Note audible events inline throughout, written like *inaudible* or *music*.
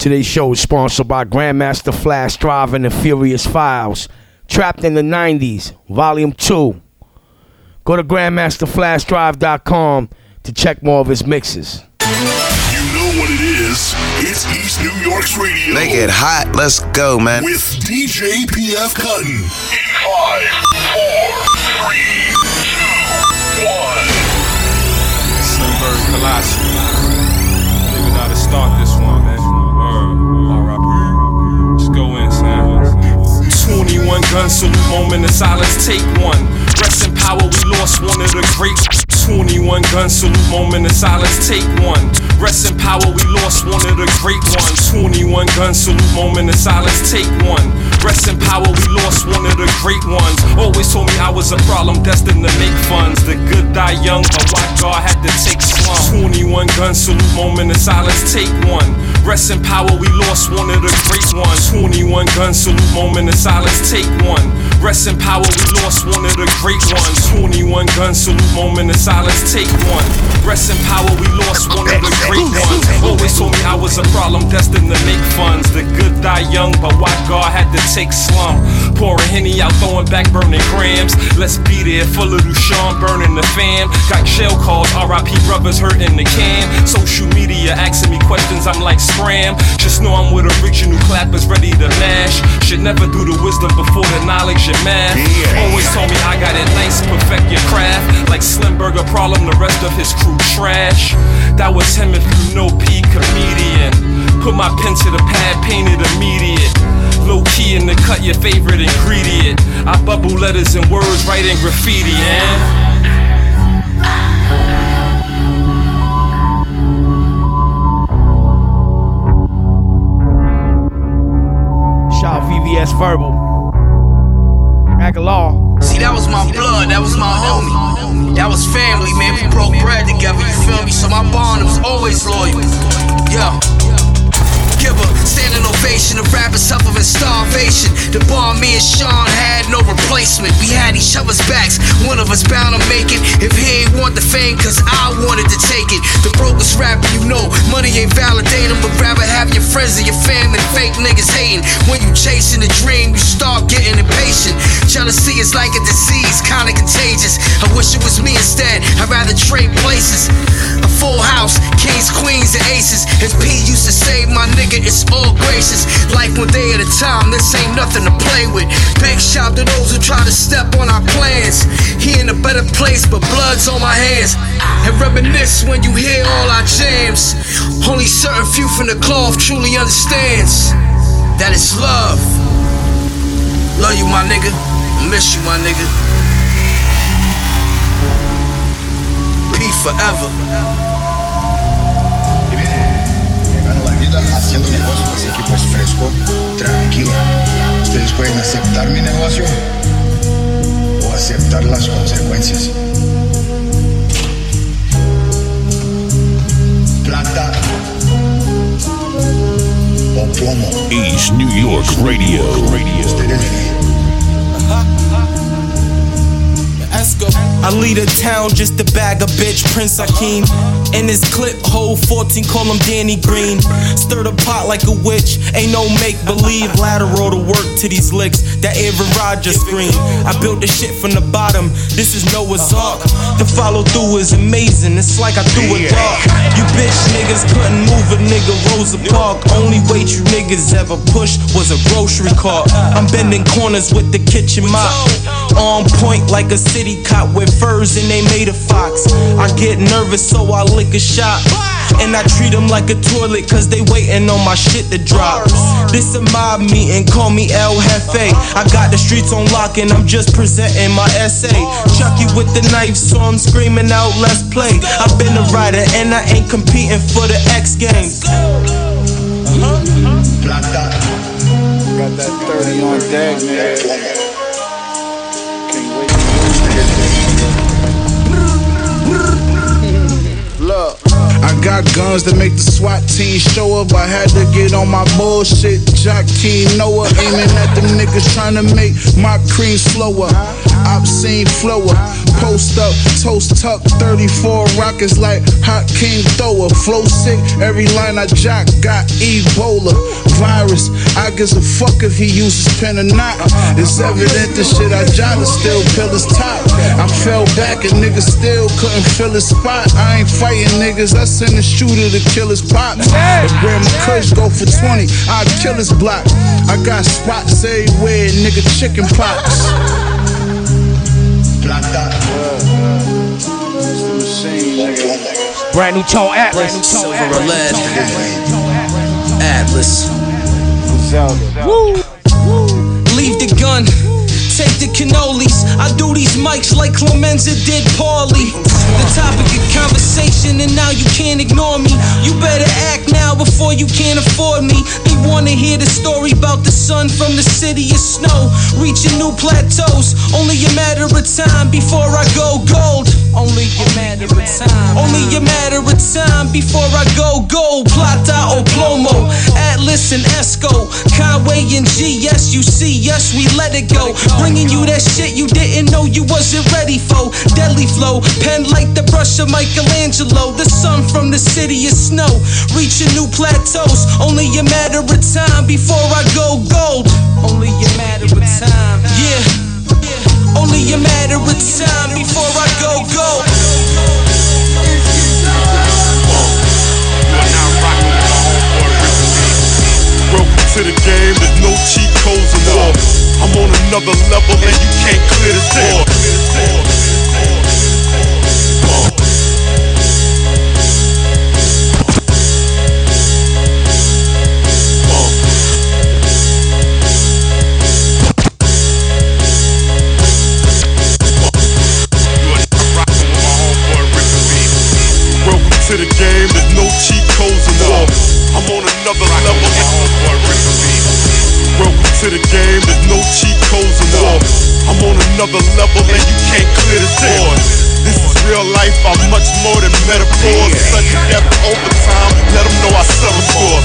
Today's show is sponsored by Grandmaster Flash Drive and the Furious Files. Trapped in the 90s, Volume 2. Go to GrandmasterFlashDrive.com to check more of his mixes. You know what it is. It's East New York's radio. Make it hot. Let's go, man. With DJ PF Cuttin. In five, four, three, two, one. Slimberg Colossus. Nigga gotta start 21 gun salute moment of silence, take one. Rest in power, we lost one of the great 21 gun salute moment of silence, take one. Rest in power, we lost one of the great ones. 21 gun salute moment of silence, take one. Rest in power, we lost one of the great ones. Always told me I was a problem, destined to make funds. The good die young, but why God had to take slum. 21 gun salute moment of silence, take one. Rest in power, we lost one of the great ones. 21 gun salute moment of silence, take one. Rest in power, we lost one of the great ones. 21 gun salute moment of silence, take one. Rest in power, we lost one of the great ones. Always told me I was a problem, destined to make funds. The good die young, but why God had to take slum. Pouring Henny out, throwing back, burning grams. Let's be there for little Sean, burning the fam. Got jail calls, RIP brothers hurting the can. Social media asking me questions, I'm like scram. Just know I'm with original clappers ready to mash. Should never do the wisdom before the knowledge and math. Always told me I got it nice, perfect your craft. Like Problem, the rest of his crew trash. That was him if you know P comedian. Put my pen to the pad, painted immediate. Low key in the cut, your favorite ingredient. I bubble letters and words, writing graffiti, and. Shout out VVS Verbal. Agallah. See, that was my blood, that was my homie. That was family, man. We broke bread together, you feel me? So my bond was always loyal. Yeah. Give a standing ovation, the rappers suffering starvation. The bar me and Sean had no replacement. We had each other's backs, one of us bound to make it. If he ain't want the fame, cause I wanted to take it. The brokest rapper you know, money ain't validating, but rather have your friends and your family, fake niggas hating. When you chasing a dream, you start getting impatient. Jealousy is like a disease, kinda contagious. I wish it was me instead, I'd rather trade places. A full house, kings, queens, and aces. As P used to say, my nigga, it's all Life one day at a time, this ain't nothing to play with. Big shout to those who try to step on our plans. He in a better place, but blood's on my hands. And reminisce when you hear all our jams. Only certain few from the cloth truly understands that it's love. Love you, my nigga. Miss you, my nigga. P forever. Vida haciendo negocios, así que pues fresco, tranquilo. Ustedes pueden aceptar mi negocio o aceptar las consecuencias. Plata o plomo. East New York Radio. Ustedes I lead a town just to bag a bitch, Prince Akeem. In his clip, hold 14, call him Danny Green. Stir the pot like a witch, ain't no make believe. Lateral to work to these licks, that Aaron Rodgers scream. I built this shit from the bottom, this is Noah's Ark. The follow through is amazing, it's like I threw a dart. You bitch niggas couldn't move a nigga Rosa Park. Only weight you niggas ever pushed was a grocery cart. I'm bending corners with the kitchen mop. On point like a city cop with furs and they made a fox. I get nervous so I lick a shot. And I treat them like a toilet cause they waiting on my shit to drop. This is a mob meeting, call me El Jefe. I got the streets on lock and I'm just presenting my essay. Chucky with the knife, so I'm screaming out, let's play. I've been a writer and I ain't competing for the X Games. Got that 30 on deck, man. I got guns that make the SWAT team show up. I had to get on my bullshit. Jock Team Noah aiming at them niggas trying to make my cream slower. Obscene flower. Post up, toast tuck, 34 rockets like hot king thrower. Flow sick, every line I jock got Ebola virus. I gives a fuck if he uses pen or not. It's evident the shit I jot is still pill his top. I fell back and niggas still couldn't fill his spot. I ain't fighting niggas, I send a shooter to kill his pops. If Grandma Kush go for 20, I'd kill his block. I got spots everywhere, nigga, chicken pox. Brand new Tone Atlas. Silver or lead. Atlas. Leave the gun. Take the cannolis. I do these mics like Clemenza did Paulie. The topic of conversation, and now you can't ignore me. You better act now before you can't afford me. They wanna hear the story about the sun from the city of snow, reaching new plateaus. Only a matter of time before I go gold. Only a matter of time. Only a matter of time before I go gold. Plata o plomo, Atlas and Esco, Conway and G. Yes, you see, yes, we let it go. Bringing you that shit you didn't know you wasn't ready for. Deadly flow, pen like the brush of Michelangelo. The sun from the city of snow, reaching new plateaus. Only a matter of time before I go gold. Only a matter of time. Yeah. Only a matter of time before I go gold. To the game, there's no cheat codes in war. I'm on another level and you can't clear the door. Welcome to the game, there's no cheat codes in war. I'm on another level. To the game, there's no cheat codes in war. I'm on another level and you can't clear the door. This is real life, I'm much more than metaphors. Sudden death, overtime, let them know I settle score.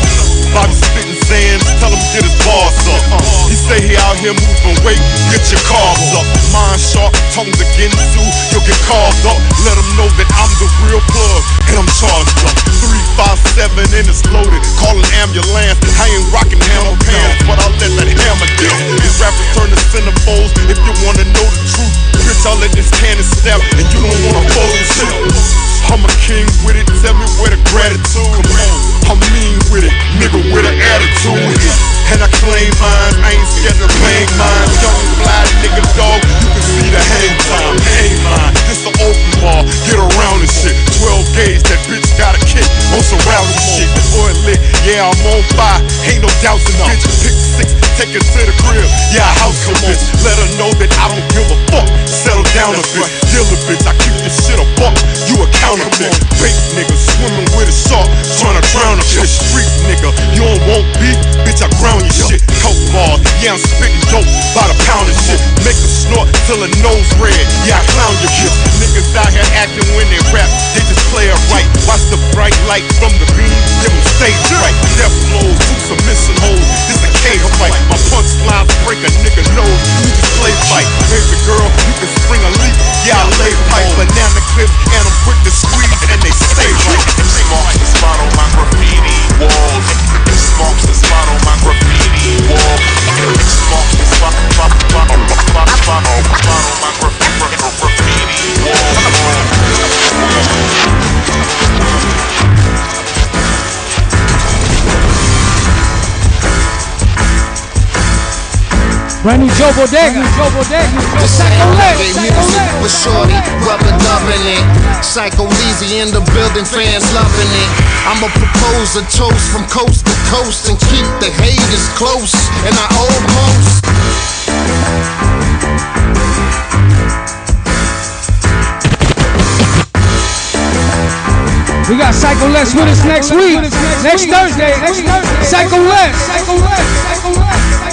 Bobby spitting sands, tell him get his bars up. He say he out here moving weight, get your carbs up. Mind sharp, tongues again too, you'll get carved up. Let them know that I'm the real plug, and I'm charged up. 357 and it's loaded, call an ambulance. I ain't rocking hammer pants, but I'll let that hammer down. These rappers turn to centerfolds if you wanna know the truth. Bitch, I'll let this cannon step, and you don't wanna fold shit. I'm a king with it, tell me where the gratitude. I'm mean with it, nigga with an attitude. And I claim mine, I ain't scared to bang mine. Young fly nigga dog, you can see the hang time. Hang mine, this the open bar, get around this shit. 12 gauge, that bitch got a kick on surrounding shit. The oil lit, yeah, I'm on fire, ain't no doubts in bitch. Pick six, take her to the crib, yeah, house her bitch. Let her know that I don't give a fuck. Settle down a bit, deal a bitch, I keep this shit a buck. You a counterfeit, fake nigga, swimming with a shark, trying to drown a bitch. Street nigga, you don't want beef, bitch, I ground your shit. Coke bars, yeah, I'm spitting dope by the pound and shit. Make her snort till her nose red, yeah, I clown your bitch. Niggas out here acting when they rap, they just play it right. Watch the bright light from the beam, give them stage right. Death blows, two submission holds, this Brand new Joe Bodega. Joe Bodega. Psycho same Lit. reggae Psycho music with Shorty, rubber dubbing it. Psycho Leezy in the building, fans loving it. I'ma propose a toast from coast to coast and keep the haters close. And I almost. We got Psycho Les with us next week. Next Thursday. Next Thursday. Psycho Les. Psycho Les. Psycho Les.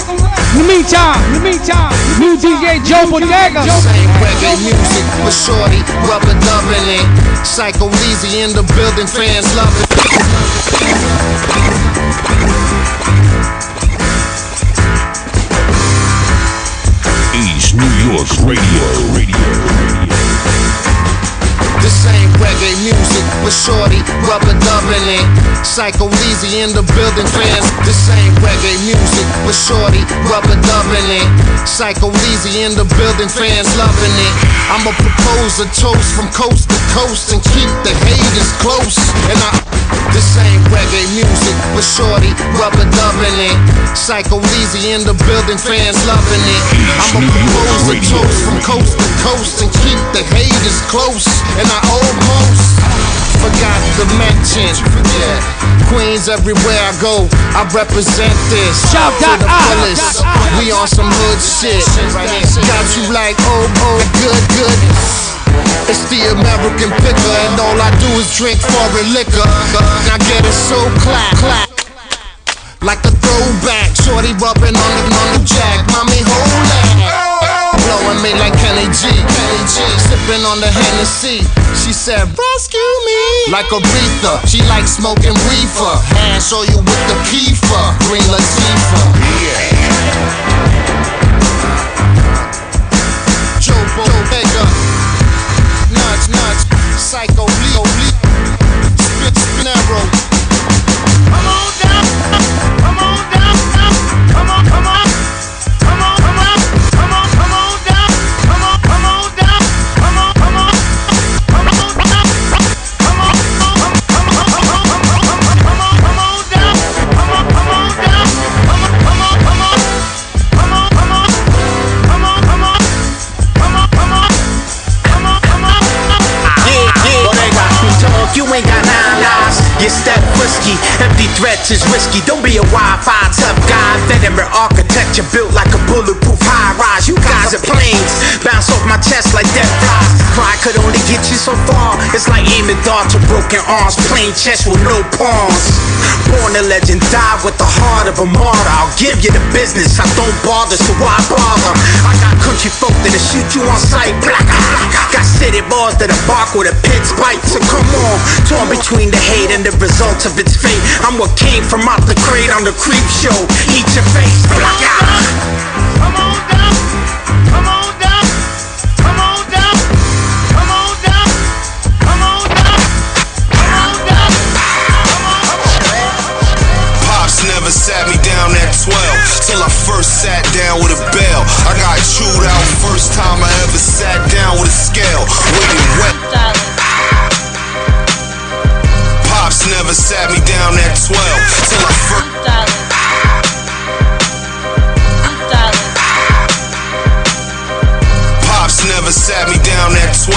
Psycho Les. In the meantime, in the meantime, new DJ Joe Bodega. Same reggae music with Shorty, rubber dubbing it. Psycho Leezy in the building, fans love it. East New York Radio. Radio. Radio. This ain't reggae music with shorty rubber dubbing it. Psycho Leezy in the building fans. This ain't reggae music with shorty rubber dubbing it. Psycho Leezy in the building fans loving it. I'ma propose a toast from coast to coast and keep the haters close. And I, this ain't reggae music, but shorty rubber dubbing it. Psycho Leezy in the building, fans loving it. I'ma propose a toast from coast to coast and keep the haters close. And I almost forgot to mention. Queens everywhere I go, I represent this. Shout to out, the ah, fullest. We on some hood shit. Got you like, oh, oh, good, good. It's the American picker, and all I do is drink foreign liquor. I get it so clap, clap. Like a throwback, shorty rubbing on the, on the jack. Mommy, hold that. Blowing me like Kenny G. Kenny G. Sipping on the Hennessy. She said, Rescue me. Like Aretha. She likes smoking reefer. And show you with the kefir. Queen Latifah. Joe Is risky. Don't be a Wi-Fi tough guy. Veteran architecture built like a bulletproof are planes. Bounce off my chest like death flies. Pride could only get you so far. It's like aiming darts with broken arms. Plain chest with no pawns. Born a legend, die with the heart of a martyr. I'll give you the business. I don't bother, so why bother? I got country folk that'll shoot you on sight. Black. Got city boys that'll bark with a pit's bite. So come on, torn between the hate and the result of its fate. I'm what came from out the crate on the creep show. Eat your face. Black. Come on down. I first sat down with a bell. I got chewed out first time I ever sat down with a scale. Waiting wet. Pops never sat me down at 12 till I first. Never sat me down at 12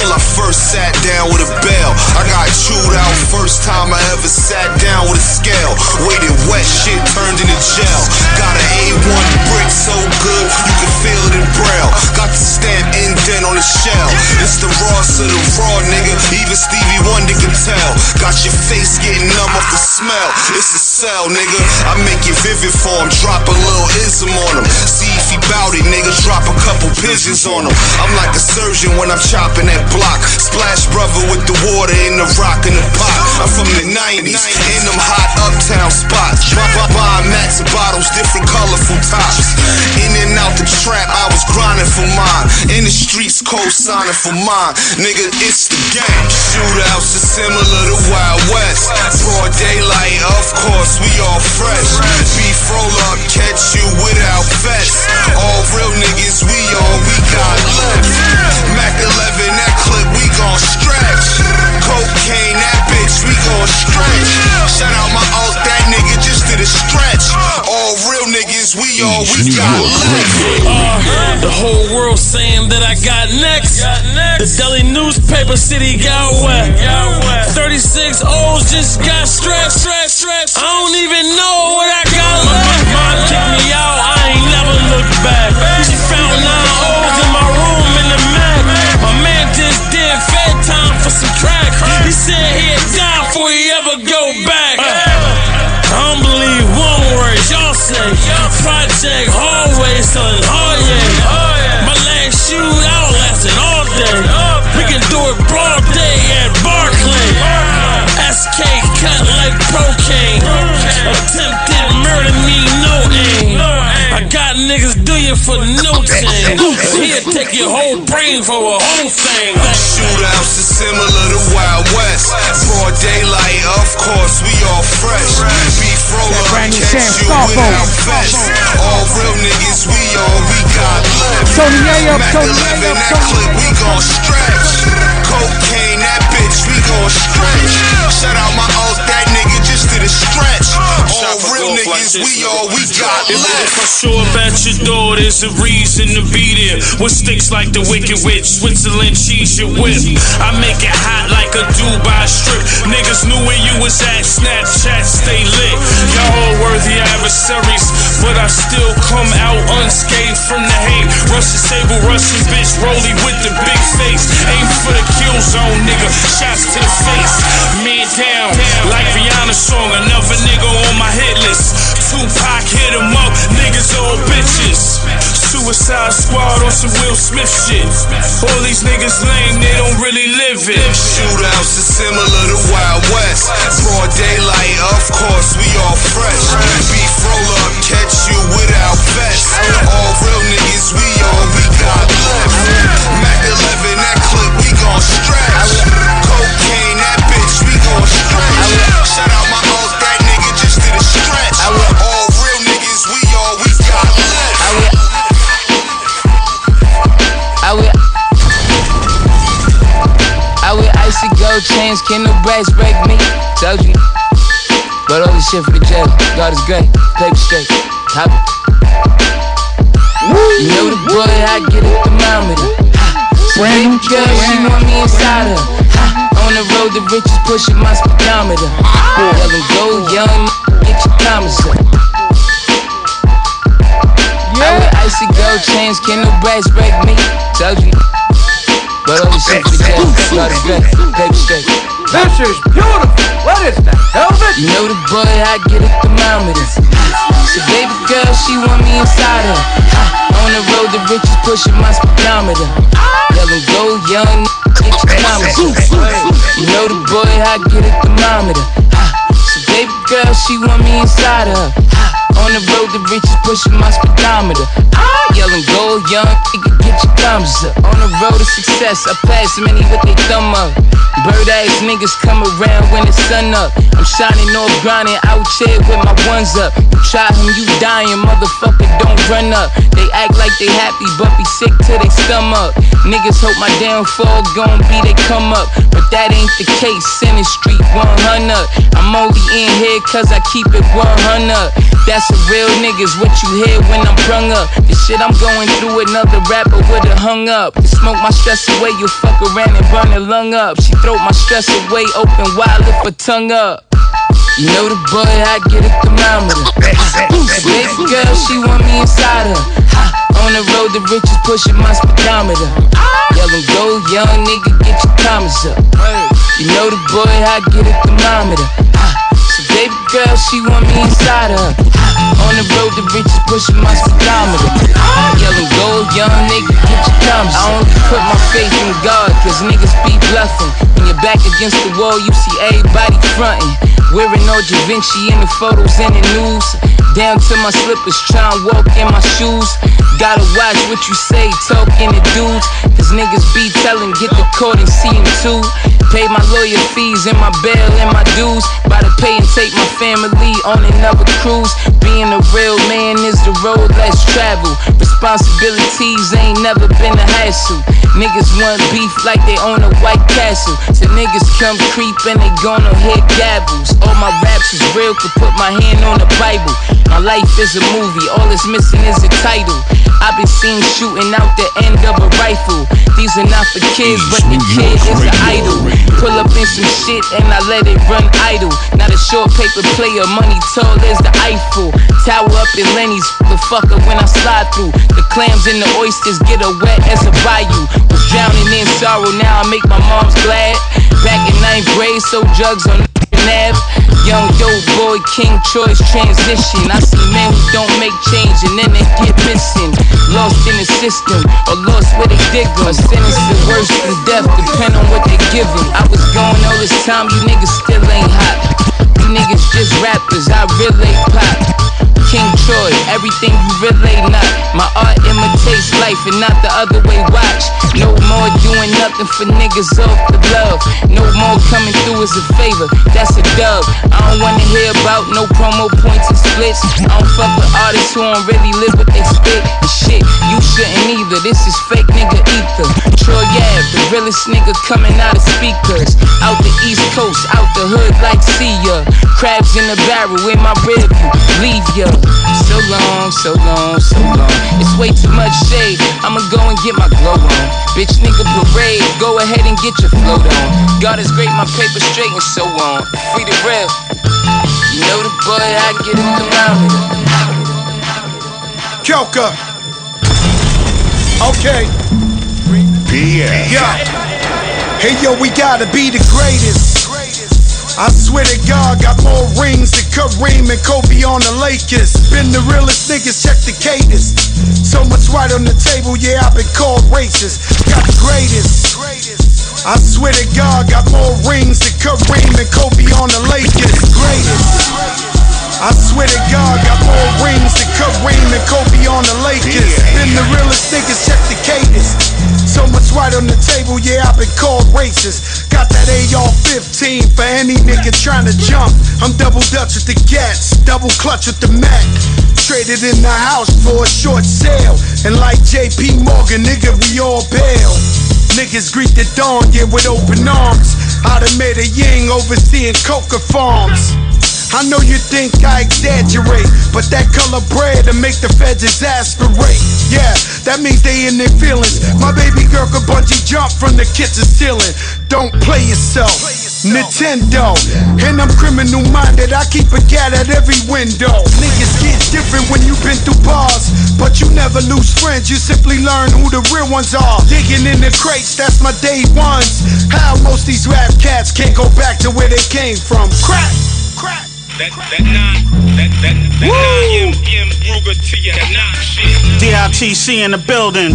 till I first sat down with a bell. I got chewed out first time I ever sat down with a scale. Waited wet shit turned into gel. Got an A1 brick so good you can feel it in braille. Got the stamp indent on the shell. It's the Ross of the raw nigga. Even Stevie Wonder can tell. Got your face getting numb off the smell. It's a cell, nigga. I make it vivid for him. Drop a little ism on him. See if he bout it, nigga. Drop a couple pigeons on him. I'm like a surgeon when I'm chopping that block. Splash brother with the water in the rock in the pot. I'm from the 90s, in them hot uptown spots. Buy, buy, mats and bottles, different colorful tops. In and out the trap, I was grinding for mine. In the streets, co-signing for mine. Nigga, it's the game. Shootouts are similar to Wild West. Broad daylight, of course, we all fresh. Beef roll up, catch you without vest. All real niggas, we all we got left. Mac 11, that clip, we gon' stretch. Cocaine, that bitch, we gon' stretch. Shout out my alt, that nigga just did a stretch. All real niggas, we all we got left. Uh, the whole world saying that I got next. The Delhi newspaper city got wet. 36 O's just got stretched. I don't even know what I got left. Mom kicked me out, I ain't never looked back. She found nine O's in my room in the Mac. My man just did fed time for some crack. He said he'd die before he ever go back. I don't believe one word y'all say. Project hallway selling hard oh yeah. My last shootout lasted all day. We can do it broad day at Barclay. SK cut like cocaine. Attempted murder me no aim. I got niggas do you for no change. He'll take your whole brain for a whole thing. Shootouts are similar to Wild West. Broad daylight, of course, we all fresh. Beef roller, brand new catch Sam you Scarfo. without vest. All real niggas, we all we got left. Tony A up, Mac Tony 11, A up, that Tony clip, we gon' stretch. Cocaine, that bitch, we gon' stretch. Shout out my old that nigga stretch. Uh, all real niggas, we all we got If left. I show up at your door, there's a reason to be there. With sticks like the Wicked Witch, Switzerland cheese your whip. I make it hot like a Dubai strip. Niggas knew where you was at, Snapchat stay lit. Y'all all worthy adversaries, but I still come out unscathed from the hate. Russian sable, Russian bitch, rolly with the big face. Aim for the kill zone, nigga. Shots to the face. Man Suicide squad on some Will Smith shit. All these niggas lame, they don't really live it. Shootouts are similar to Wild West. Broad daylight, of course, we all fresh. Beef roll up, catch you without vest. All real niggas, we all we got left. Mac 11, that clip, we gon' stretch. Chains, can the brass break me? Told you. But all this shit for the jail. God is great, paper straight. Hop it. You know the boy, I get a thermometer. So baby girl, she want me inside her. Ha. On the road, the riches pushing my speedometer. Yelling go young, get your commas up. I wear icy gold chains, can no brass break me? Told you. But this shit for jail, God is great, paper. This is beautiful. What is that? Velvet? You know the boy, I get a thermometer. So baby girl, she want me inside her. On the road, the riches pushing my speedometer. Yelling go young, get your. You know the boy, I get a thermometer. So baby girl, she want me inside her. On the road, the riches pushing my speedometer. Yelling go young, get your thumbs up. On the road to success, I pass many with their thumb up. Bird ass niggas come around when the sun up. I'm shining off grinding out here with my ones up. You try him, you dying, motherfucker, don't run up. They act like they happy, but be sick till they stomach. Niggas hope my downfall gon' be they come up, but that ain't the case. In the street 100. I'm only in here cause I keep it 100. That's a real niggas, what you hear when I'm brung up. The shit I'm going through, another rapper would've hung up. Smoke my stress away, you fuck around and burn a lung up. She throw my stress away, open wide, lift her tongue up. You know the boy, I get a thermometer. Baby girl, she want me inside her. On the road, the riches pushing my speedometer. Yelling go, young nigga, get your commas up. You know the boy, I get a thermometer. So baby girl, she want me inside her. On the road, the riches pushing my speedometer. Yelling go, young nigga, get your commas up. I only put my faith in God, cause niggas be bluffing. When you're back against the wall, you see everybody fronting. Wearing all Da Vinci in the photos and the news. Down to my slippers, tryin' walk in my shoes. Gotta watch what you say, talking to dudes. Cause niggas be telling, get the court and see him too. Pay my lawyer fees and my bail and my dues. By the pay and take my family on another cruise. Being a real man is the road less traveled. Responsibilities ain't never been a hassle. Niggas want beef like they own a White Castle. So niggas come creep and they gonna hit gavels. All my raps is real, could put my hand on the Bible. My life is a movie, all it's missing is a title. I've been seen shooting out the end of a rifle. These are not for kids, but the kid is an idol. Pull up in some shit and I let it run idle. Not a short paper player, money tall as the Eiffel. Tower up in Lenny's, the fucker when I slide through. The clams and the oysters get a wet as a bayou. Was drowning in sorrow, now I make my mom's glad. Back in ninth grade, so drugs on Nav. Young dope boy, king choice transition. I see men who don't make change and then they get missing. Lost in the system or lost where they dig 'em. A sentence is worse than death, depend on what they give 'em. I was gone all this time, you niggas still ain't hot. You niggas just rappers, I really pop. King Troy, everything you relay not. My art imitates life and not the other way. Watch, no more doing nothing for niggas off the love. No more coming through as a favor, that's a dub. I don't wanna hear about no promo points and splits. I don't fuck with artists who don't really live what they spit. And shit, you shouldn't either. This is fake nigga ether. Troy, yeah, the realest nigga coming out of speakers. Out the East Coast, out the hood like see ya. Crabs in the barrel in my rib, leave ya. So long, so long, so long. It's way too much shade. I'ma go and get my glow on. Bitch nigga parade, go ahead and get your float on. God is great, my paper straight and so on. Free the real. You know the boy, I get it the mountain. Kelka. Okay. Yeah. Hey yo, we gotta be the greatest. I swear to God, got more rings than Kareem and Kobe on the Lakers. Been the realest niggas, check the cadence. So much right on the table, yeah, I've been called racist. Got the greatest. I swear to God, got more rings than Kareem and Kobe on the Lakers. Greatest. I swear to God, got more rings than Kareem and Kobe on the Lakers. Been the realest niggas, check the cadence. So much right on the table, yeah, I've been called racist. Got that AR-15 for any nigga trying to jump. I'm double dutch with the gats, double clutch with the Mac. Traded in the house for a short sale. And like JP Morgan, nigga, we all bail. Niggas greet the dawn, yeah, with open arms. I done made a ying overseeing coca farms. I know you think I exaggerate, but that color bread to make the feds exasperate. Yeah, that means they in their feelings. My baby girl could bungee jump from the kitchen ceiling. Don't play yourself. Nintendo, and I'm criminal minded. I keep a cat at every window. Niggas get different when you've been through bars, but you never lose friends. You simply learn who the real ones are. Digging in the crates, that's my day ones. How most these rap cats can't go back to where they came from. Crack, crack. That, that that, that, that. DITC in the building.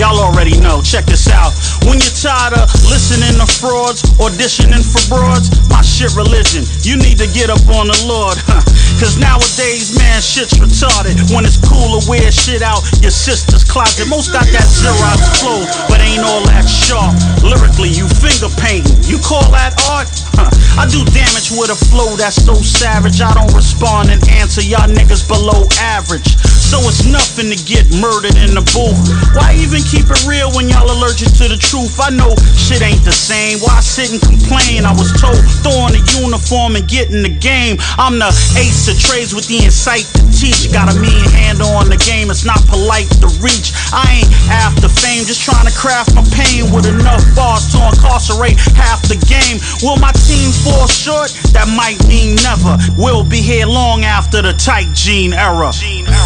Y'all already know, check this out. When you're tired of listening to frauds, auditioning for broads, my shit religion, you need to get up on the Lord, *laughs* huh? Cause nowadays, man, shit's retarded. When it's cool to wear shit out your sister's closet. Most got that Xerox flow, but ain't all that sharp. Lyrically, you finger painting. You call that art? Huh. I do damage with a flow that's so savage. I don't respond and answer y'all niggas below average. So it's nothing to get murdered in the booth. Why even keep it real when y'all allergic to the truth? I know shit ain't the same. Why sit and complain? I was told throw on the uniform and get in the game. I'm the ace of trades with the insight to teach. Got a mean handle on the game. It's not polite to reach. I ain't after fame, just trying to craft my pain with enough bars to incarcerate half the game. Will my team fall short? That might mean never. We'll be here long after the tight gene era.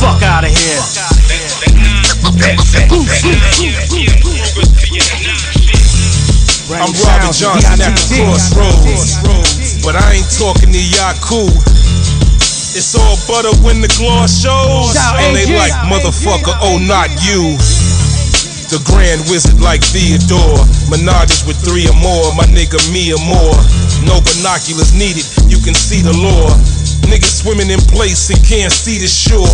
Fuck out of here. I'm Robert Johnson at the crossroads, but I ain't talking to Yaku. It's all butter when the gloss shows. And they like, motherfucker, oh, not you. The grand wizard like Theodore. Menages with three or more, my nigga, me or more. No binoculars needed, you can see the lore. Niggas swimming in place and can't see the shore.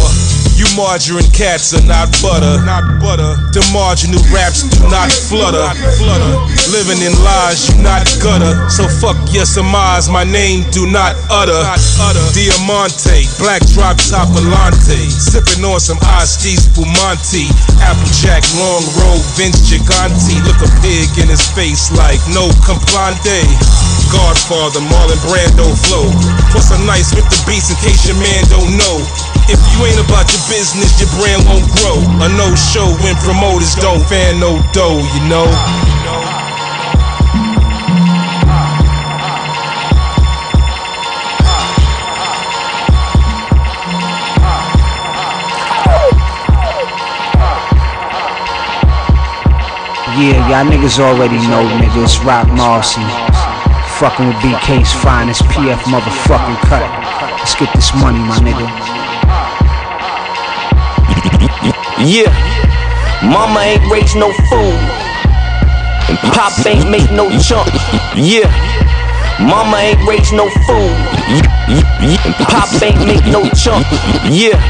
You margarine cats are not butter. Not butter. The marginal raps do not flutter. Flutter. Living in lies, you not gutter. So fuck your surmise, my name do not utter. Diamante, black drop top Alante. Sipping on some Asti Spumante. Applejack, long road, Vince Gigante. Look a pig in his face like no complante. Godfather, Marlon Brando flow. Plus a nice with the beats in case your man don't know. If you ain't about your business, your brand won't grow. A no show when promoters don't fan no dough, you know. Yeah, y'all niggas already know, nigga. It's Roc Marci. Fucking with BK's finest PF motherfucking cut. Let's get this money, my nigga. Yeah, mama ain't raised no fool. And pop ain't make no chump. Yeah, Mama ain't raised no fool. Pop ain't make no chunk. Yeah.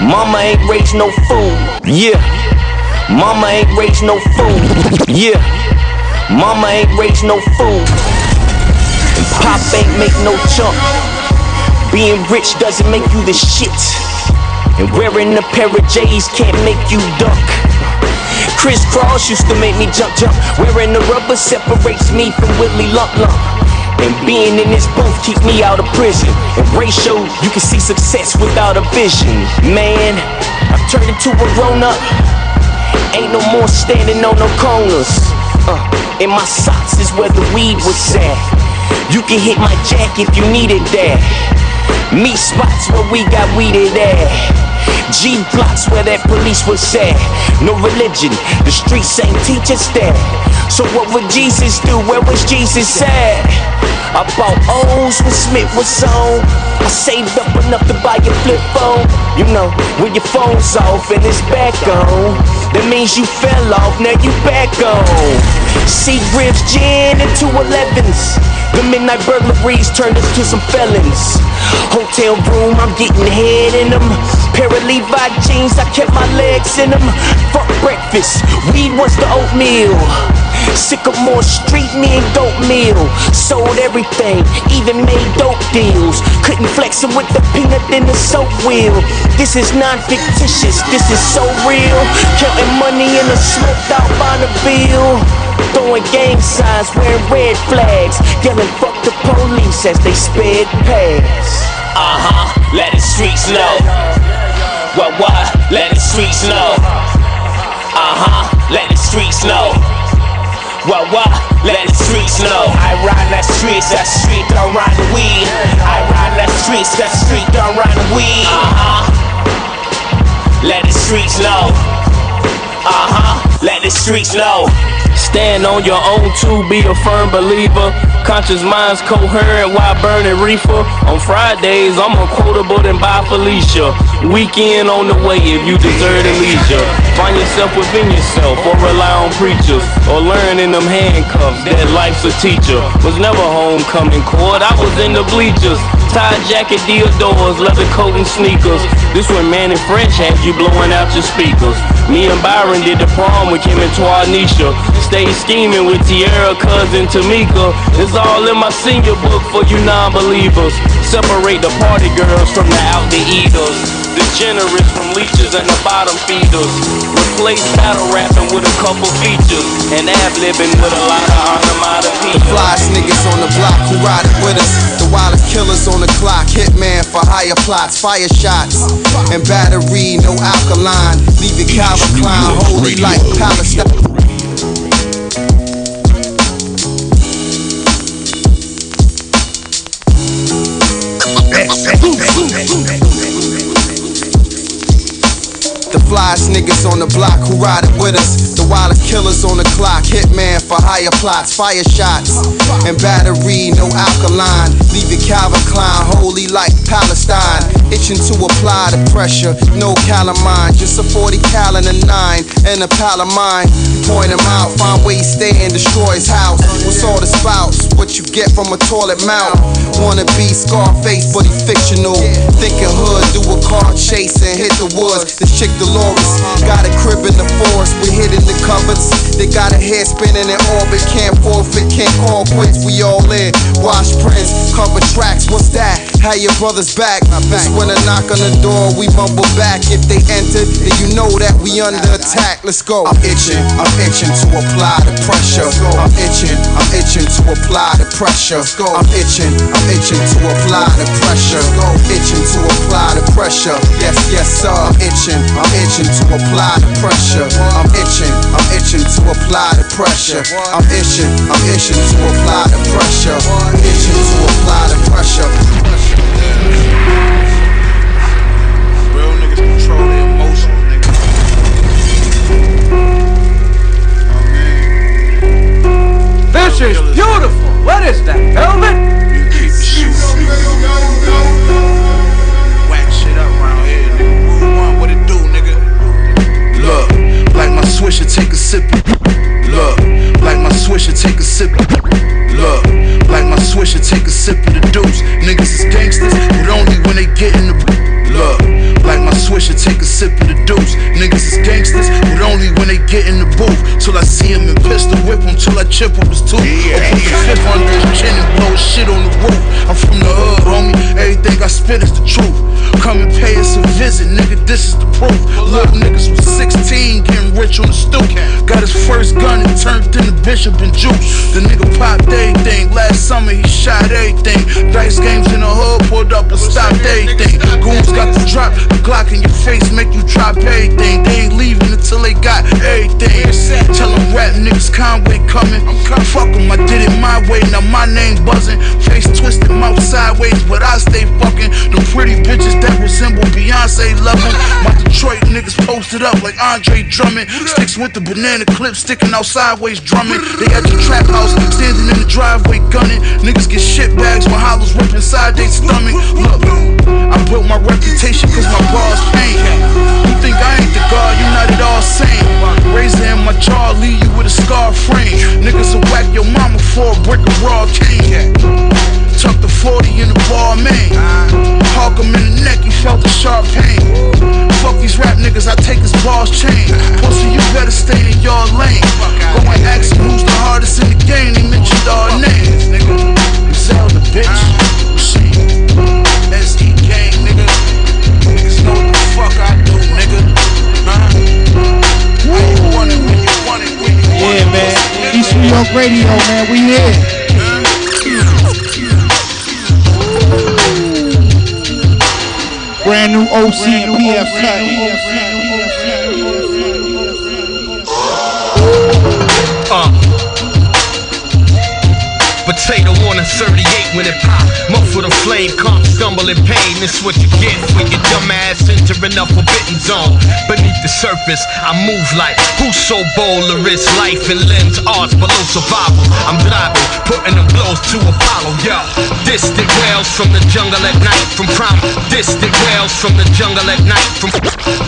Mama ain't raised no fool. Yeah. Mama ain't raised no fool. Yeah. Mama ain't raised no fool. And Pop ain't make no chunk. Being rich doesn't make you the shit. And wearing a pair of J's can't make you duck. Kris Kross used to make me jump, jump. Wearing the rubber separates me from Willie Lump Lump. And being in this booth keep me out of prison. And ratio, you can see success without a vision. Man, I've turned into a grown up. Ain't no more standing on no corners. Uh, in my socks is where the weed was at. You can hit my jack if you needed that. Meat spots where we got weeded at. G blocks where that police was at. No religion, the streets ain't teach us that. So what would Jesus do? Where was Jesus at? I bought O's when Smith was on. I saved up enough to buy a flip phone. You know, when your phone's off and it's back on, that means you fell off, now you back on. See Griff's gin two 11s. The midnight burglaries turned us to some felons. Hotel room, I'm getting head in them. Pair of Levi jeans, I kept my legs in them. Fuck breakfast, weed was the oatmeal. Sycamore Street, me and Dope meal. Sold everything, even made dope deals. Couldn't flex it with the peanut in the soap wheel. This is non fictitious, this is so real. Counting money in a smoked out Bonneville. Throwing gang signs, wearing red flags. Yelling fuck the police as they sped past. Uh huh, let the streets know. What, what? Let the streets know. Uh huh, let the streets know. What, what? Let the streets know. I ride the streets, that street don't the weed. I ride the streets, that street don't the weed. Uh huh. Let the streets know. Uh huh. Let the streets know. Stand on your own to be a firm believer. Conscious minds coherent while burning reefer. On Fridays, I'm more quotable than by Felicia. Weekend on the way if you deserve the leisure. Find yourself within yourself or rely on preachers. Or learn in them handcuffs that life's a teacher. Was never homecoming court, I was in the bleachers. Tie jacket, Diadoras, leather coat and sneakers. This when Manny French had you blowing out your speakers. Me and Byron did the prom with Kim and Twanisha. Stay scheming with Tierra, cousin Tamika. It's all in my senior book for you non-believers. Separate the party girls from the out the eaters. The generous from leeches and the bottom feeders. Replace battle rapping with a couple features. And ad-libbing with a lot of onomatopoeias. The flyest niggas on the block who ride it with us. The wildest killers on the clock. Hitman for higher plots, fire shots. And battery, no alkaline. Leave it Calvin Klein, holy like Palestine. The flyest niggas on the block who ride it with us. The wildest killers on the clock. Hitman for higher plots, fire shots. And battery, no alkaline. Leave it Calvin Klein, holy like Palestine. Itching to apply the pressure. No calamine, just a 40 cal and a 9 and a pal of mine. Point him out, find he stay and destroy his house. What's all the spouts? What you get from a toilet mouth? Wanna be Scarface, but he fictional. Thinking hood, do a car chase and hit the woods. This chick Dolores got a crib in the forest. We hid in the cupboards. They got a head spinning in orbit. Can't forfeit, can't call quits. We all in. Wash prints, cover tracks. What's that? How your brother's back? This when a knock on the door, we mumble back. If they entered, then you know that we under attack. Let's go. I'm itching, I'm itching to apply the pressure. I'm itching, I'm itching to apply the pressure. I'm itching, I'm itching to apply the pressure. Go, itching to apply the pressure. Yes, yes, sir. I'm itching, I'm itching to apply the pressure. I'm itching, I'm itching to apply the pressure. I'm itching, I'm itching to apply the pressure. Itching to apply the pressure. Real niggas control their emotions, nigga. Oh, this is beautiful. What is that, velvet? Whack shit up around here, nigga. Rude One, what it do, nigga? Look, like my swisher, take a sip. Look, like my swisher, take a sip of the deuce. Niggas is gangsters, but only when they get in the. Look, like my swisher, take a sip of the deuce. Niggas is gangsters, but only when they get in the booth. Till I see him and pistol whip him, till I chip up his tooth. Yeah, Open yeah. the fifth under his chin and blow shit on the roof. I'm from the hood, homie. Everything I spit is the truth. Come and pay us a visit, nigga. This is the proof. Little niggas was 16, getting rich on the stoop. Got his first gun and turned into Bishop and Juice. The nigga popped everything. Last summer he shot everything. Dice games in the hood, pulled up and stopped everything. Goons got the drop, the Glock in your face make you drop everything. They ain't leaving until they got everything. Tell them rap niggas Conway coming. Fuck 'em, I did it my way. Now my name buzzing. Face twisted, mouth sideways, but I stay fucking. The pretty bitches that resemble Beyonce loving. My Detroit niggas posted up like Andre Drummond. Sticks with the banana clip sticking out sideways drumming. They at the trap house, standing in the driveway gunning. Niggas get shit bags when hollows rip inside they stomach. Look, I built my reputation cause my bars pain. You think I ain't the god, you not at all sane. Razor in my jaw, leave you with a scar frame. Niggas will whack your mama for a brick of raw cane. Tuck the 40 in the ball, man. Hawk him in the neck, he felt the sharp pain. Fuck these rap niggas, I take his balls chain. Pussy, you better stay in your lane. Go and ask him who's the hardest in the game, he mentioned our names, nigga. Zelda, bitch. Shit. SE gang, nigga. Niggas know the fuck I do, nigga. Huh? Yeah, man. East New York Radio, man. We here. Brand new Potato on a 38 when it pop. Muffle the flame, come stumble in pain. This what you get when your dumb ass entering a forbidden zone. Beneath the surface, I move like who's so bold to risk life and limbs, odds below survival. I'm driving, putting them blows to Apollo, yo. Distant whales from the jungle at night, from prime. Distant whales from the jungle at night, from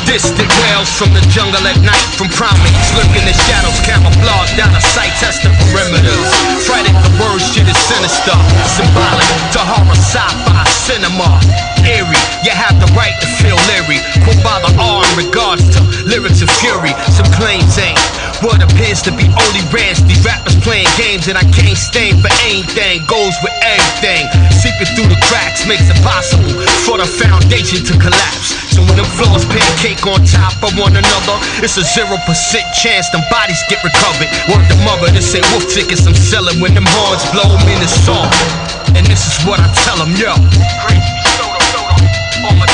distant whales from the jungle at night, from primates. The shadows, camouflage down the sight, test the perimeters. At the word, shit is sinister, symbolic to horror, sci-fi, cinema. Eerie, you have the right to feel leery. Quote by the ah, R in regards to lyrics of fury. Some claims ain't what appears to be only rants. These rappers playing games and I can't stand for anything. Goes with everything. Seeping through the cracks makes it possible for the foundation to collapse. So when them floors pancake on top of one another, it's a zero percent chance them bodies get recovered. Word the mother, this ain't wolf tickets I'm selling when them horns blow them in the song. And this is what I tell them, yo. Crazy soda, soda.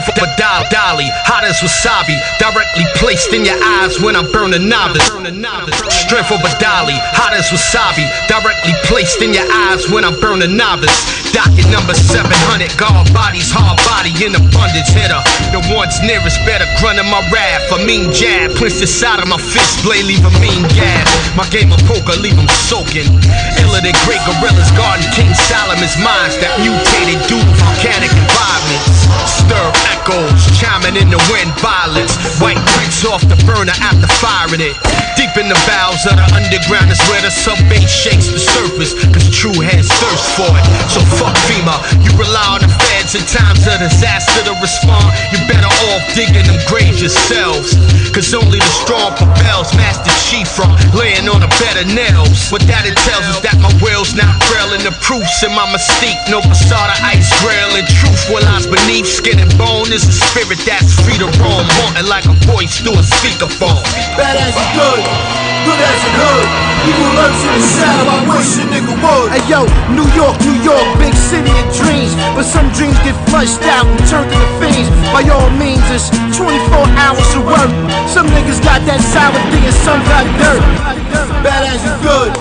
die, die, but die, dolly, hot as wasabi, directly placed in your eyes when I burn a novice. Strength of a dolly, hot as wasabi, directly placed in your eyes when I burn a novice. Docket number 700, guard bodies, hard body in abundance. Hitter, the ones nearest better grunt in my wrath. A mean jab, clinch the side of my fist blade, leave a mean gap. My game of poker, leave them soaking. Iller than great gorillas, guarding King Solomon's minds that mutated due to volcanic environments. Stir echoes, chiming in the wind, violence. White bricks off the burner after firing it. Deep in the bowels of the underground is where the sub bass shakes the surface. Cause true heads thirst for it. So fuck FEMA. You rely on the feds in times of disaster to respond. You better off digging them graves yourselves. Cause only the strong propels Master Chief from laying on a bed of nails. What that entails is that my will's not frail and the proof's in my mystique. No facade of ice grail and truth what lies beneath skin and bone is a spirit that's free to roam. Haunting like a voice through a speakerphone. Bad as it good, good as it hood. Evil lurks in the shadow, I wish a nigga would. Hey yo, New York, New York, big city of dreams. But some dreams get flushed out and turned into fiends. By all means, it's 24 hours of work. Some niggas got that sour thing and some got dirt. Bad as it good,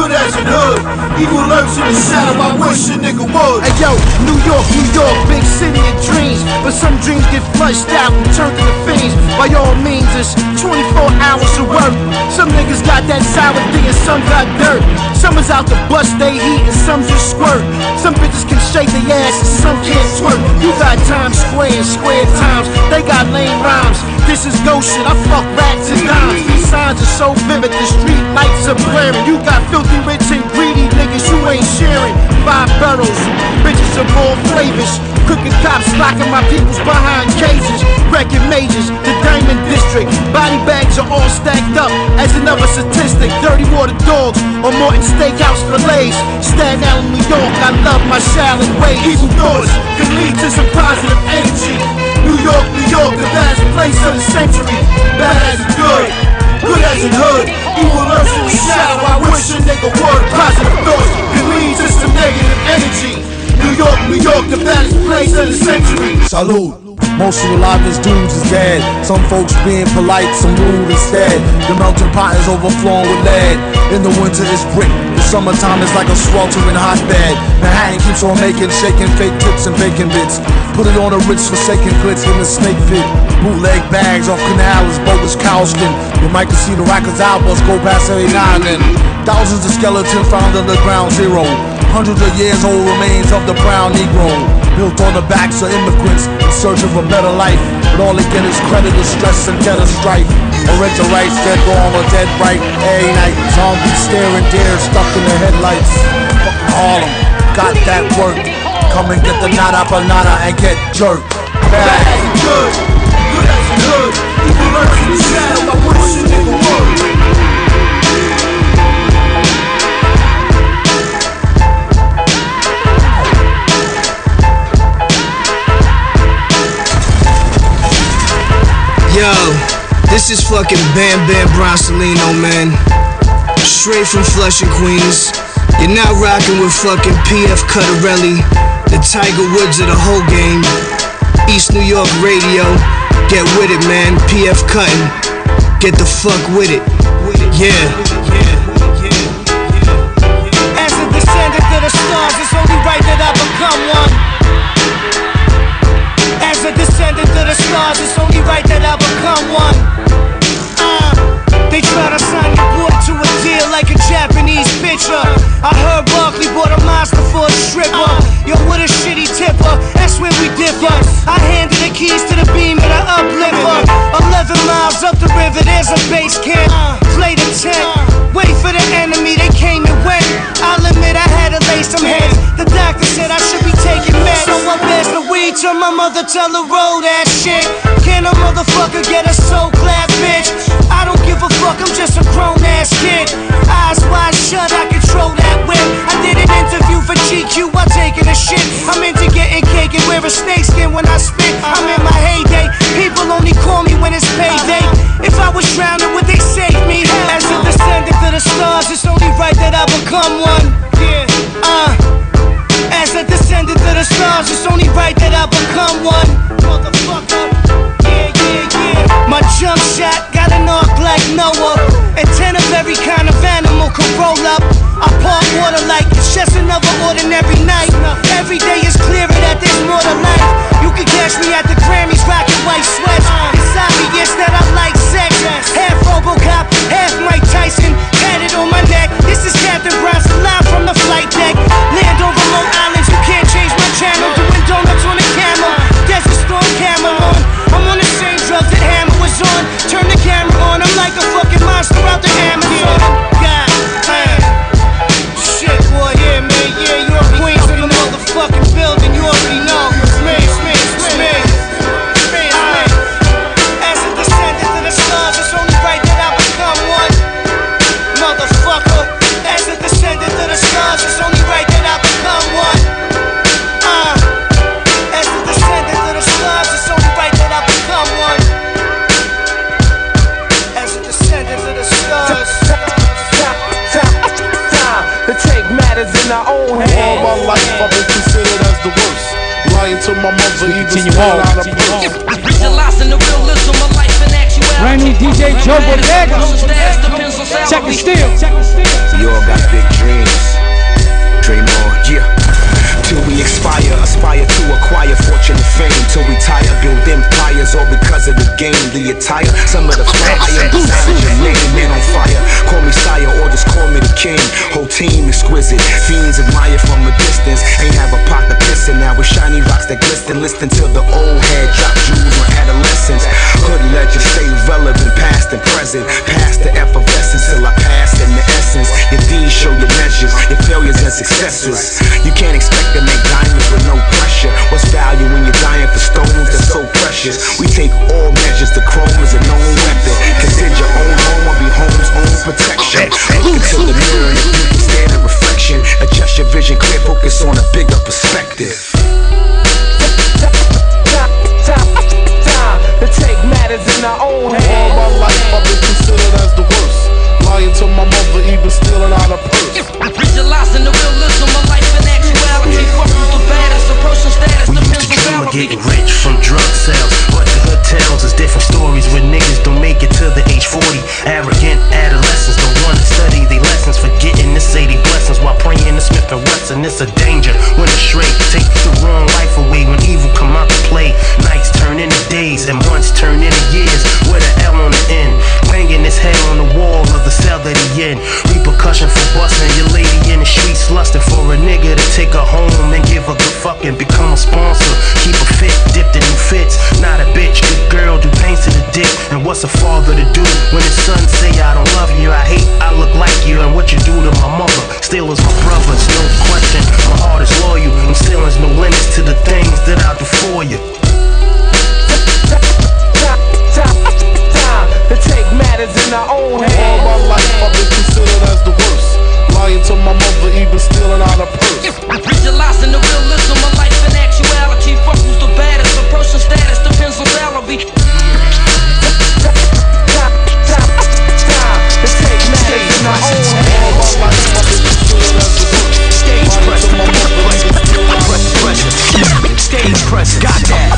good as it hood. Evil lurks in the shadow, I wish a nigga would. Hey yo, New York, New York, big city of dreams. But some dreams get flushed out and turned to the fiends. By all means, it's 24 hours of work. Some niggas got that sour D and some got dirt. Some is out to bust they heat and some just squirt. Some bitches can shake their ass and some can't twerk. You got got Times Square and Square Times. They got lame rhymes. This is ghost shit. I fuck rats and dimes. These signs are so vivid. The street lights are blaring. You got filthy rich and greedy niggas. You ain't sharing. Five barrels. Bitches of all flavors. Crooked cops locking my peoples behind cages. Wrecking majors. The Diamond District. Body bags are all stacked up. As another statistic. Dirty water dogs or Morton Steakhouse fillets. Staten Island, New York. I love my Shaolin way. Evil thoughts can lead to some positive energy. New York, New York, the best place of the century. Bad as good Salute. Most of the livest dudes is dead. Some folks being polite, some rude instead. The melting pot is overflowing with lead. In the winter it's brick. The summertime is like a sweltering hotbed. Manhattan keeps on making, shaking fake tips and bacon bits. Put it on a rich forsaken glitz in the snake pit. Bootleg bags off canals, bogus cowskin. You might can see the Rackers albums go past every now and. Thousands of skeletons found under ground zero. Hundreds of years old remains of the brown Negro. Built on the backs of immigrants in search of a better life. But all they get is creditor stress and debtor strife. Original rights, dead wrong or dead right. Every night, zombies staring deer stuck in the headlights. Fucking Harlem, got that work. Come and get the nada banana and get jerked. Bad. Good, good as in hood. Evil lurks this is fucking Bam Bam Bronsolino, man. Straight from Flushing, Queens. You're now rocking with fucking PF Cutterelli, the Tiger Woods of the whole game. East New York Radio. Get with it, man. PF Cuttin. Get the fuck with it. Yeah. As a descendant of the stars, it's only right that I become one. As a descendant of the stars, it's only right that I become one. They try to sign your boy to a deal like a Japanese pitcher. I heard Barkley bought a monster for a stripper. Yo, what a shitty tipper, that's where we differ. I handed the keys to the beam and I uplift her. 11 miles up the river, there's a base camp. Play the tent, wait for the enemy, they came and went. I'll admit I had to lay some heads. The doctor said I to my mother, tell her roll that shit. Can a motherfucker get a soul clap, bitch? I don't give a fuck, I'm just a grown ass kid. Eyes wide shut, I control that whip. I did an interview for GQ while taking a shit. I'm into getting cake and wear a snakeskin when I spit. I'm in my heyday. People only call me when it's payday. If I was drowning, would they save me? As a descendant of the stars, it's only right that I become one. Yeah, uh. A descendant of the stars, it's only right that I become one. Motherfucker. Yeah, yeah, yeah. My jump shot got an arc like Noah. And ten of every kind of animal could roll up. I park water like it's just another ordinary night. Every day is clearer that there's more to life. You can catch me at the Grammys rocking white sweats. It's obvious that I like sex. Half Robocop, half Mike Tyson. Tatted on my neck. This is Captain Bronson live from the flight deck. Land on remote islands, you can't change my channel. Doing donuts on a camel. Desert storm camera on. I'm on the same drugs that Hammer was on. Turn the camera on, I'm like a fucking monster out the Amazon. Life I've been considered as the worst. Lying to my mother, even Continue still on, out of continue purse. Visualizing the realism of life in actuality. Brand new DJ Joe Bodega. Check it still. We all got big dreams. Dream on, yeah. Till we expire, aspire to acquire fortune and fame. Till we tire, build empires, all because of the game. The attire, some of the fire, design your name, man on fire. Call me sire or just call me the king. Whole team exquisite, fiends admire from a distance. Ain't have a pot to piss blessing. Now with shiny rocks that glisten, listen till the old head drop jewels on adolescence. Hood legends stay relevant, past and present, past the effervescence till I pass in the essence. Your deeds show your measures, your failures and successes. You can't expect to make diamonds with no pressure. What's value when you're dying for stones that's so precious? We take all measures, the chrome is a known weapon. Consider your own home will be home's own protection. Look into the mirror and if you can stand in reflection, adjust your vision, clear focus on a bigger perspective. to take matters in our own hands. All my life I've been considered as the worst. Lying to my mother, even stealing out her purse. Visualizing the realism to getting rich from drug sales, but the hood tells us different stories where niggas don't make it to the age 40. Arrogant adolescents don't wanna study their lessons, forgetting say they blessings while praying to Smith and Wesson. It's a danger when it's straight. Take the wrong life away when evil come out to play. Nights turn into days and months turn into years. With an L on the end, banging his head on the wall of the cell that he in. Repercussion for busting your lady in the streets, lusting for a nigga to take her home and give her good fucking. Become a sponsor, keep fit, dipped in new fits. Not a bitch, good girl, do pains to the dick. And what's a father to do when his son say I don't love you? I hate, I look like you, and what you do to my mother. Still is my brother, it's no question. My heart is loyal, and still is no limits to the things that I do for you. to take matters in our own hands. All my life I've been considered as the worst. Lying to my mother, even stealing out her purse. Visualizing the realism Approaching status depends on salary. Stage presence, got that.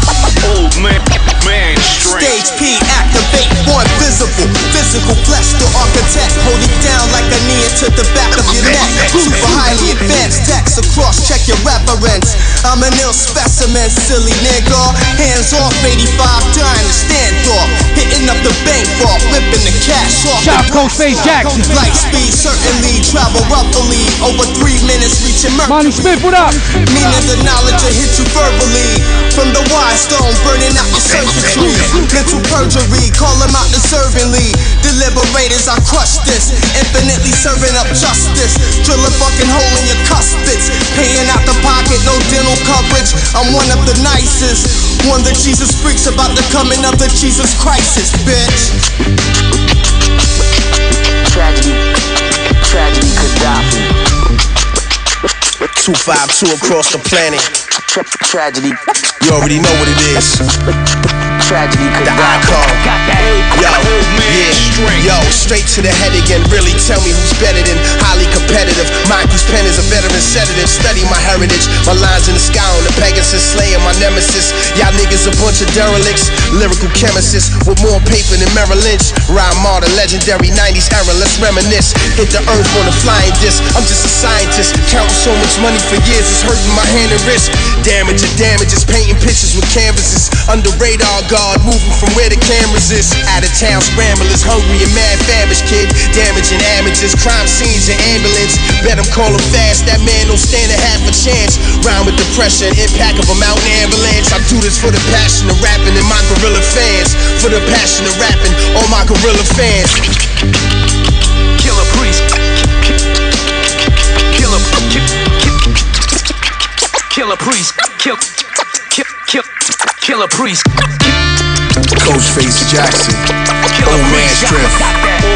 Old man, man strength. Stage P, activate, born visible. Physical flesh, the architect. Hold it down like a knee into the back of your neck. Super highly advanced text across, check your reference. I'm an ill specimen, silly nigga. Hands off, 85, dying to stand off. Hitting up the bank vault, flipping the cash off. Shout out Koshface Jackson. Light speed, certainly. Travel roughly. Over three minutes, reaching Mercury. Monty Smith, what up? Meaning the knowledge will hit you verbally. From the wide stone, burning out your Mental perjury, call them out deservingly. Deliberators, I crush this. Infinitely serving up justice. Drill a fucking hole in your cuspids. Paying out the pocket, no dental coverage. I'm one of the nicest. One that Jesus freaks about the coming of the Jesus crisis, bitch. Tragedy, tragedy, Khadafi. 252 across the planet. Tra- tragedy, You already know what it is. Tragedy, The Khadafi. icon. Yo, yeah, yo, straight to the head again. Really tell me who's better than highly competitive. Mike whose pen is a veteran sedative. Study my heritage. My lines in the sky on the Pegasus, slaying my nemesis. Y'all niggas a bunch of derelicts. Lyrical chemists with more paper than Merrill Lynch. Rhyme all the legendary 90s era. Let's reminisce. Hit the earth on a flying disc. I'm just a scientist. Counting so much money for years. It's hurting my hand and wrist. Damage and damages. Painting pictures with canvases. Under radar guard. Moving from where the cameras is. Out of town scramblers. Hungry and mad famished kid. Damaging amateurs. Crime scenes and ambulance. Bet I'm calling fast. That man don't stand a half a chance. Round with depression. Impact of a mountain avalanche. I do this for the passion of rapping and my gorilla fans. For the passion of rapping. All my gorilla fans. Killah Priest. Killer. Killah Priest. Kill. Kill. Kill. Killah Priest. Coach Face Jackson. Old man strength.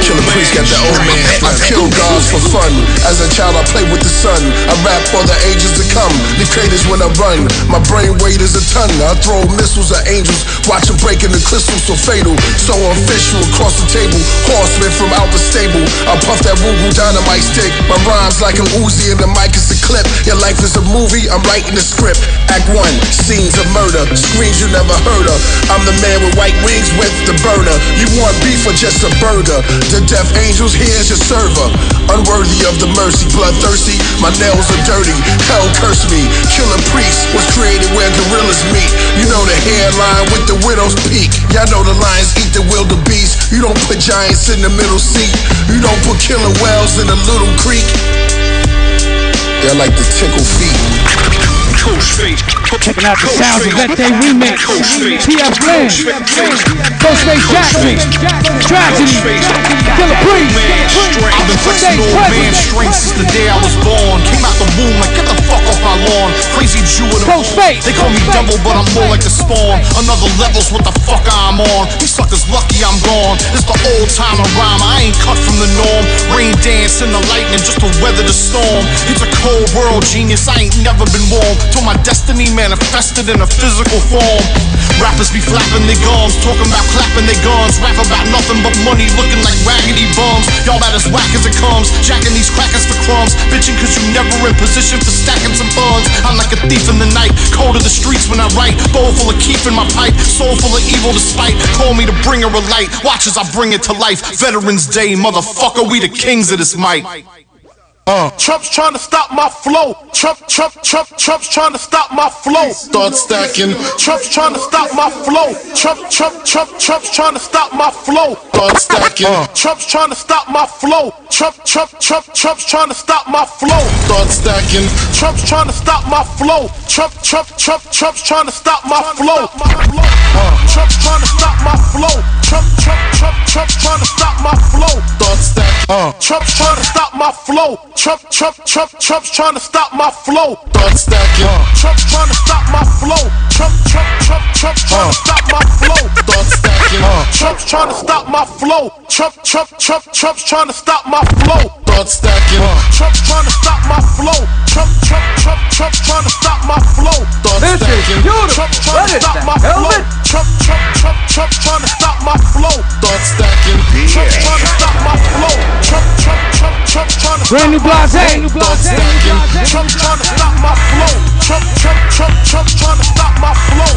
Killah Priest got the old man strength. I kill gods for fun. As a child, I played with the sun. I rap for the ages to come. The craters when I run. My brain weight is a ton. I throw missiles at angels. Watch them breaking the crystal so fatal. So official across the table. Horseman from out the stable. I puff that Rugal dynamite stick. My rhymes like an Uzi and the mic is a clip. Your life is a movie. I'm writing the script. Act one. Scenes of murder. Screams you never heard of. I'm the man with white wings with the burner. You want beef or just a burger? The death angels, here's your server. Unworthy of the mercy, bloodthirsty. My nails are dirty. Hell curse me. Killah Priest was created where gorillas meet. You know the hairline with the widow's peak. Y'all know the lions eat the wildebeest. You don't put giants in the middle seat. You don't put killer whales in the little creek. They're like the tickle feet. Checking out the sounds of that day remix. PF Blend, Koshface Jackson, Tragedy, Killah Priest, I've been flexing old man strength since the day I was born. Came out the womb like get the fuck off my lawn. Crazy Jew a Ghostface. They call me devil, but I'm more like the spawn. Another level's what the fuck I'm on. These suckers lucky I'm gone. It's the old time timer rhyme. I ain't cut from the norm. Rain dance in the lightning just to weather the storm. It's a cold world, genius. I ain't never been warm. My destiny manifested in a physical form. Rappers be flapping their gums, talking about clapping their guns. Rap about nothing but money, looking like raggedy bums. Y'all about as whack as it comes. Jacking these crackers for crumbs. Bitching cause you never in position for stacking some funds. I'm like a thief in the night, cold of the streets when I write. Bowl full of keef in my pipe, soul full of evil despite. Call me the bringer of light. Watch as I bring it to life. Veterans Day, motherfucker, we the kings of this mic. Uh. Trump's trying to stop my flow. Trump, Trump, Trump, Trump's trying to stop my flow. Start stacking. Trump's trying to stop my flow. Trump, Trump, Trump, Trump's trying to stop my flow. Start stacking. Trump's trying to stop my flow. Trump, Trump, Trump, Trump's trying to stop my flow. Start stacking. Trump's trying to stop my flow. Trump, Trump, Trump, Trump's trying to stop my flow. Trump's trying to stop my flow. Trump, Trump, Trump, Trump's trying to stop my flow. Start stacking. Trump's trying to stop my flow. Trump, Trump, Trump, Trump's trying to stop my flow. Start stacking. Trump's trying to stop my flow. Trump, Trump, Trump, Trump's trying to stop my flow. Start stacking. Trump's trying to stop my flow. Trump, Trump, Trump, Trump's trying to stop my flow. Start stacking. Trump's trying to stop my flow. Trump, Trump, Trump, Trump's trying to stop my flow. Is stacking. beautiful. Trump's trying to stop my flow. Trump, Trump, Trump, Trump's trying to stop my flow. Start stacking. Trump's trying to stop my flow. Trump, Trump, Trump, Trump's trying to Brand new blase. Trump's trying to stop my flow. Trump, Trump, Trump, Trump's trying to stop my flow.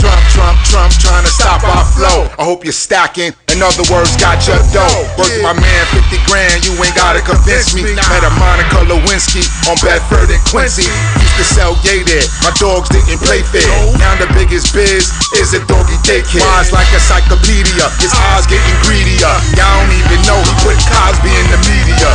Trump, Trump, Trump trying to stop our flow. I hope you're stacking. In other words, got your dough. Worth my man 50 grand, you ain't gotta convince me. Met a Monica Lewinsky on Bedford and Quincy. Used to sell gay there, my dogs didn't play fair. Now the biggest biz is a doggy daycare. Wise like a encyclopedia, his eyes getting greedier. Y'all don't even know he put Cosby in the media.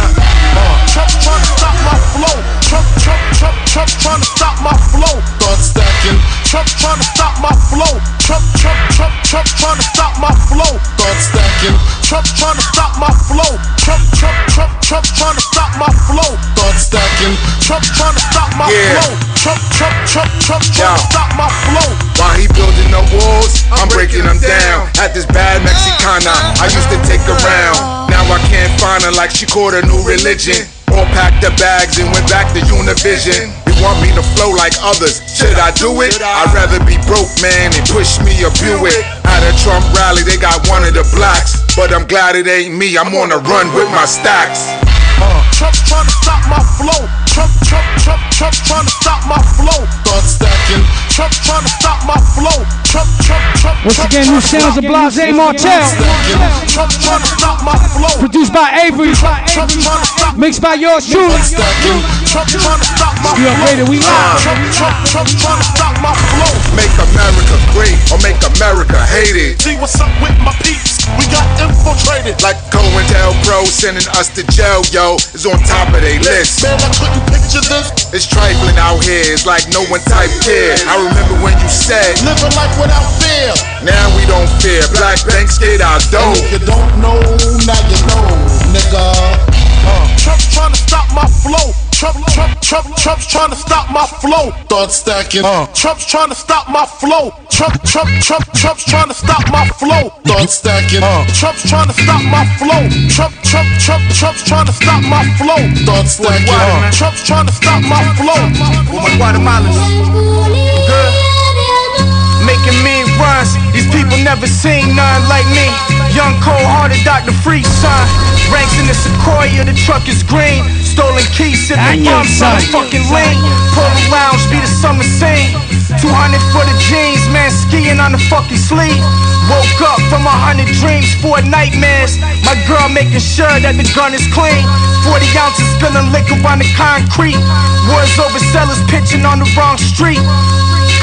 Trump trying to Yo. stop my flow. While he building the walls, I'm breaking them down. At this bad Mexicana, I used to take around. Now I can't find her like she caught a new religion. All packed the bags and went back to Univision. You want me to flow like others? Should I do it? I'd rather be broke, man, and push me a Buick. At a Trump rally, they got one of the blacks. But I'm glad it ain't me, I'm on a run with my stacks. Trump trying to stop my flow. Trump, Trump, Trump, Trump trying to stop my flow. Start stacking. Trump trying to stop my flow. Trump, Trump, Trump. Once Trump again, new sounds of Blase Martel. Trump trying to stop my flow. Produced by Avery. Trump stop Mixed by yours truly. Trump trying to stop my We flow. upgraded, we live. Trump, Trump, Trump trying to stop my flow. Make America great or make America hate it. See what's up with my peeps? We got infiltrated. Like COINTELPRO sending us to jail, yo, is on top of their list. Man, I couldn't picture this. It's trifling out here, it's like no one type care. I remember when you said, Living life without fear. now we don't fear. Black banks get our dough. If you don't know, now you know, nigga. Trump trying to stop my flow. Trump, Trump, Trump, Trump's trying to stop my flow. Start stacking. Uh. Trump's trying to stop my flow. Trump, Trump, Trump, Trump's trying to stop my flow. Start stacking. Uh. Trump's trying to stop my flow. Trump, Trump, Trump, Trump's trying to stop my flow. Start stacking. Trump's trying to stop my flow. With my Guatemalans. Good. Making mean runs. These people never seen none like me. Young, cold-hearted Dr. Free, son. Ranks in the Sequoia, the truck is green. Stolen keys, your bums on son. fucking lean. Pull around, be the summer scene. 200 for the jeans, man, skiing on the fucking sleeve. Woke up from a hundred dreams, four nightmares. My girl making sure that the gun is clean. 40 ounces spilling liquor on the concrete. Wars over sellers pitching on the wrong street.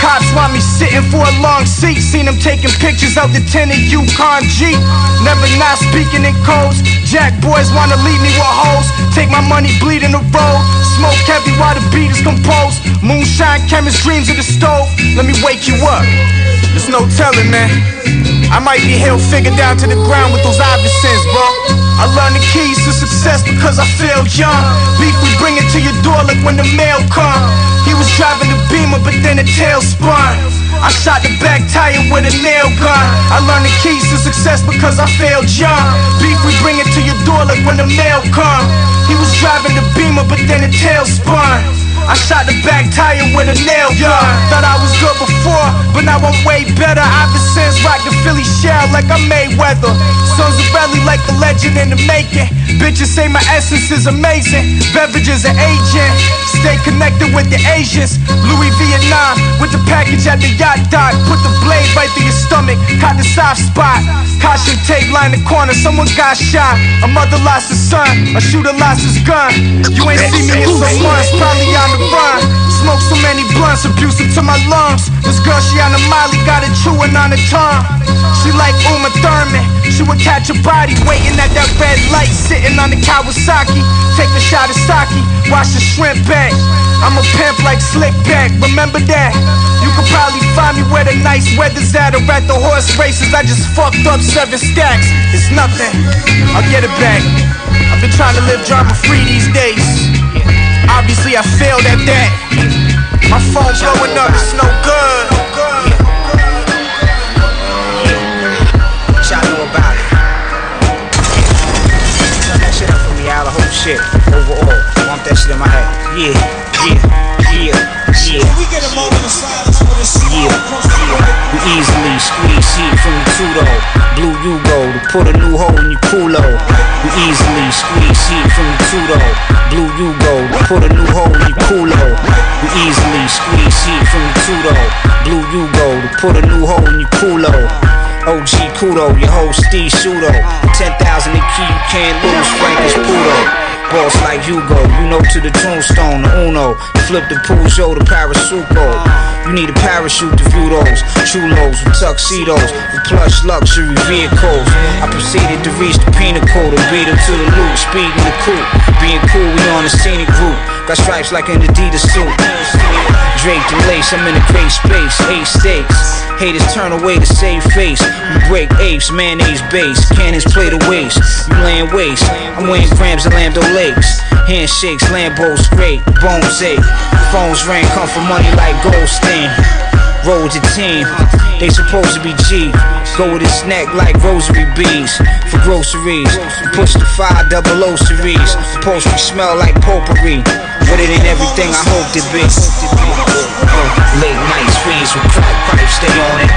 Cops want me sitting for a long seat. Seen them taking pictures of the 10 of Yukon Jeep. Never not speaking in codes. Jack boys wanna leave me with hoes. Take my money, bleed in the road. smoke heavy while the beat is composed. Moonshine, chemist dreams of the stove. Let me wake you up. There's no telling, man. I might be held figure down to the ground with those Iversons, bro. I learned the keys to success because I failed young. Beef, we bring it to your door like when the mail come. He was driving the beamer, but then the tail spun. I shot the back tire with a nail gun. I learned the keys to success because I failed young. Beef, we bring it to your door like when the mail come. He was driving the beamer, but then the tail spun. I shot the back tire with a nail gun. Thought I was good before, but now I'm way better. Ever since rock the Philly shell like I'm Mayweather. Sons of Belly like the legend in the making. Bitches say my essence is amazing. Beverages are aging. Stay connected with the Asians. Louis Vietnam with the package at the yacht dock. Put the blade right through your stomach. Caught the soft spot. Caution tape line the corner. Someone got shot. A mother lost her son. A shooter lost his gun. You ain't seen me in some months. Probably on the run. Smoke so many blunts, abusive to my lungs. This girl, she on the Molly, got it chewing on her tongue. She like Uma Thurman. She would catch a body waiting at that red light, sitting on the Kawasaki. Take a shot of sake, watch the shrimp back. I'm a pimp like Slick Back, remember that? You could probably find me where the nice weather's at or at the horse races. I just fucked up seven stacks. It's nothing, I'll get it back. I've been trying to live drama free these days. Obviously, I failed at that. My phone blowing up, it's no good. Y'all know about it? Turn that shit up for me, Al. The whole shit. Overall. Want that shit in my head. Yeah, yeah, yeah, yeah. We get a moment of silence Yeah. We easily squeeze heat from the Tudo. Blue Yugo to put a new hole in your culo. We easily squeeze heat from the Tudo. Blue Yugo to put a new hole in your culo. We easily squeeze heat from the Tudo. Blue Yugo to put a new hole in your culo. OG Kudo, your whole Steve Pseudo. 10,000 a key, you can't lose. Frank is Pudo. Boss like Hugo, you know to the tombstone, the Uno. Flip the Peugeot to Parasuco. You need a parachute to view those. Chulos with tuxedos, with plush luxury vehicles. I proceeded to reach the pinnacle to beat him to the loop, speeding the coupe. Being cool, we on the scenic route. Got stripes like an Adidas suit. Draped in lace, I'm in a great space. Eight stakes. Haters turn away to save face. We break apes, mayonnaise base. Cannons play the waste. You laying waste. I'm weighing grams of Land O'Lakes. Handshakes, Lambos straight. Bones ache. Phones ring, come for money like Goldstein. Roll the team. They supposed to be G. Go with his neck like rosary beads for groceries. Push the five double O series. Poultry smell like potpourri. But it ain't everything I hoped it be. Uh, late nights, fiends with crack pipes, stay on it.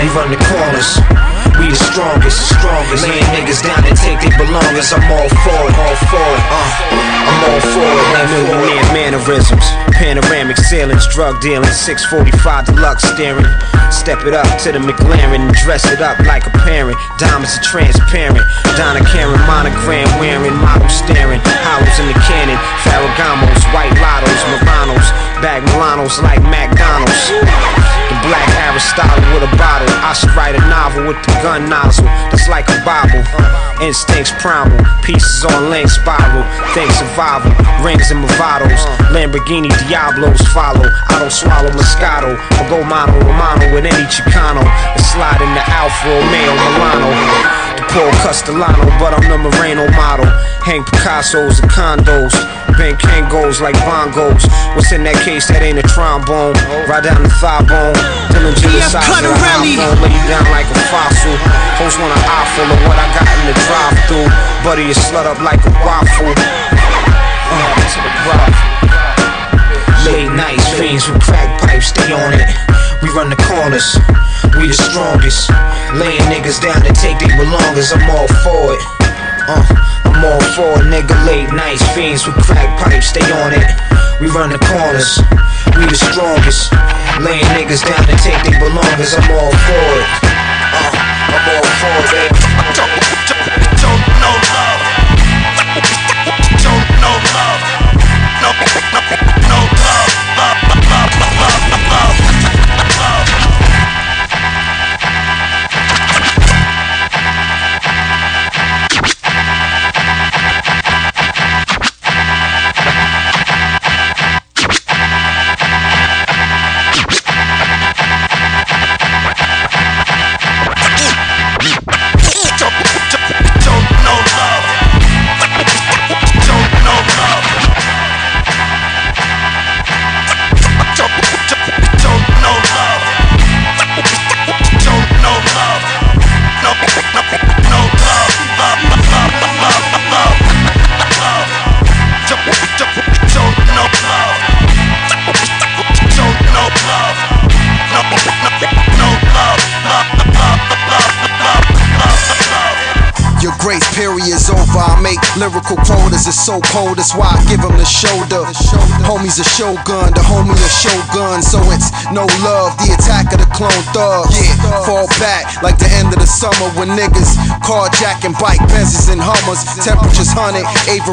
We run the corners. We the strongest, the strongest. Laying niggas down and take their belongings. I'm all for it, all for it. Uh, I'm all for it. Millionaire mannerisms, panoramic ceilings, drug dealing, 645 deluxe steering. Step it up to the McLaren and dress it up like a parent. Diamonds are transparent. Donna Karan monogram wearing, model staring. Hollows in the cannon, Ferragamos, white lottos, Muranos, bag Milanos like McDonald's. Black Aristotle with a bottle. I should write a novel with the gun nozzle. That's like a Bible. Instincts primal. Pieces on length spiral. Think survival. Rings and Movados. Lamborghini Diablos follow. I don't swallow Moscato. Or go mano Romano with any Chicano. And slide in the Alfa Romeo Milano. The Paul Castellano, but I'm the Moreno model. Hang Picasso's and condos. Bang Kangos like bongos. What's in that case? That ain't a trombone. Ride down the thigh bone. Dillinger the size of an iPhone. Lay you down like a fossil. Host want an eye full of what I got in the drive through. Buddy, you slut up like a waffle. Uh, to the broth. Late nights, fiends with crack pipes, stay on it. We run the corners, we the strongest. Laying niggas down to take their belongings, I'm all for it. Uh, I'm all for it, nigga. Late nights, fiends with crack pipes, stay on it. We run the corners, we the strongest. Laying niggas down to take their belongings, I'm all for it. Uh, I'm all for it, Lyrical quotas, it's so cold, that's why I give him the shoulder. Homie's a shogun, the homie a shogun, so it's no love. The attack of the clone thugs. Yeah, fall back like the end of the summer when niggas carjacking bike Benzes and Hummers. Temperatures hunted,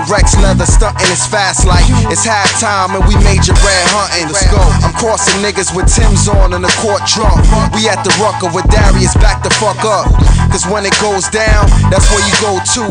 Rex leather stunting. It's fast like it's halftime and we major red hunting. Let's go. I'm crossing niggas with Tim's on in the court drunk. We at the rucker with Darius back the fuck up. Cause when it goes down, that's where you go to.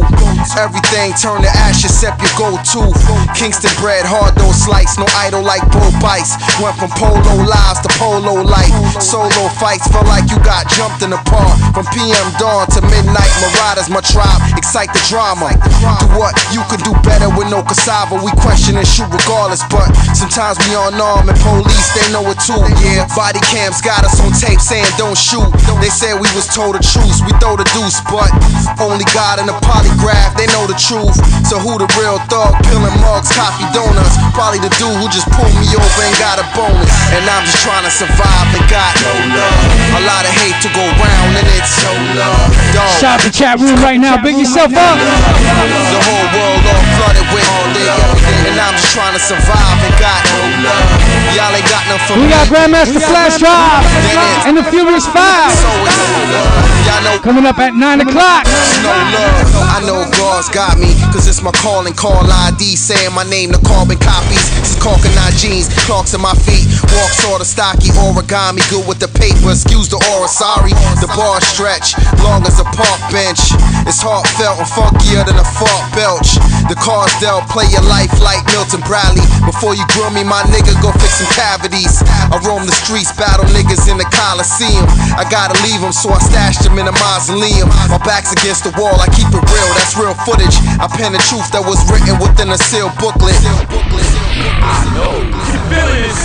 Everything turn to ash except your go to. Kingston bread, hard dough slice, no idol like Bo Bites. Went from polo lives to polo life. Solo fights, felt like you got jumped in the park. From PM dawn to midnight, marauders, my tribe, excite the drama. Do what you could do better with no cassava. We question and shoot regardless, but sometimes we unarmed and police, they know it too. Yeah, body cams got us on tape saying don't shoot. They said we was told the truth, we throw the deuce, but only God and the polygraph, they know the truth. So who the real thug? Peeling mugs, coffee donuts. Probably the dude who just pulled me over and got a bonus. And I'm just trying to survive and got no love. A lot of hate to go round and it's so love. Dog. Shout out the chat room right now. Big yourself up. The whole world all flooded with all day, every day. And I'm just trying to survive and got no love. Y'all ain't got nothing for We me. got Grandmaster Flash Drive and the Furious Five coming up at 9 o'clock. No love. I know God's got me, cause it's my calling call ID saying my name, the carbon copies. It's Calcanine jeans, clocks in my feet. Walk sort of stocky, origami, good with the paper. Excuse the aura, sorry. The bar stretch, long as a park bench. It's heartfelt and funkier than a fart belch. The cars they'll play your life like Milton Bradley. Before you grill me, my nigga, go fix some cavities. I roam the streets, battle niggas in the Coliseum. I gotta leave them, so I stashed them in a mausoleum. My back's against the wall, I keep it real, that's real footage. I pen the truth that was written within a sealed booklet. I know. You feeling this?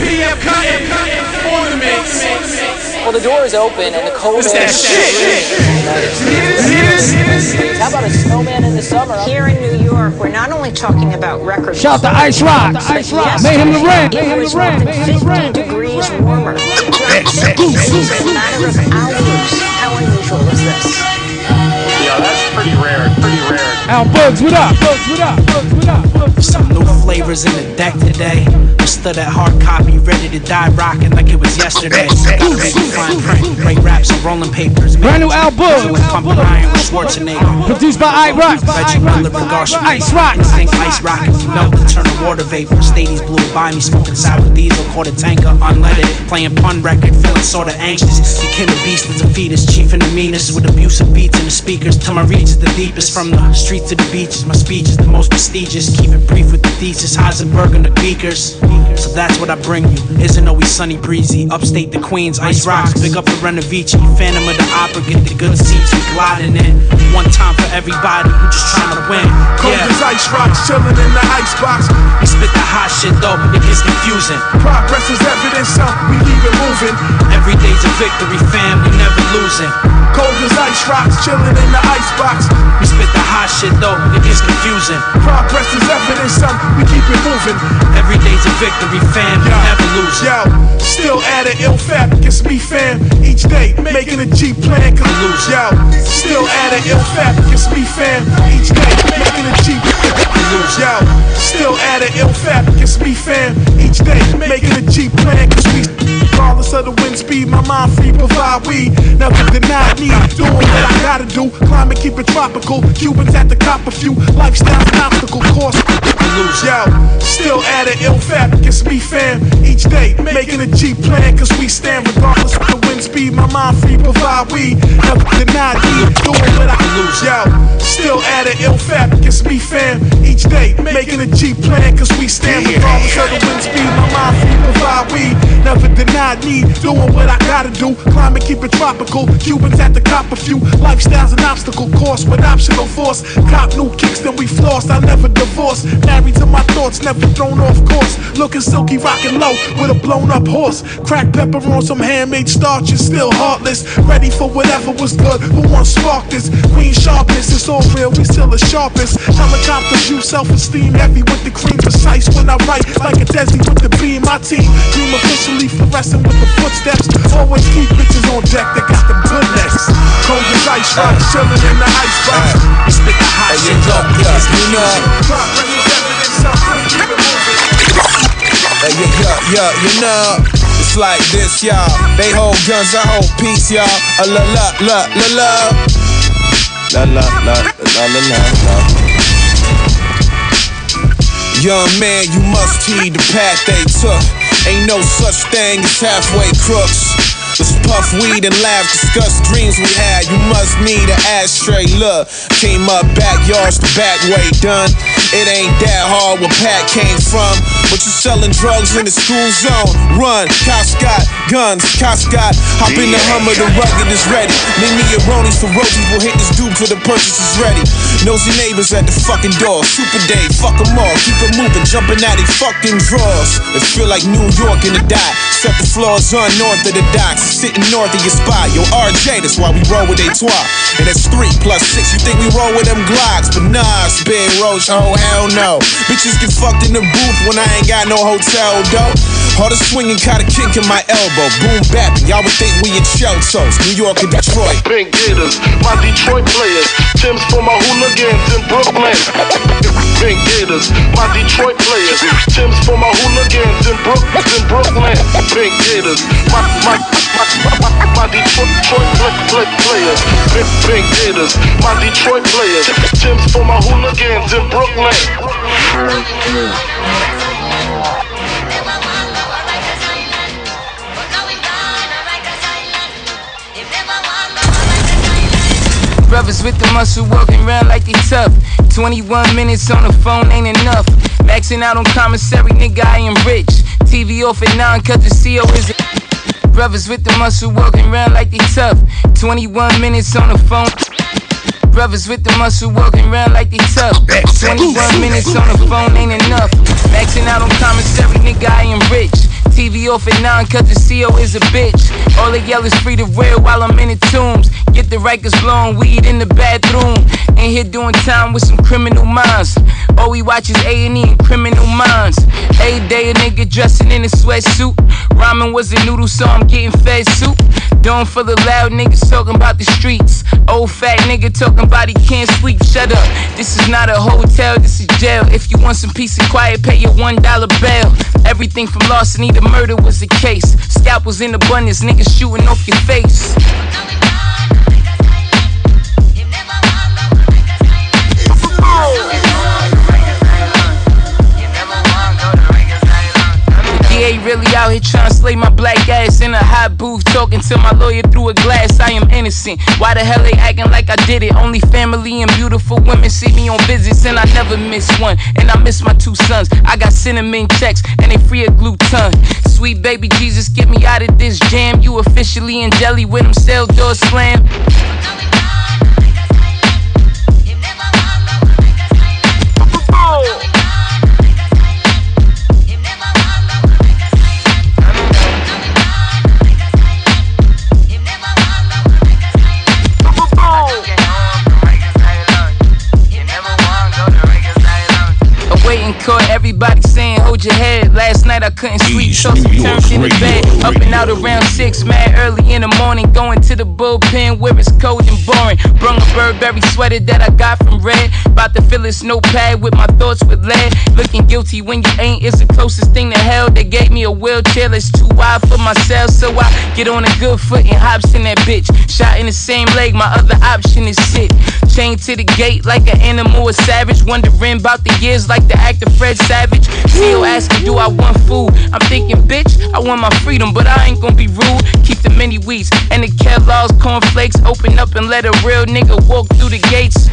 PF Cuttin Ornaments. Well, the door is open and the cold It's air. that shit. How about a snowman in the summer? Here in New York, we're not only talking about record Shout out to Ice Rock. Ice Rock. Meyhem Lauren. It was more than 50 degrees warmer. It's a matter of hours. How unusual is this? Yeah, that's pretty rare. Pretty rare. Al Bugs, what up? Bugs, what up? Bugs, what up? Some new flavors in the deck today. I stood at hard copy, ready to die rocking like it was yesterday. Gotta make it fine print, great raps on rolling papers. Brand new Al Bugs. With pumping iron with Schwarzenegger. Produced by I Rock. Reggie Miller and Garcia. Ice Rock. Think ice rock if you melt and turn to water vapor. Stadies blew by me, smoking sour diesel, caught a tanker, unleaded. Playing pun record, feeling sorta anxious. Became a beast as a fetus, chief and the meanest. With abusive beats in the speakers. Till my reach is the deepest. From the streets to the beaches, my speech is the most prestigious. Keep it brief with the thesis. Heisenberg and the beakers. So that's what I bring you. Isn't always sunny breezy. Upstate the Queens, ice rocks. Big up the Renovici. Phantom of the Opera, get the good seats. We gliding in. One time for everybody who just trying to win. Cold Yeah. as ice rocks, chilling in the icebox. We spit the hot shit though, it gets confusing. Progress is evidence, so we keep it moving. Every day's a victory, fam. We never losing. Cold as ice rocks, chilling in the icebox. We spit the hot shit though, it gets confusing. Progress is evidence, so we keep it moving. Every day's a victory, fam. We never losing. Yo, still at it, ill fabric, it's me, fam. Each day, making a G plan, cause lose. Yo, still at it, ill fabric, it's me, fam. Each day, making a G lose. Yo, still at it, ill fabric, it's me, fam. Each day, making a G plan, cause we. Regardless of the wind speed, my mind free, provide we never deny me. Doing what I gotta do, climate keep it tropical. Cubans at the cop a few, lifestyle's an obstacle course. Lose. Yo, still at it, ill fabric, it's me, fam. Each day, making a G plan, cause we stand regardless of the wind speed, my mind free, provide we never deny me. Doing what I lose. Yo, still at it, ill fabric, it's me, fam. Each day, making a G plan, cause we stand regardless of the wind speed, my mind free, provide we never deny need. Doing what I gotta do, climate keep it tropical. Cubans at the cop a few, lifestyle's an obstacle course with optional force. Cop new kicks, then we floss. I never divorce. Married to my thoughts, never thrown off course. Looking silky, rocking low with a blown up horse. Crack pepper on some handmade starch, is still heartless. Ready for whatever was good. Who wants spark this? Queen sharpness, it's all real, we still the sharpest. Helicopters, you self esteem heavy with the cream, precise when I write like a Desi with the beam. My team dream officially fluorescent with the footsteps. Always keep bitches on deck that got them good necks. Cold as ice rocks, chillin' in the icebox. We spit the hot shit, dog. Niggas you know. Hey, yeah, yeah, yeah, you know. It's like this, y'all. They hold guns, I hold peace, y'all. Uh, la la la la la. La la la la la la la. Young man, you must heed the path they took. Ain't no such thing as halfway crooks. Let's puff weed and laugh, discuss dreams we had. You must need an ashtray. Look, came up backyards the back way done. It ain't that hard where Pat came from. But you selling drugs in the school zone. Run, cops got guns, cops got. Hop in the Hummer, the rugged is ready. Leave me a Ronies for roaches, we'll hit this dude till the purchase is ready. Nosy neighbors at the fucking door. Super day, fuck them all. Keep it moving, jumping out they fucking drawers. It feel like New York in the dot. Set the floors on north of the docks. Sitting north of your spot. Yo, RJ, that's why we roll with a twat. And that's three plus six. You think we roll with them Glocks? But nah, it's Big Roach. Oh, hell no. Bitches get fucked in the booth when I ain't got no hotel, though. Hard to swing and caught a kick in my elbow. Boom bap, y'all would think we in Chelsos, New York and Detroit. Pink Gators, my Detroit players. Tim's for my hooligans in Brooklyn. Pink Gators, my Detroit players. Tim's for my hooligans in, Brook, in Brooklyn. Pink Gators, my my my, my, my Detroit, Detroit play, play, players. Pink, Pink Gators, my Detroit players. Tim's for my hooligans in Brooklyn. Brothers with the muscle walking around like they tough. 21 minutes on the phone ain't enough. Maxing out on commissary, nigga, I am rich. TV off at 9, cut the CO is a. Brothers with the muscle walking around like they tough. 21 minutes on the phone. Brothers with the muscle walking around like they tough. 21 minutes on the phone ain't enough. Maxing out on commissary, nigga, I am rich. TV off at 9, cut the CO is a bitch. All they yell is free to real while I'm in the tombs. Get the Rikers blowing weed in the bathroom. In here doing time with some criminal minds. All we watch is A&E and criminal minds. Every day a nigga dressing in a sweatsuit. Ramen was a noodle, so I'm getting fed soup. Doing for the loud niggas talking about the streets. Old fat nigga talking about he can't sleep. Shut up. This is not a hotel, this is jail. If you want some peace and quiet, pay your one dollar bail. Everything from larceny to murder was the case. Scalp was in abundance, niggas shooting off your face. DA really out here trying to slay my black ass in a hot booth, talking to my lawyer through a glass. I am innocent. Why the hell they acting like I did it? Only family and beautiful women see me on visits, and I never miss one. And I miss my two sons. I got cinnamon checks, and they free a gluten. Sweet baby Jesus, get me out of this jam. You officially in jelly with them cell doors slam. Awaiting your head. I couldn't sleep, so some turned in the bed. Up and out around six, mad early in the morning. Going to the bullpen where it's cold and boring. Brung a Burberry sweater that I got from Red. About to fill this notepad with my thoughts with lead. Looking guilty when you ain't is the closest thing to hell. They gave me a wheelchair that's too wide for myself, so I get on a good foot and hops in that bitch. Shot in the same leg, my other option is sit. Chained to the gate like an animal, a savage. Wondering about the years like the actor Fred Savage. Still asking, do I want food? I'm thinking, bitch, I want my freedom, but I ain't gonna be rude. Keep the mini wheats and the Kellogg's cornflakes. Open up and let a real nigga walk through the gates.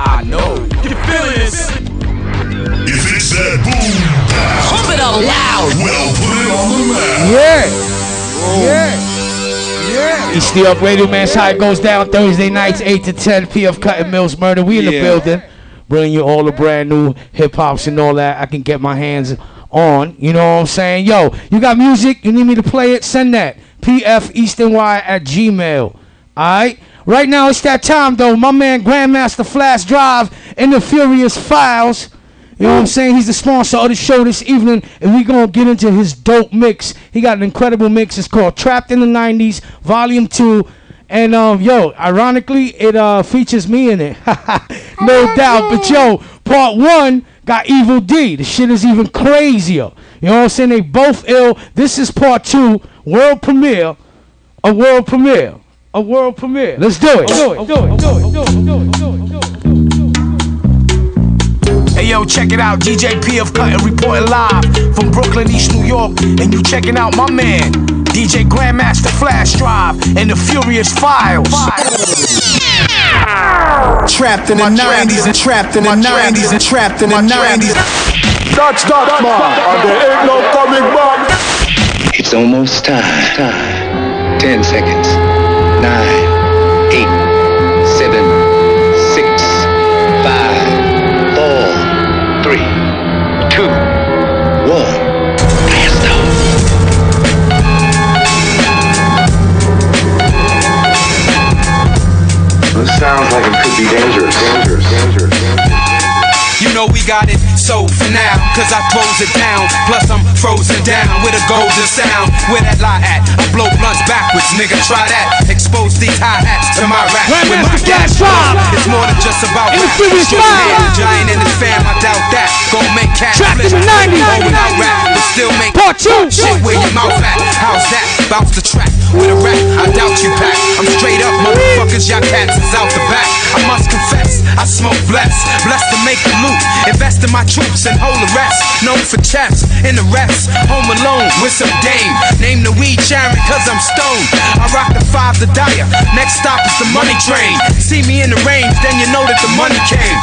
I know. You feeling this? If it's that boom, Pump it up loud. well, put it on the map. Yeah. Yeah. Yeah. East New York Radio, man. That's how it goes down Thursday nights, 8 to 10 p.m. Cutting Mills Murder. We in the building. Bringing you all the brand new hip hops and all that I can get my hands on. You know what I'm saying? Yo, you got music? You need me to play it? Send that. PF Easton Y at Gmail. Alright? Right now it's that time though. My man Grandmaster Flash Drive in the Furious Files You know what I'm saying? He's the sponsor of the show this evening, and we gonna get into his dope mix. He got an incredible mix. It's called "Trapped in the '90s" Volume Two, and um, yo, ironically, it uh features me in it, no doubt. But yo, Part One got Evil D. The shit is even crazier. You know what I'm saying? They both ill. This is Part Two, world premiere, a world premiere, a world premiere. Let's do it. Do it. Do it. Do it. Do it. Do it. Do it. Do it. Hey yo, check it out. DJ PF Cuttin reporting live from Brooklyn, East New York. And you checking out my man, DJ Grandmaster Flash Drive and the Furious Files. Trapped in the 90s and trapped in the 90s and trapped in the 90s. That's that man, and there ain't no coming back. It's almost time. time. Ten seconds. Nine, eight, one. This sounds like it could be dangerous, dangerous, dangerous. You know we got it, so for now, cause I throws it down. Plus I'm frozen down with a golden sound. Where that lie at? I blow blunts backwards, nigga, try that. Expose these high hats to my rap. My gas drop. It's more than just about In the rap. Straight Five. Giant and his fam, I doubt that. Gon' make cash Trapped in the 90s. Oh, without rap, but still make Part two. shit where your mouth at. How's that? Bounce the track with a rap. Motherfuckers. Y'all cats is out the back. I must confess, I smoke blessed, blessed to make the loot. Invest in my troops and hold the rest. Known for chefs in the rest. Home alone with some dame. Name the weed Sharon, cause I'm stoned. I rock the five the dyer. Next stop is the money train. See me in the range, then you know that the money came.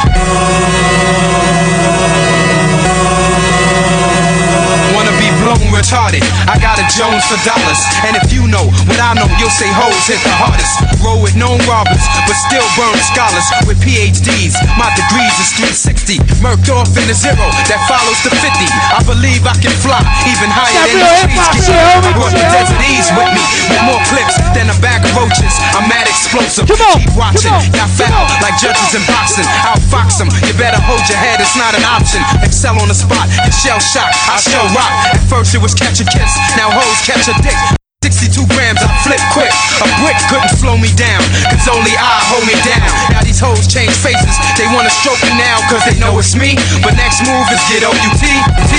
Wanna be blown retarded. I got a Jones for dollars. And if you know what I know, you'll say hoes hit the hardest. Roll with known robbers, but still burn scholars with PhDs. My degrees is 360. Murked off in the zero that follows the 50. I believe I can fly even higher than the trees. homie. Brought the desert ease with me with more clips than a bag of roaches. I'm mad explosive. Keep watching. Y'all foul like judges in boxing. Outfox them. You better hold your head. It's not an option. Excel on the spot. Shell shock. I shell rock. At first it was catch a kiss. Now hoes catch a dick. 62 grams, I flip quick. A brick couldn't slow me down, cause only I hold me down. Now these hoes change faces, they wanna stroke me now, cause they know it's me. But next move is get OUT. T, T.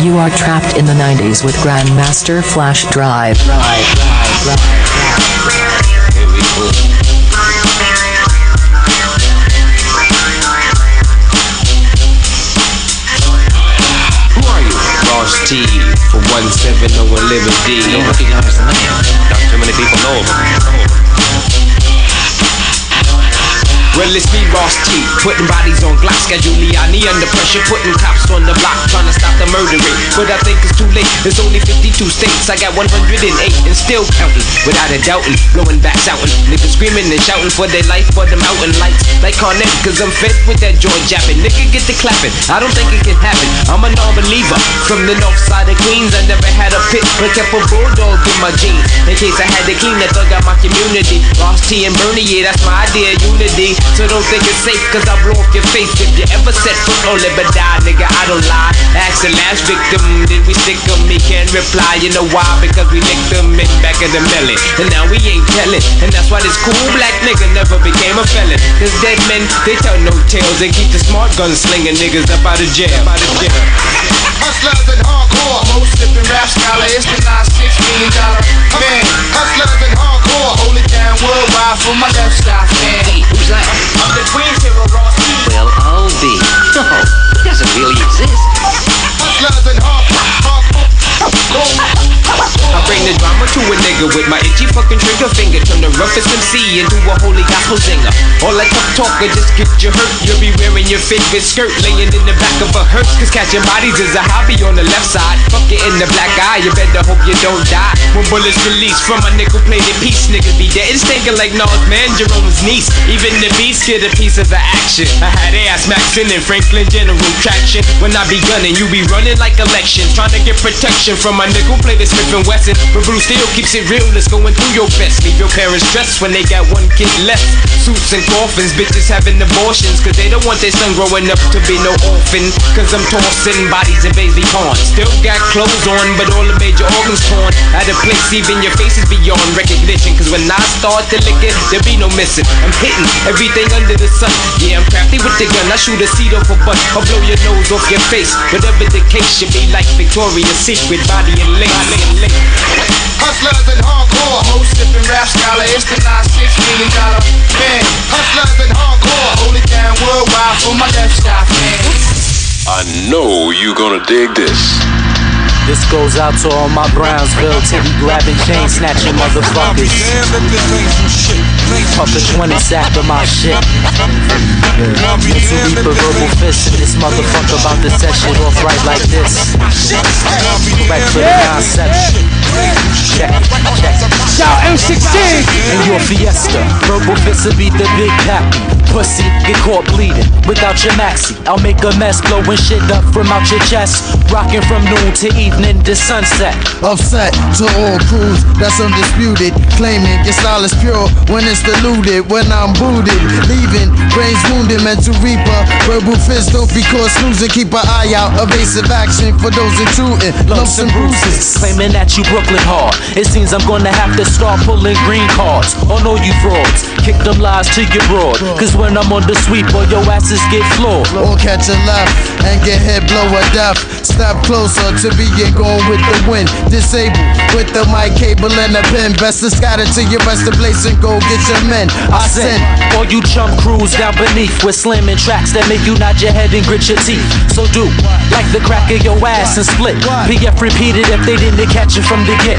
You are trapped in the 90s with Grandmaster Flash Drive. Drive, drive, drive. Who T for 170 Living D. Don't recognize the name. Not too many people know of him. Well, it's me, Ras T, putting bodies on Glocks, got Giuliani under pressure, putting cops on the block, trying to stop the murder rate. But I think it's too late. There's only 52 states. I got 108 and still counting, without a doubting, blowing back shouting, niggas screaming and shouting for their life for the mountain lights, like Cornet, cause I'm fed with that joint japping. Nigga, get the clapping. I don't think it can happen. I'm a non-believer from the north side of Queens. I never had a pit, but kept a bulldog in my jeans. In case I had to clean the thug out my community. Ras T and Bernie, yeah, that's my idea, unity. So don't think it's safe, cause I blow off your face. If you ever set foot on die, nigga, I don't lie. Ask the last victim, did we stick him? He can't reply, you know why? Because we licked him in back of the melon. And now we ain't telling. And that's why this cool black nigga never became a felon. Cause dead men, they tell no tales. They keep the smart guns slinging niggas up out of jail. Out of jail. Hustlers and hardcore, most flipping rap scholar. It's the 96 million dollar man. Hustlers and hardcore, hold it down worldwide for my left side fan. Hey, who's that? I'm the twin hero, Ross Well, I'll be. No, he doesn't really exist. Hustlers and hardcore, I bring the drama to a nigga with my itchy fucking trigger finger. Turn the roughest MC into a holy gospel singer. All that tough talker just get you hurt. You'll be wearing your favorite skirt, laying in the back of a hearse. Cause catching bodies is a hobby on the left side. Fuck it in the black eye, you better hope you don't die. When bullets release from a nickel plated piece, niggas be dead. It's thinking like Nas man, Jerome's niece. Even the beast get a piece of the action. I had ass Maxin and Franklin General traction. When I be gunning, you be running like elections. Trying to get protection from my nickel plated Smith and Wesson. But Bruce still keeps it real, it's going through your best. Leave your parents stressed when they got one kid left. Suits and coffins, bitches having abortions. Cause they don't want their son growing up to be no orphan. Cause I'm tossing bodies in baby pawns. Still got clothes on, but all the major organs torn. At a place, even your face is beyond recognition. Cause when I start to lick it, there'll be no missing. I'm hitting everything under the sun. Yeah, I'm crafty with the gun. I shoot a seed off a butt. I'll blow your nose off your face. Whatever the case should be like Victoria's Secret, body and link. Hustlers and hardcore, most sipping rap scholar. It's the 96 million dollar man. Hustlers and hardcore, hold it down worldwide for my lifestyle fans. I know you're gonna dig this. This goes out to all my Brownsville titty grabbing, chain snatching motherfuckers. Puff a 20 sack of my shit. Mental Reaper verbal fist in this motherfucker about to set shit off right like this. Back for the concept. Check, check. Shout M16 And your fiesta. Verbal fists will beat the big pappy. Pussy, get caught bleeding without your maxi. I'll make a mess, blowing shit up from out your chest. Rocking from noon to evening to sunset. Upset to all crews that's undisputed. Claiming your style is pure when it's diluted. When I'm booted, leaving brains wounded, mental reaper. Verbal fist don't be caught snoozing. Keep an eye out, evasive action for those intruding. Lumps and bruises. Claiming that you Brooklyn hard. It seems I'm gonna have to start pulling green cards oh, on all you frauds. Kick them lies to your broad. Cause when I'm on the sweep, all your asses get floored. Or catch a left and get hit, blow a death. Step closer to being going with the wind. Disabled with the mic cable and a pen. Best to scatter to your rest of place and go get your men. I send all you chump crews down beneath with slamming tracks that make you nod your head and grit your teeth. So do like the crack of your ass and split. PF repeated if they didn't catch it from the get.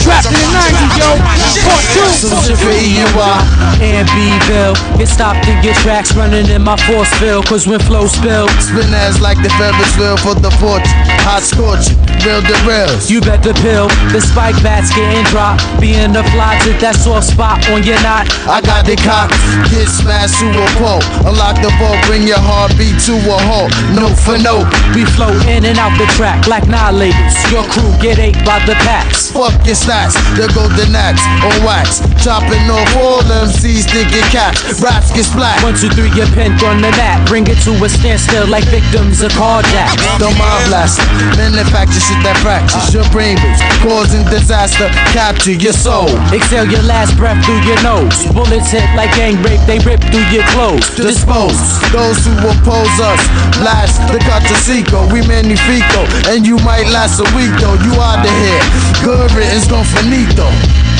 Trapped in the 90s, yo. Part two. Solution for EUI. And Bville. Get stopped and get tracks running in my force field. Cause when flow spill, Spin ass like the Ferris wheel for the fortune. Hot scorching, real the rails. you bet the pill. The spike bats getting dropped. Being the fly to that soft spot on your knot. I got the cock, get smashed to a pole. Unlock the vault, bring your heartbeat to a halt. No for no. We flow in and out the track like labels. Your crew get ate by the packs. Fuck your the golden axe on wax. Chopping off all MCs, thinking cats. Raps get splat. One, two, three, get pinned on the mat. Bring it to a standstill like victims of carjacks. Don't mind blast. Manufacture shit that fractures your brain waves. Causing disaster, capture your soul. Exhale your last breath through your nose. Bullets hit like gang rape, they rip through your clothes. Dispose those who oppose us. Blast the Catasico, we magnifico. And you might last a week though. You out of here. Good riddance, don finito.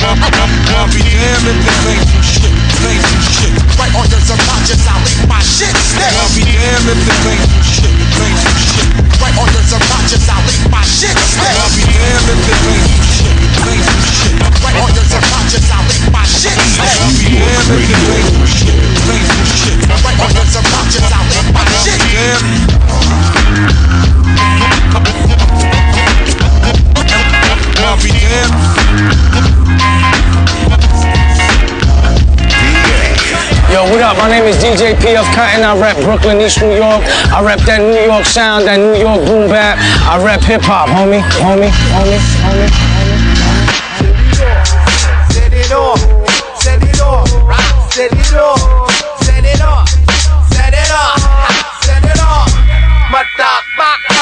I'll be damned if this ain't some shit. This some shit. Right on your subconscious, I'll leave my shit stick. I'll be damned if this ain't some shit. This some shit. Right on your subconscious, I'll leave my shit stick. I'll be damned if this ain't some shit. This some shit. Right on your subconscious, I'll leave my shit stick. I'll be damned if this ain't some shit. This some shit. Right on your subconscious, I'll leave my shit. I'll be damned. Yo, what up? My name is DJ PF Cuttin. I rap Brooklyn, East New York. I rap that New York sound, that New York boom bap. I rap hip hop, homie, homie, homie, homie. Set it off, set it off, set it off, set it off, set it off, set it off. Motherfucker.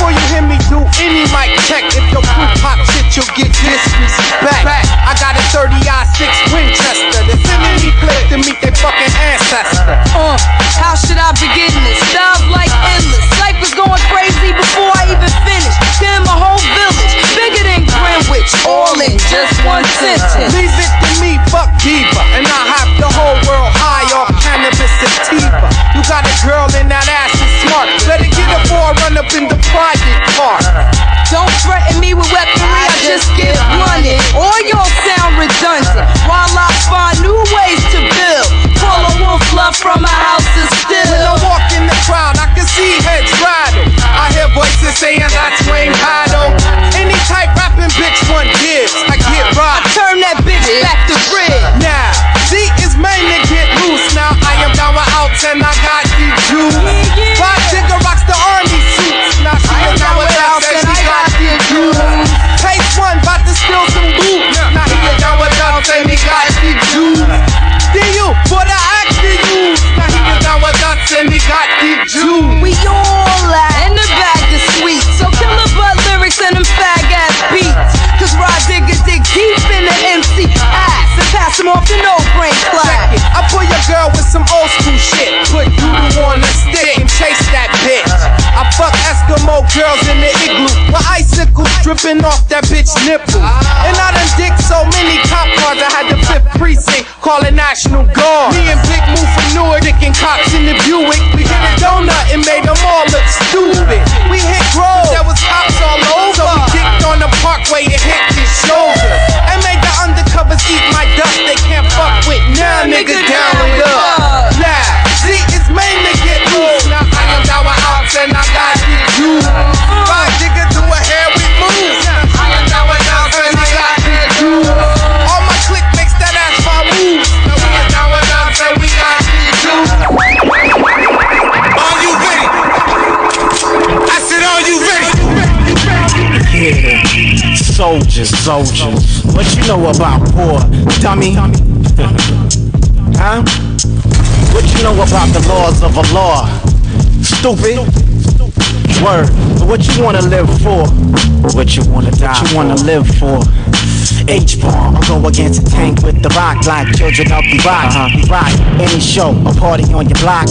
Before you hear me do any mic check, if your crew pop shit, you'll get disrespect. I got a 30 I6 Winchester. They're sending me clips to meet their fucking ancestor. Uh, how should I begin this? Styles like endless. Life is going crazy before I even finish. Dripping off that bitch nipple. And I done dick so many cop cars, I had the fifth precinct calling National Guard. Me and Big move from Newark, dicking cops in the Buick. We hit a donut and made them all look stupid. We hit Grove, there was cops all over. So we dicked on the parkway and hit his shoulder. And made the undercovers eat my dust, they can't fuck with now, nigga, down with up. Soldiers, soldiers. What you know about war, dummy? huh? What you know about the laws of a law? Stupid. Word. What you wanna live for? What you wanna die? What you wanna live for? H bomb, I go against a tank with the rock like children of the rock. Uh-huh. Rock any show, a party on your block.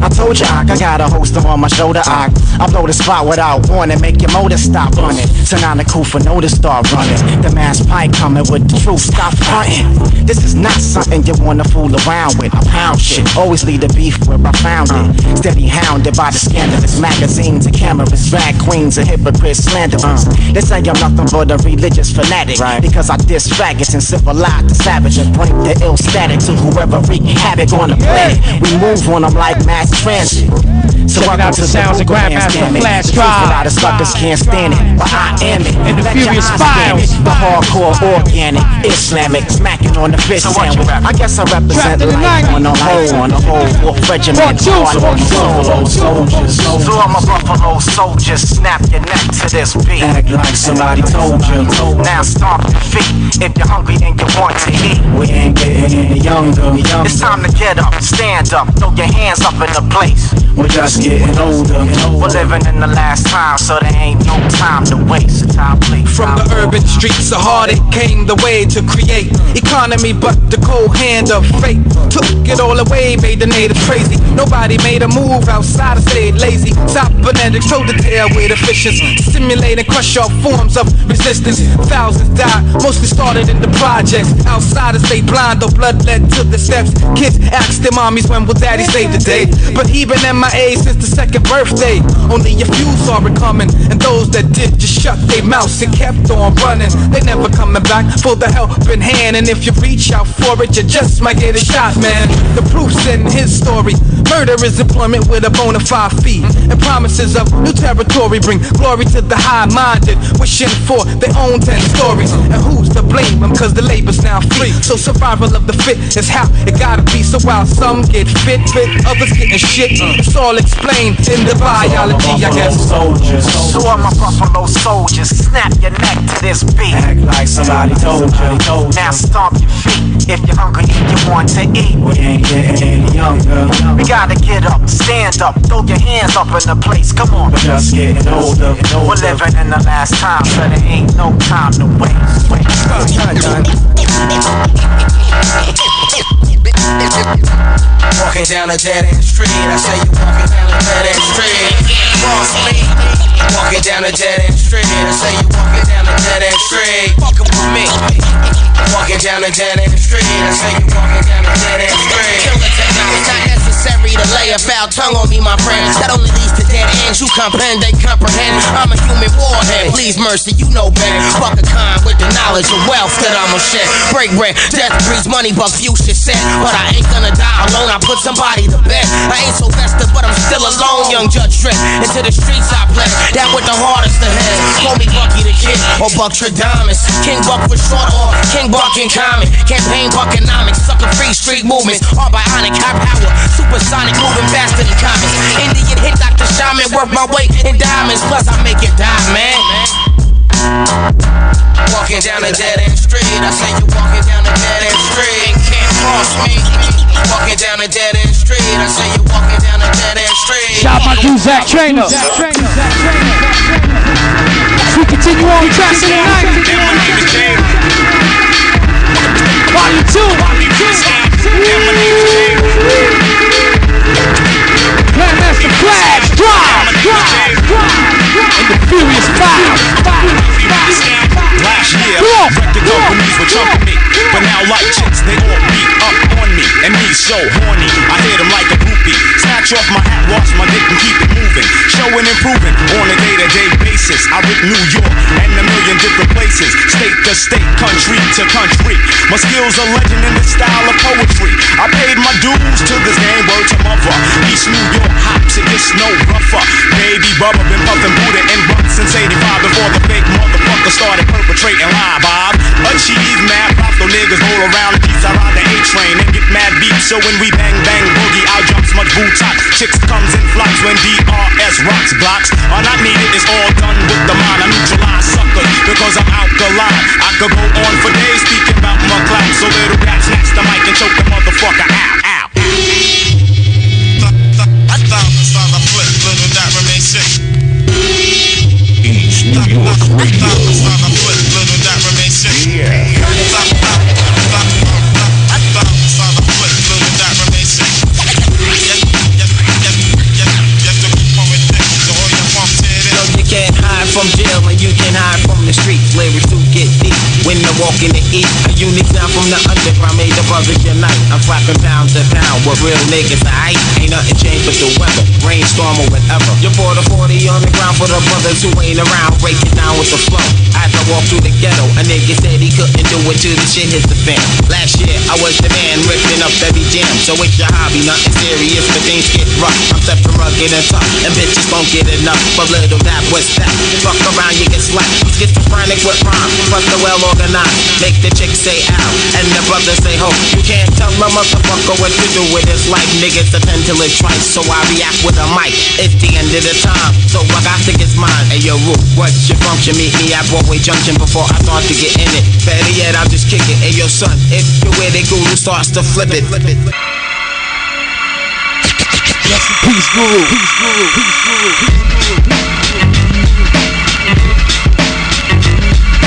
I told you I, got a holster on my shoulder. I, I blow the spot without warning, make your motor stop running. Turn on the cool for no to start running. The Maspyke coming with the truth, stop fronting. This is not something you wanna fool around with. I pound shit, always lead the beef where I found it. Steady hounded by the scandalous magazines and cameras, drag queens and hypocrites, slanderers. They say I'm nothing but a religious fanatic right. because I diss faggots and civilize the savage and bring the ill static to whoever wreak havoc on the planet. We move on them like mass friends transit. So Check it out, the sounds of Grandmaster Flash Drive. A lot of suckers can't stand it, but I am it. And the Let Furious eyes Files. The hardcore organic, Islamic, smacking on the fish sandwich. I guess I represent the life 90s. on the whole, on the whole wolf regiment. Part two, hard part solo soldiers. So I'm a buffalo soldier, snap your neck to this beat. Act like somebody told you. Now stomp your feet if you're hungry and you want to eat. We ain't getting any younger. It's time to get up, stand up, throw your hands up in the place. We're just getting older. We're living in the last time, so there ain't no time to waste. Time, please. From the urban streets of hard, it came the way to create economy, but the cold hand of fate took it all away, made the natives crazy. Nobody made a move outside of stayed lazy. Cybernetics toe the tail with efficiency, stimulate and crush all forms of resistance. Thousands died, mostly started in the projects. Outsiders stay blind, though blood led to the steps. Kids ask their mommies when will daddy save the day. But he been MIA since the second birthday. Only a few saw it coming, and those that did just shut their mouths and kept on running. They never coming back for the helping hand, and if you reach out for it, you just might get a shot, man. The proof's in his story. Murder is employment with a bona fide fee, and promises of new territory bring glory to the high-minded, wishing for their own ten stories. And who's to blame them? Cause the labor's now free. So survival of the fit is how it gotta be. So while some get fit, fit, others getting shit. It's all explained in the biology, I guess. Soldiers. So I'm a buffalo soldiers? snap your neck to this beat. Act like somebody told you. Now stomp your feet if you're hungry and you want to eat. We ain't getting any younger. We gotta get up, stand up, throw your hands up in the place. Come on. We're just getting older. We're living in the last time, so there ain't no time to waste. waste. Walking down a dead end street, I say you walking down a dead end street. Cross me. Walking down a dead end street, I say you walking down a dead end street. Fucking with me. Walking down a dead end street, I say you walking down a dead end street. It's not necessary to lay a foul tongue on me, my friends. That only leads to dead ends. You comprehend, they comprehend. I'm a human warhead. Please, mercy, you know better. Fuck a con with the knowledge of wealth that I'ma share. Break bread, death breeds money, but few shit said. But I ain't gonna die alone. I put somebody to bed. I ain't so vested, but I'm still alone. Young Judge Dredd. Into the streets I play. That with the hardest to head. Call me Bucky the Kid or Buck Tradamus. King Buck for short or King Buck in common. Campaign Buckonomics. Sucker free street movements. All bionic high power. Supersonic moving faster than comets. Indian hit Dr. Shaman. Worth my weight in diamonds. Plus I make it die, man. Walking down a dead end street, I say you walking down a dead end street. Can't cross me. Walking down a dead end street, I say you walking down a dead end street. Shout out my dude Zach Trainer. We continue on with tracks in the night. Volume with the flash drive, drive, drive, and the furious five. Last year, record companies were jumping me, but now like chicks, they all beat up on me, and me so horny. I hit them like a groupie. Snatch off my hat, wash my dick and keep it moving. Showing improving on a day-to-day basis. I rip New York and a million different places. State to state, country to country. My skills are legend in the style of poetry. I paid my dues to this game, word to mother. East New York hops, it gets no rougher. Baby Bubba been puffin' Buddha and rock since 85 before the fake motherfucker started perpetrating lie, Bob. Achieve mad pop, niggas roll around jeeps. I ride the A train mad beat. So when we bang bang boogie, I'll jump smudge boot top. Chicks comes in flocks when DRS rocks blocks. Are not needed, it's all done with the mind. I neutralize suckers because I'm alkaline. I could go on for days speaking about my clout. So little rap snatch the mic and choke the motherfucker out, out. East New York Radio. No, from jail and you can hide from the streets. Lyrics do get deep when you walk in the east. A unique sound from the underground made the brothers unite. I'm flapping pound to pound with real niggas. I ain't nothing changed but the weather, rainstorm or whatever. You pour the 40 on the ground for the brothers who ain't around. Break it down with the flow. As I walk through the ghetto. A nigga said he couldn't do it till the shit hit the fan. Last year I was the man ripping up every jam. So it's your hobby, nothing serious, but things get rough. I'm for rugged and tough, and bitches won't get enough. But little that was that. Fuck around, you get slapped. Schizophrenic with rhyme, but the well Make the chick say ow, and the brother say ho. You can't tell my motherfucker what to do with his life. Niggas attend till it twice, so I react with a mic. It's the end of the time, so I got to get mine. Hey yo, Root, what's your function? Meet me at Broadway Junction before I start to get in it. Better yet, I'll just kick it. Hey yo, son, if you're with it, Guru starts to flip it. Flip it. Peace Guru. Peace Guru. Peace Guru. Peace Guru.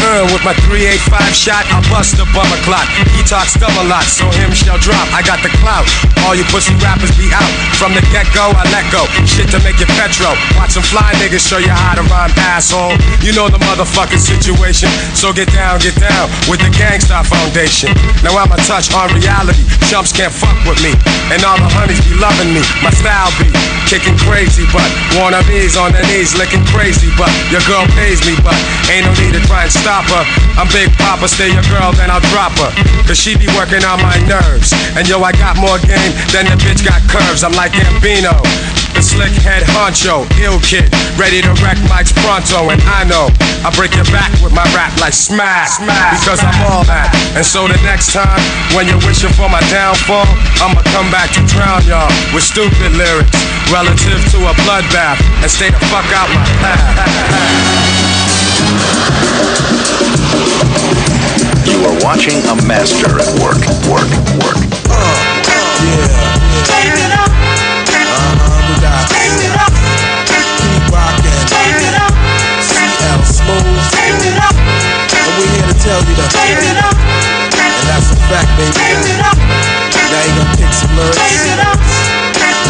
Uh, with my 385 shot, I bust the bummer clock. He talks dumb a lot, so him shall drop. I got the clout. All you pussy rappers be out. From the get go, I let go. Shit to make it petro. Watch some fly niggas show you how to rhyme, asshole. You know the motherfucking situation. So get down, get down with the Gang Starr Foundation. Now I'm a touch on reality. Chumps can't fuck with me. And all the honeys be loving me. My style be kicking crazy, but wannabes on their knees licking crazy. But your girl pays me, but ain't no need to try and stop her. I'm Big Papa, stay your girl, then I'll drop her. Cause she be working on my nerves. And yo, I got more game than the bitch got curves. I'm like Gambino. The slick head honcho, ill kid, ready to wreck mics pronto, and I know I break your back with my rap like smash, because I'm all that. And so the next time when you're wishing for my downfall, I'ma come back to drown y'all with stupid lyrics relative to a bloodbath, and stay the fuck out my path. You are watching a master at work, work, work. Yeah Send it up Send it up We need to tell you that, and that's a fact, baby. Turn it up. Now you gonna pick some lyrics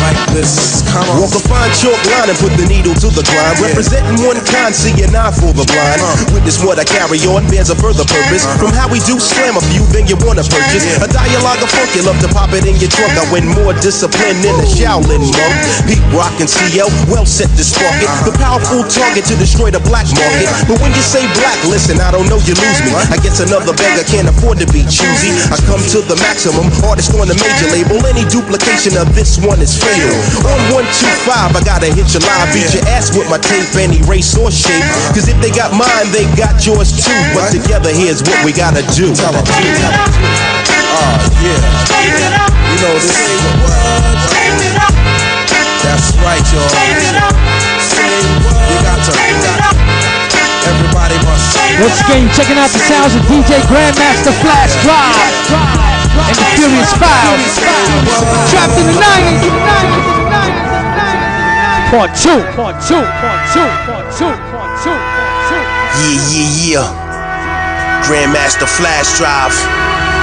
like this. Come on. Walk a fine chalk line and put the needle to the grind. Representing one kind, see an eye for the blind. Uh. Witness what I carry on bears a further purpose. Uh. From how we do slam a few, then you wanna purchase a dialogue of funk. You love to pop it in your trunk. I win more discipline than a Shaolin monk. Pete Rock and CL, well set to spark it. Uh. The powerful target to destroy the black market. But when you say black, listen, I don't know, you lose me. I guess another beggar can't afford to be choosy. I come to the maximum, artist on the major label. Any duplication of this one is fatal. On 125, I gotta hit your line, beat your ass with my tape, any race or shape. Cause if they got mine, they got yours too. But together, here's what we gotta do. Oh, yeah. You know, this ain't what was. That's right, y'all. You got to. Everybody must. Once again, checking out the sounds of DJ Grandmaster Flash Drive and the Furious Files. Trapped in the 90s. Part two, part two, part two, part two, part two, part two. Yeah, yeah, yeah. Grandmaster Flash Drive.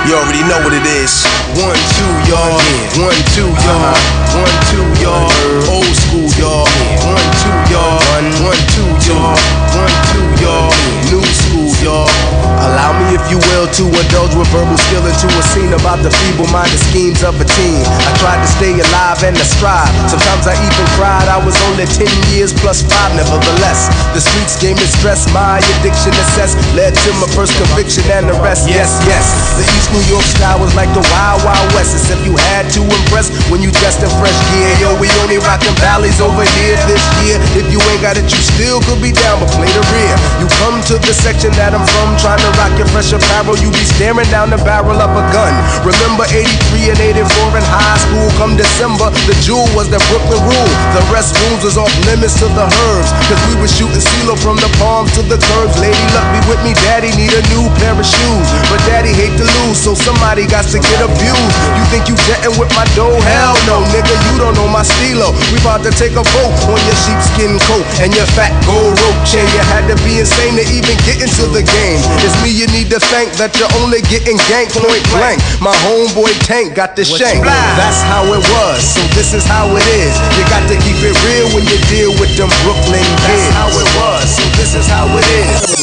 You already know what it is. One, two, y'all. One, two, y'all. One, two, y'all. Old school, y'all. One, two, y'all. One, two, y'all. One, two, y'all. New school, y'all. Allow me, if you will, to indulge with verbal skill into a scene about the feeble-minded schemes of a team. I tried to stay alive and to strive. Sometimes I even cried. I was only 10 years plus five, nevertheless. The streets gave me stress. My addiction assessed led to my first conviction and arrest. Yes, yes. The East New York style was like the Wild Wild West. Except you had to impress when you dressed in fresh gear. Yo, we only rockin' valleys over here this year. If you ain't got it, you still could be down, but play the rear. You come to the section that I'm from, trying to rock your fresh apparel. You be staring down the barrel of a gun. Remember 83 and 84 in high school. Come December, the jewel was the Brooklyn rule. The restrooms was off limits to the herbs. Cause we was shooting CeeLo from the palms to the curbs. Lady, luck be with me, daddy need a new pair of shoes. But daddy hate to lose, so somebody got to get abused. You think you jetting with my dough? Hell no, nigga, you don't know my stilo. We about to take a vote on your sheepskin coat and your fat gold rope chain. You had to be insane to even get into the game. It's me you need to thank that you're only getting ganked point blank. My homeboy Tank got the shank. That's how it was, so this is how it is. You got to keep it real when you deal with them Brooklyn kids. That's how it was, so this is how it is.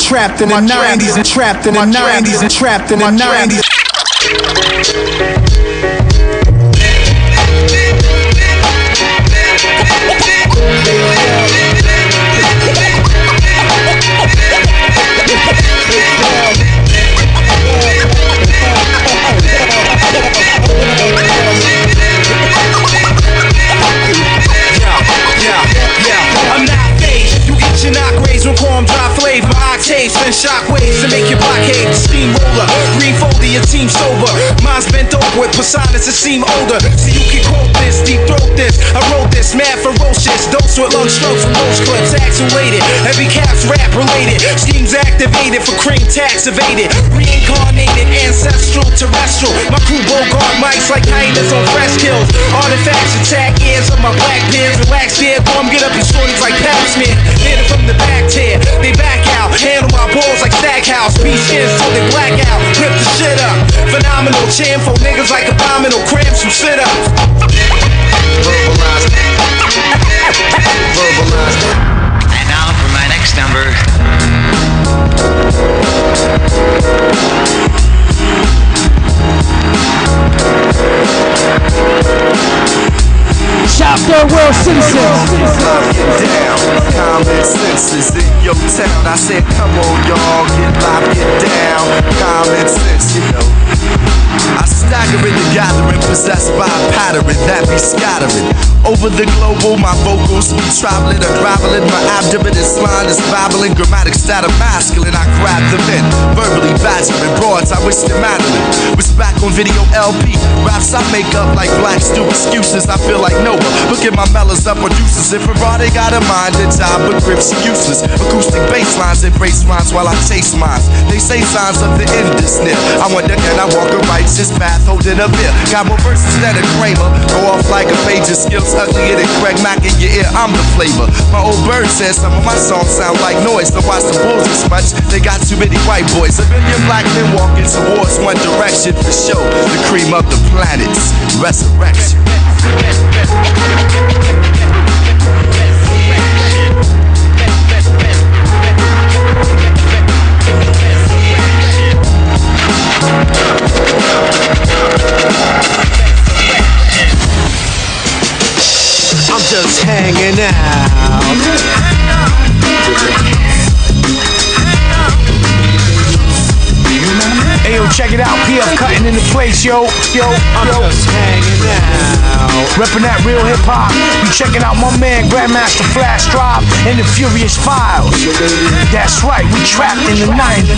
Trapped in the 90s and trapped in the 90s and trapped in the 90s. Spin shockwaves to make your blockade. The steamroller, green folder, your team sober. Mine's bent over with personas that seem older. So you can quote this, deep throat this. I wrote this, mad ferocious. Dose with lung strokes from those clips. Actuated, every cap's rap related. Schemes activated for cream tax evaded. Reincarnated, ancestral, terrestrial. My crew Bogart mics like hyenas on fresh kills. Artifacts attack ears of my black beers. Relax, dear, come get up your shorties like pap smear. From the back tier, they back out. Handle my balls like Stackhouse. Beat skins till they black out. Rip the shit up. Phenomenal champ for niggas like abominal cramps from sit ups. And now for my next number. Shout *laughs* out to world citizens. down. Common is in your town. I said, come on, y'all, get live, get down. Common sense, you know. I stagger in the gathering, possessed by a pattern that be scattering. Over the global, my vocals be traveling, unraveling. My abdomen is line is babbling. Grammatic stat of masculine, I grab them in. Verbally badgering broads, I wish them Madeline. Was back on video LP. Raps I make up like black stew excuses. I feel like Noah. Look at my mellows up producers. If Ferrari got a mind, the job but grips useless. Acoustic bass lines embrace rhymes while I chase mines. They say signs of the end is near. I wonder can I walk a righteous path holding a beer? Got more verses than a Kramer. Go off like a page of skills uglier than Craig Mack in your ear. I'm the flavor. My old bird says some of my songs sound like noise. So watch the bulls as much. They got too many white boys. A billion black men walking towards one direction for show. The cream of the planets. Resurrection. Just hanging out. Check it out. PF Cuttin in the place, yo. Yo, I'm yo. just hanging out. Reppin' that real hip hop. You checking out my man Grandmaster Flash Drive and the Furious Files. That's right, we trapped in the 90s.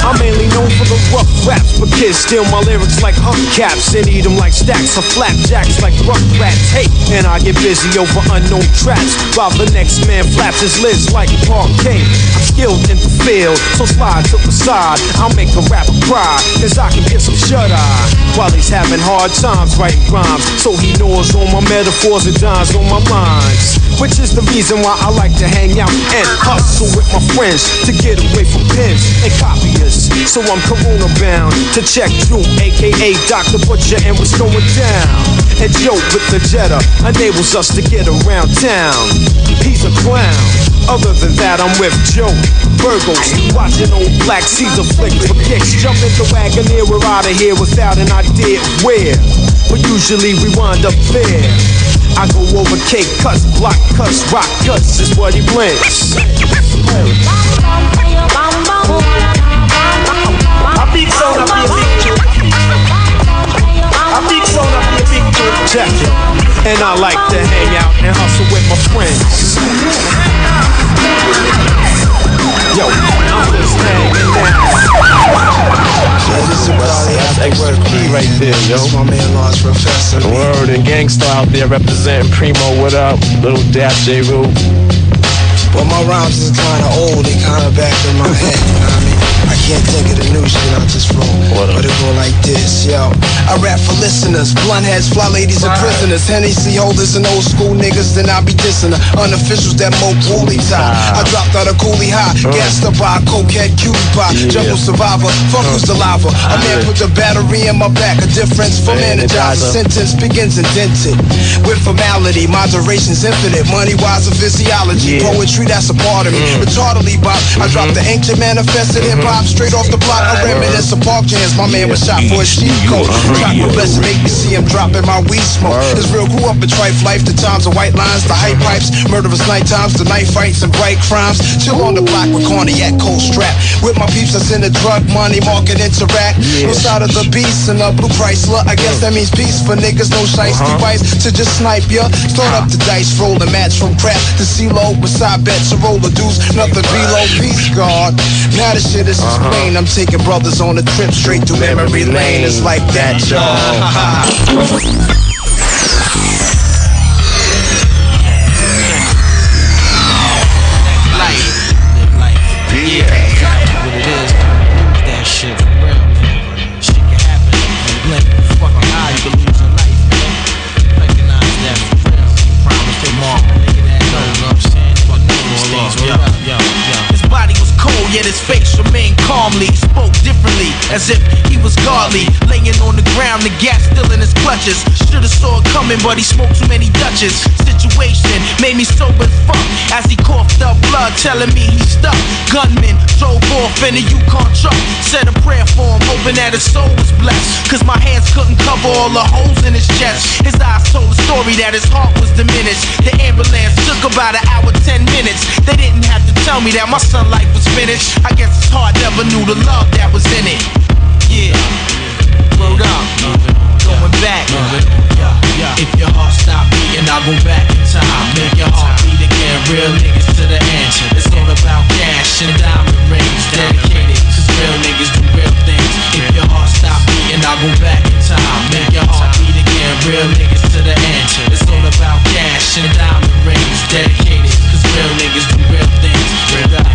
I'm mainly known for the rough raps, but kids steal my lyrics like hubcaps and eat them like stacks of flapjacks like rough rats. Hey, and I get busy over unknown traps while the next man flaps his lids like parquet. I'm skilled in the field, so slide to the side. I'll make a rapper cry, cause I can get some shut eye while he's having hard times writing rhymes. So he knows all my metaphors and dimes on my lines. Which is the reason why I like to hang out and hustle with my friends to get away from pens and copyists. So I'm corona bound to check Doom, aka Dr. Butcher, and what's going down. And Joe with the Jetta enables us to get around town. He's a clown. Other than that, I'm with Joe. Virgos, watching old black Caesar flicks for kicks. Jump in the Wagoneer, we're out of here without an idea where. But usually we wind up there. I go over cake cuts, block cuts, rock cuts is what he blends. A big sound up big tune. A big sound up big tune. Check it. And I like to hang out and hustle with my friends. Yo, I'm just hanging That's extra key right there, yo. my man Large Professor. The word and Gang Starr out there representing Primo. What up? Little Dap Jeru. But my rhymes is kinda old, they kinda back in my head, you know what I mean? I can't think of the new shit I just wrote. But it go like this, yo. I rap for listeners, blunt heads, fly ladies, and prisoners. Hennessy holders and old school niggas, then I be dissing the unofficials that mo coolie tie. I dropped out of Cooley High, gassed up by a cokehead cutie pie. Jungle survivor, fuck who's the lava. A man put the battery in my back, a difference from energizer. Sentence begins indented with formality. Moderation's infinite, money wise and physiology. Poetry, that's a part of me. Retardedly bop, I dropped the ancient manifested hip hop straight off the block. I reminisce of park jams. My man was shot for a sheep coat. Track my blessing, make me see him dropping my weed smoke. His real grew up in trife life, the times of white lines, the hype pipes, murderous night times, the night fights and bright crimes. Chill on the block with cognac, cold strap. With my peeps that's in the drug money market interact. Inside of the beast and a blue Chrysler. I guess that means peace for niggas, no shiesty device to just snipe ya. Start up the dice, roll the match from crap to CeeLo. Beside bets, a roll of dudes, nothing below. Peace, God. Now the shit is Uh-huh. explained. I'm taking brothers on a trip straight to memory lane. It's like that, y'all. *laughs* *laughs* as if he was godly. Laying on the ground, the gas still in his clutches. Should've saw it coming, but he smoked too many Dutches. Situation made me sober as fuck. As he coughed up blood, telling me he stuck. Gunman drove off in a Yukon truck. Said a prayer for him, hoping that his soul was blessed. Cause my hands couldn't cover all the holes in his chest. His eyes told a story that his heart was diminished. The ambulance took about an hour, ten minutes. They didn't have to tell me that my son life was finished. I guess his heart never knew the love that was in it. Yeah. Word up. Going back. If your heart stop beating, I'll go back in time. Make your heart beat again. Real niggas to the end. It's all about cash and diamond rings. Dedicated, cause real niggas do real things. If your heart stop beating, I'll go back in time. Make your heart beat again. Real niggas to the end. It's all about cash and diamond rings. Dedicated, cause real niggas do real things.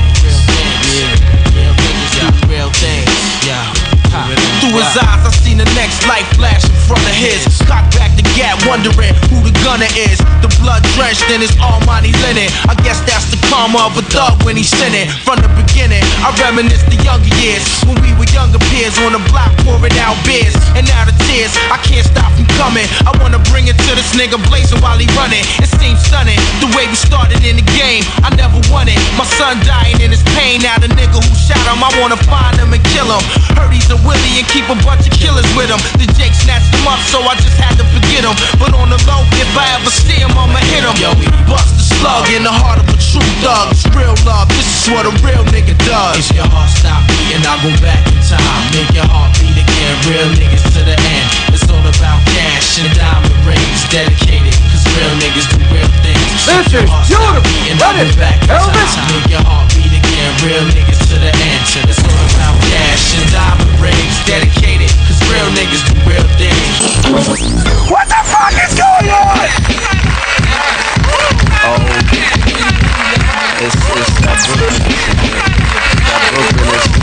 His eyes, I seen the next light flash in front of his. Cock back the gap, wondering who the gunner is. Blood drenched in his almighty linen. I guess that's the karma of a thug when he's sinning. From the beginning, I reminisce the younger years when we were younger peers on the block pouring out beers. And now the tears, I can't stop from coming. I wanna bring it to this nigga blazing while he running. It seems stunning the way we started in the game. I never won it. My son dying in his pain. Now the nigga who shot him, I wanna find him and kill him. Heard he's a willie and keep a bunch of killers with him. The Jake snatched him up, so I just had to forget him. But on the low, if I ever see him, I'ma hit him. Yo, bust the slug in the heart of a true thug. It's real love. This is what a real nigga does. If your heart stop beating, I'll go back in time. Make your heart beat again. Real niggas to the end. It's all about cash and diamond rings. Dedicated, cause real niggas do real things. This is beautiful. I'll it- back Elvis. time. Make your heart beat again. Real niggas to the end. It's all about cash and diamond rings. Dedicated, cause real niggas do real things. What the fuck is going on? Oh, it's, it's that Brooklyn, that Brooklyn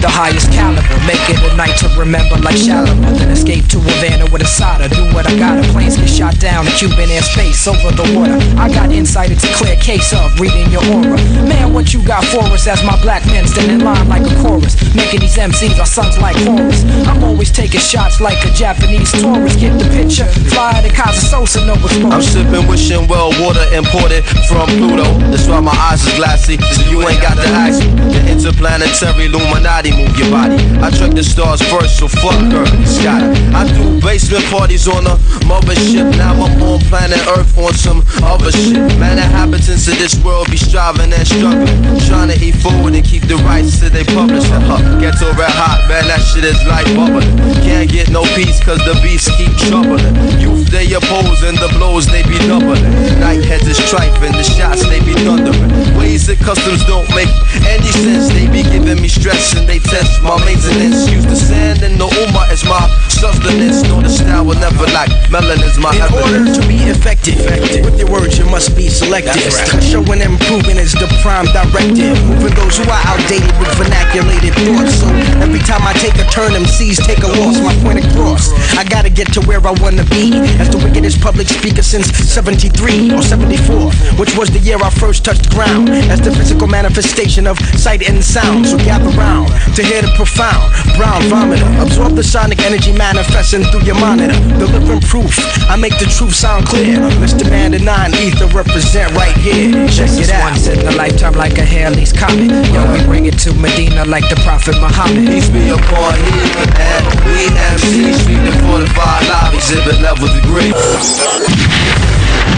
The highest caliber. Make it a night to remember like Shalimar. Then escape to Havana with a soda. Do what I gotta. Planes get shot down in Cuban airspace over the water. I got insight, a clear case of reading your aura. Man, what you got for us as my black men stand in line like a chorus. Making these MCs our sons like Horus. I'm always taking shots like a Japanese tourist. Get the picture. Fly to Casa Sosa, no exposure. I'm sipping wishing well water imported from Pluto. That's why my eyes are glassy. So you ain't got ask me. The interplanetary Illuminati move your body. I track the stars first, so fuck her, Scotty. I do basement parties on a mothership. Now I'm on planet Earth on some other shit. Man, inhabitants of this world be striving and struggling. Trying to eat forward and keep the rights to they publishing. Huh. Get to red hot, man, that shit is like bubbling. Can't get no peace cause the beasts keep troubling. Youth they oppose and the blows they be doubling. Night heads is trifling, the shots they be thundering. Ways that customs don't make any sense. They be giving me stress and they test my maintenance. Use the sand and the umma as my sustenance. Know the style will never lack. Melanin is my In evidence. order to be effective, with your words you must be selective. Showing improvement is the prime directive. Moving those who are outdated with vernaculated thoughts. So every time I take a turn, MCs take a loss. My point across. I gotta get to where I wanna be. As the wickedest public speaker since 73 or 74, which was the year I first touched ground. As the physical manifestation of sight and sound. So gather round to hear the profound brown vomiter. Absorb the sonic energy manifesting through your monitor. Delivering proof. I make the truth sound clear. Mr. Man, the nine ether represent right here. Check it out. once in a lifetime like a Halley's comet. Yo, we bring it to Medina like the Prophet Muhammad. Peace be upon him and we MC Street the fortified live exhibit level degree.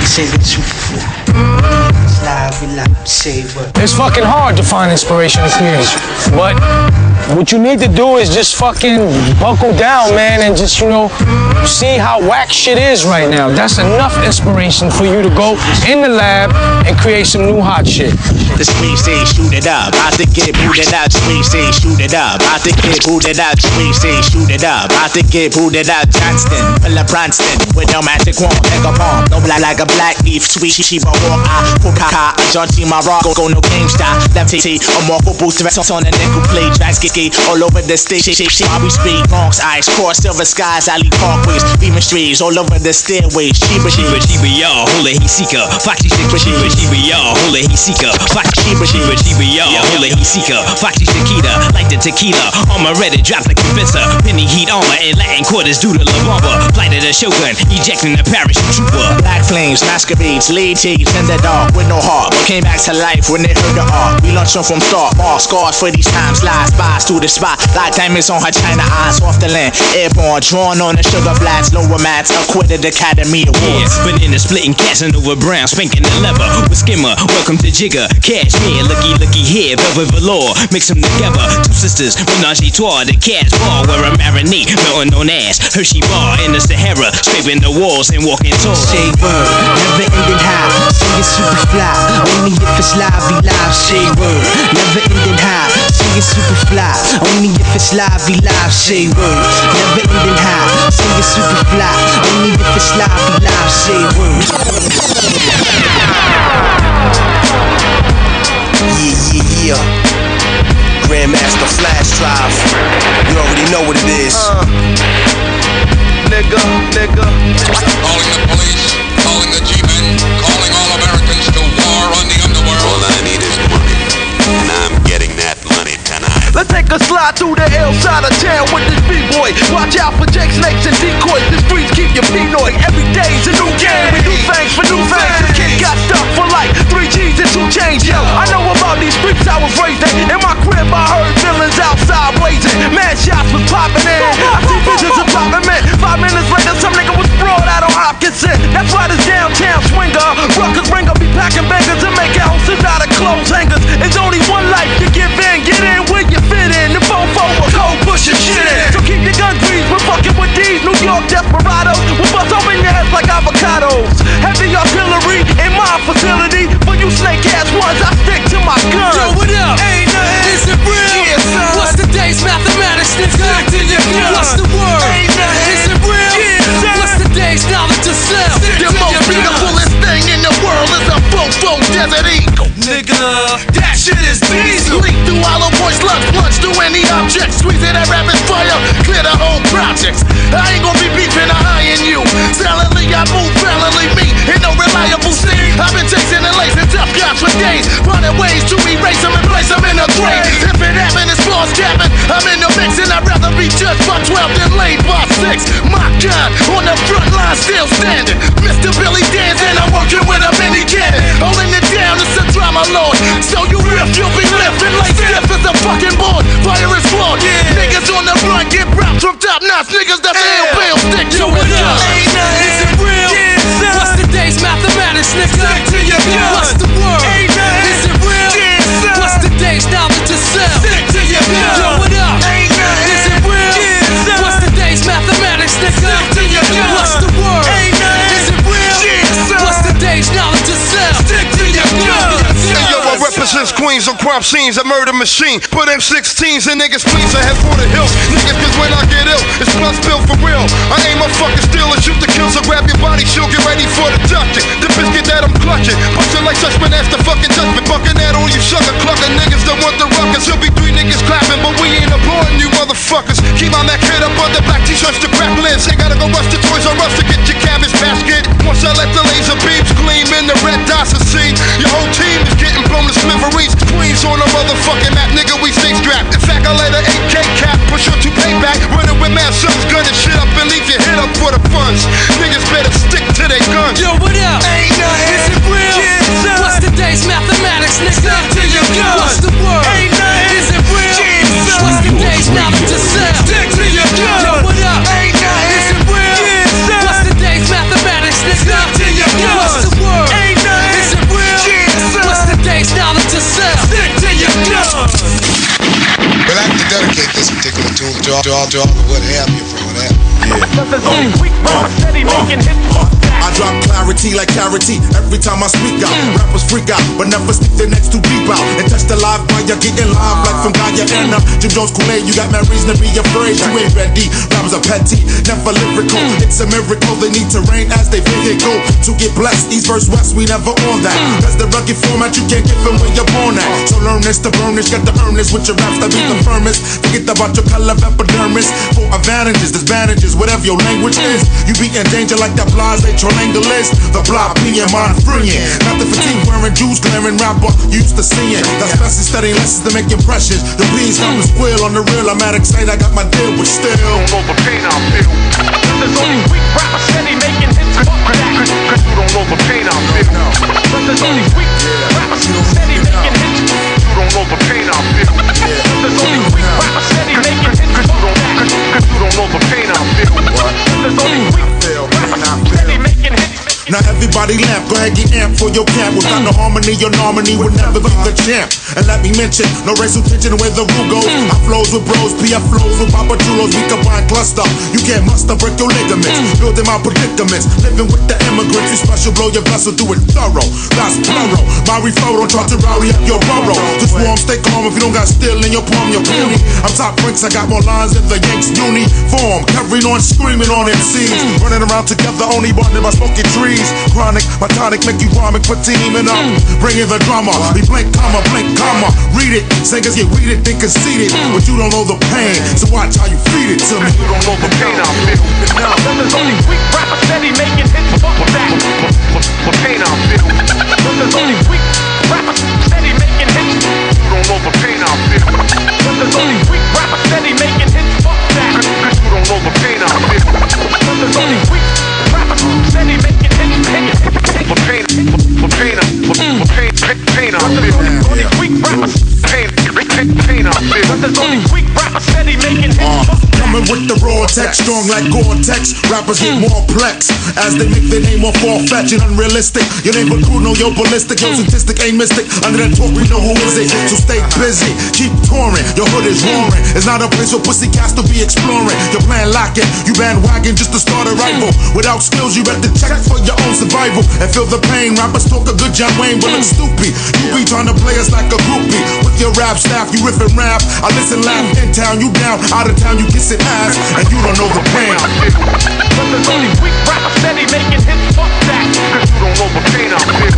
Say the truth. It's fucking hard to find inspiration in creation. But what you need to do is just fucking buckle down, man, and just, you know, see how whack shit is right now. That's enough inspiration for you to go in the lab and create some new hot shit. The screen say shoot it up, about to get booted out. Screen say shoot it up, about to get booted out. Screen say shoot it up, about to get booted out. Johnston, Philip Branston, with no magic wand, like a palm, no black like a black leaf, sweet she she walk. I pull kaka, John T. My rock, go no game style. Left T, I'm off rest on the nickel play. Tracks get all over the stage. Shit, shit, shit. While we speak, Bronx ice, cross silver skies, alley parkways, beaming streets all over the stairways. Sheba, Shiba Shiba y'all, holy he seeker. Foxy Shiba Shiba Shiba y'all, holy he seeker. Foxy Shiba Shiba Shiba y'all, holy he seeker. Foxy Shakita, like the tequila. Armor ready, drop the convincer. Penny heat armor in Latin quarters due to La Bamba. Flight of the Shogun, ejecting the parachute trooper. Black flames, masquerades, lead cheese in the dark with no heart. But came back to life when they heard the art. We launched them from start, bar scars for these times. Lies, spies to the spot. Like diamonds on her China eyes off the land. Airborne, drawn on the sugar flats, lower mats. Acquitted Academy Awards. Yeah, in the splitting, casting over brown, spanking the lever. with skimmer. Welcome to Jigger, cashmere, looky looky here, velvet velour. Mix them together, two sisters, menage a trois, the cash bar where I marinate, melting on ass. Hershey bar in the Sahara, scraping the walls and walking tall. Say word, never ending high. Sing it super fly, only if it's live, be live. Say word, never ending high. Sing it super fly, only if it's live, be live. Say word, never ending high. Sing it super fly, only if it's live, be live. Say word. Yeah, yeah, yeah. Grandmaster Flash Drive. You already know what it is. Uh, nigga, nigga. Calling the police, calling the G-men, calling all Americans to war on the underworld. Let's take a slide through the L side of town with this B-boy. Watch out for Jake snakes and decoys. The streets keep you Pinoy. Every day's a new game. We do things for new things. This kid got stuck for like three G's and two chains. Yo, I know about these streets I was raised in. In my crib, I heard villains outside blazing. Man, shots was popping in. I see visions of popping men. Five minutes later, some nigga was sprawled out on Hopkinson. That's why this downtown swinger. Ruckers ringer be packing bangers and make houses out of clothes hangers. It's only one life to give in. Get in with you fit in. The fofo will cold pushing shit in. So keep your gun grease. We're fucking with these New York desperados. We bust open your heads like avocados. Heavy artillery in my facility. For you snake ass ones, I stick to my gun. Yo, what up? Ain't nothing. Is it real? Yeah, son. What's the day's mathematics that's locked in your gun? What's the word? Ain't nothing. Is it real? Yeah, son. What's the day's knowledge to of self? The most beautiful thing in the world is a fofo desert eagle. Nigga, that shit is beastly. Leak through hollow points, lunch, lunch through any object. Squeeze it at rapid fire, clear the whole project. I ain't gonna be beefing a high in you. Silently, I move valiantly, me in no reliable state. I've been chasing and lacing tough guys for days. Finding ways to erase them and place them in a grave. If it happened, it's false cabin. I'm in the mix and I'd rather be just by 12 than laid by 6. My God, on the front line, still standing. Mr. Billy Dan's and I'm working with a mini cannon. Holding it down, it's a drama, Lord. So you riff, you'll be lifting like stiff as a fucking board. Fire is flawed. Niggas on the get rapped from top notch. Niggas that's ill, bill, stick to Yo, what it. Is it real? What's the day's mathematics, nigga? Stick to your guns. What's the word? Is it real? What's the day's knowledge itself? Stick to your guns. Queens on crime scenes, a murder machine. Put M16s and niggas please, I head for the hills. Niggas, cause when I get ill, it's blood spill for real. I ain't my fucking still and shoot the kill, so grab your body, she'll get ready for the ducking. The biscuit that I'm clutching, busting like judgment, ask the fucking judgment. Bucking at all you sucker clucking niggas that want the ruckus. He'll be three niggas clapping, but we ain't applauding you motherfuckers. Keep my Mac head up under black t-shirts to crack lids. Ain't gotta go rush the Toys R Us to get your cabbage basket. Once I let the laser beams gleam in the red dots and see, your whole team is getting blown to smithereens. Queens on a motherfucking map, nigga, we stay strapped. In fact, I let an 8K cap push your two payback. Running with mad sons, gunning shit up and leave your head up for the funds. Niggas better stick to their guns. Yo, what up? Ain't nothing. Is it real? What's the day's mathematics, nigga? Stick to your guns. What's the word? Ain't tune to all, to all, to all the what have you. From what have oh. I drop clarity like charity. every time I speak out. Rappers freak out, but never stick their necks too deep out. And touch the live wire, getting live like from Gaia and uh, Jim Jones Kool-Aid. You got mad reason to be afraid. You ain't ready. Rappers are petty, never lyrical. It's a miracle they need terrain as they vehicle to get blessed. East verse West, we never on that. That's the rugged format you can't get from where you're born at. So learn this to burn this, got the earn this with your raps that be the firmest. Forget about your color of epidermis. For advantages, disadvantages, whatever your language is. You be in danger like that blase triangle is. The block being mind freeing. Not the fatigue wearing Jews glaring rapper you used to seeing. That's best in studying lessons to make impressions. The bees come to squeal on the real. I'm at excited, I got my deal, but still. Don't know the pain I feel. There's only weak rappers steady making hits. Fuck that, cause, you don't know the pain I feel. There's only weak rappers steady making hits. You don't know the pain I feel. There's only weak rappers steady making hits. Cause you don't, cause, cause you don't know the pain I feel. There's only weak rappers steady making hits. Now everybody laugh, go ahead get amped for your camp. Without no harmony, your nominee would never be the champ. And let me mention, no racial tension where the rule goes. I flows with bros, PF flows with Papa Chulos. We combine cluster. You can't muster, break your ligaments. Mm. Building my predicaments, living with the immigrants. You special, blow your vessel, do it thorough. That's plural. My referral, don't try to rally up your burrow. Just warm, stay calm if you don't got steel in your palm, you're puny. Mm. I'm top ranks, I got more lines than the Yanks uniform. Carrying on, screaming on MCs. Mm. Running around together, only bonded by smoky trees. Chronic, my tonic, make you vomit for teaming up. Bringing the drama, we blink, comma, blink, comma. Read it, singers get weeded, then conceited. But you don't know the pain, so watch how you feed it to me. You don't know the pain I feel. But there's only weak rappers steady making hits. Fuck that, the pain I feel. There's only weak rappers steady making hits. You don't know the pain I feel. There's only weak rappers steady making hits. Fuck that, cause, you don't know the pain I feel. There's only weak rappers steady making hits. The pain, the pain, the pain, I feel. Only weak rappers, pain, pain. But there's only weak rappers steady making. Coming with the raw text, strong like Gore-Tex. Rappers get more plex as they make their name more far-fetched and unrealistic. Your crew know you're ballistic, your statistic ain't mystic. Under that talk, we know who is it. So stay busy, keep touring. Your hood is roaring. It's not a place for pussy cats to be exploring. Your plan locking, you bandwagon just to start a rival. Without skills, you better check for your own survival and feel the pain. Rappers talk a good John Wayne, but look stupid. You be trying to play us like a groupie. With your rap staff, you riff and rap. I listen, laugh in town, you down, out of town, you kissing ass, and you don't know the pain. But there's only weak rappers steady making hits. Fuck that, cause you don't know the pain I feel.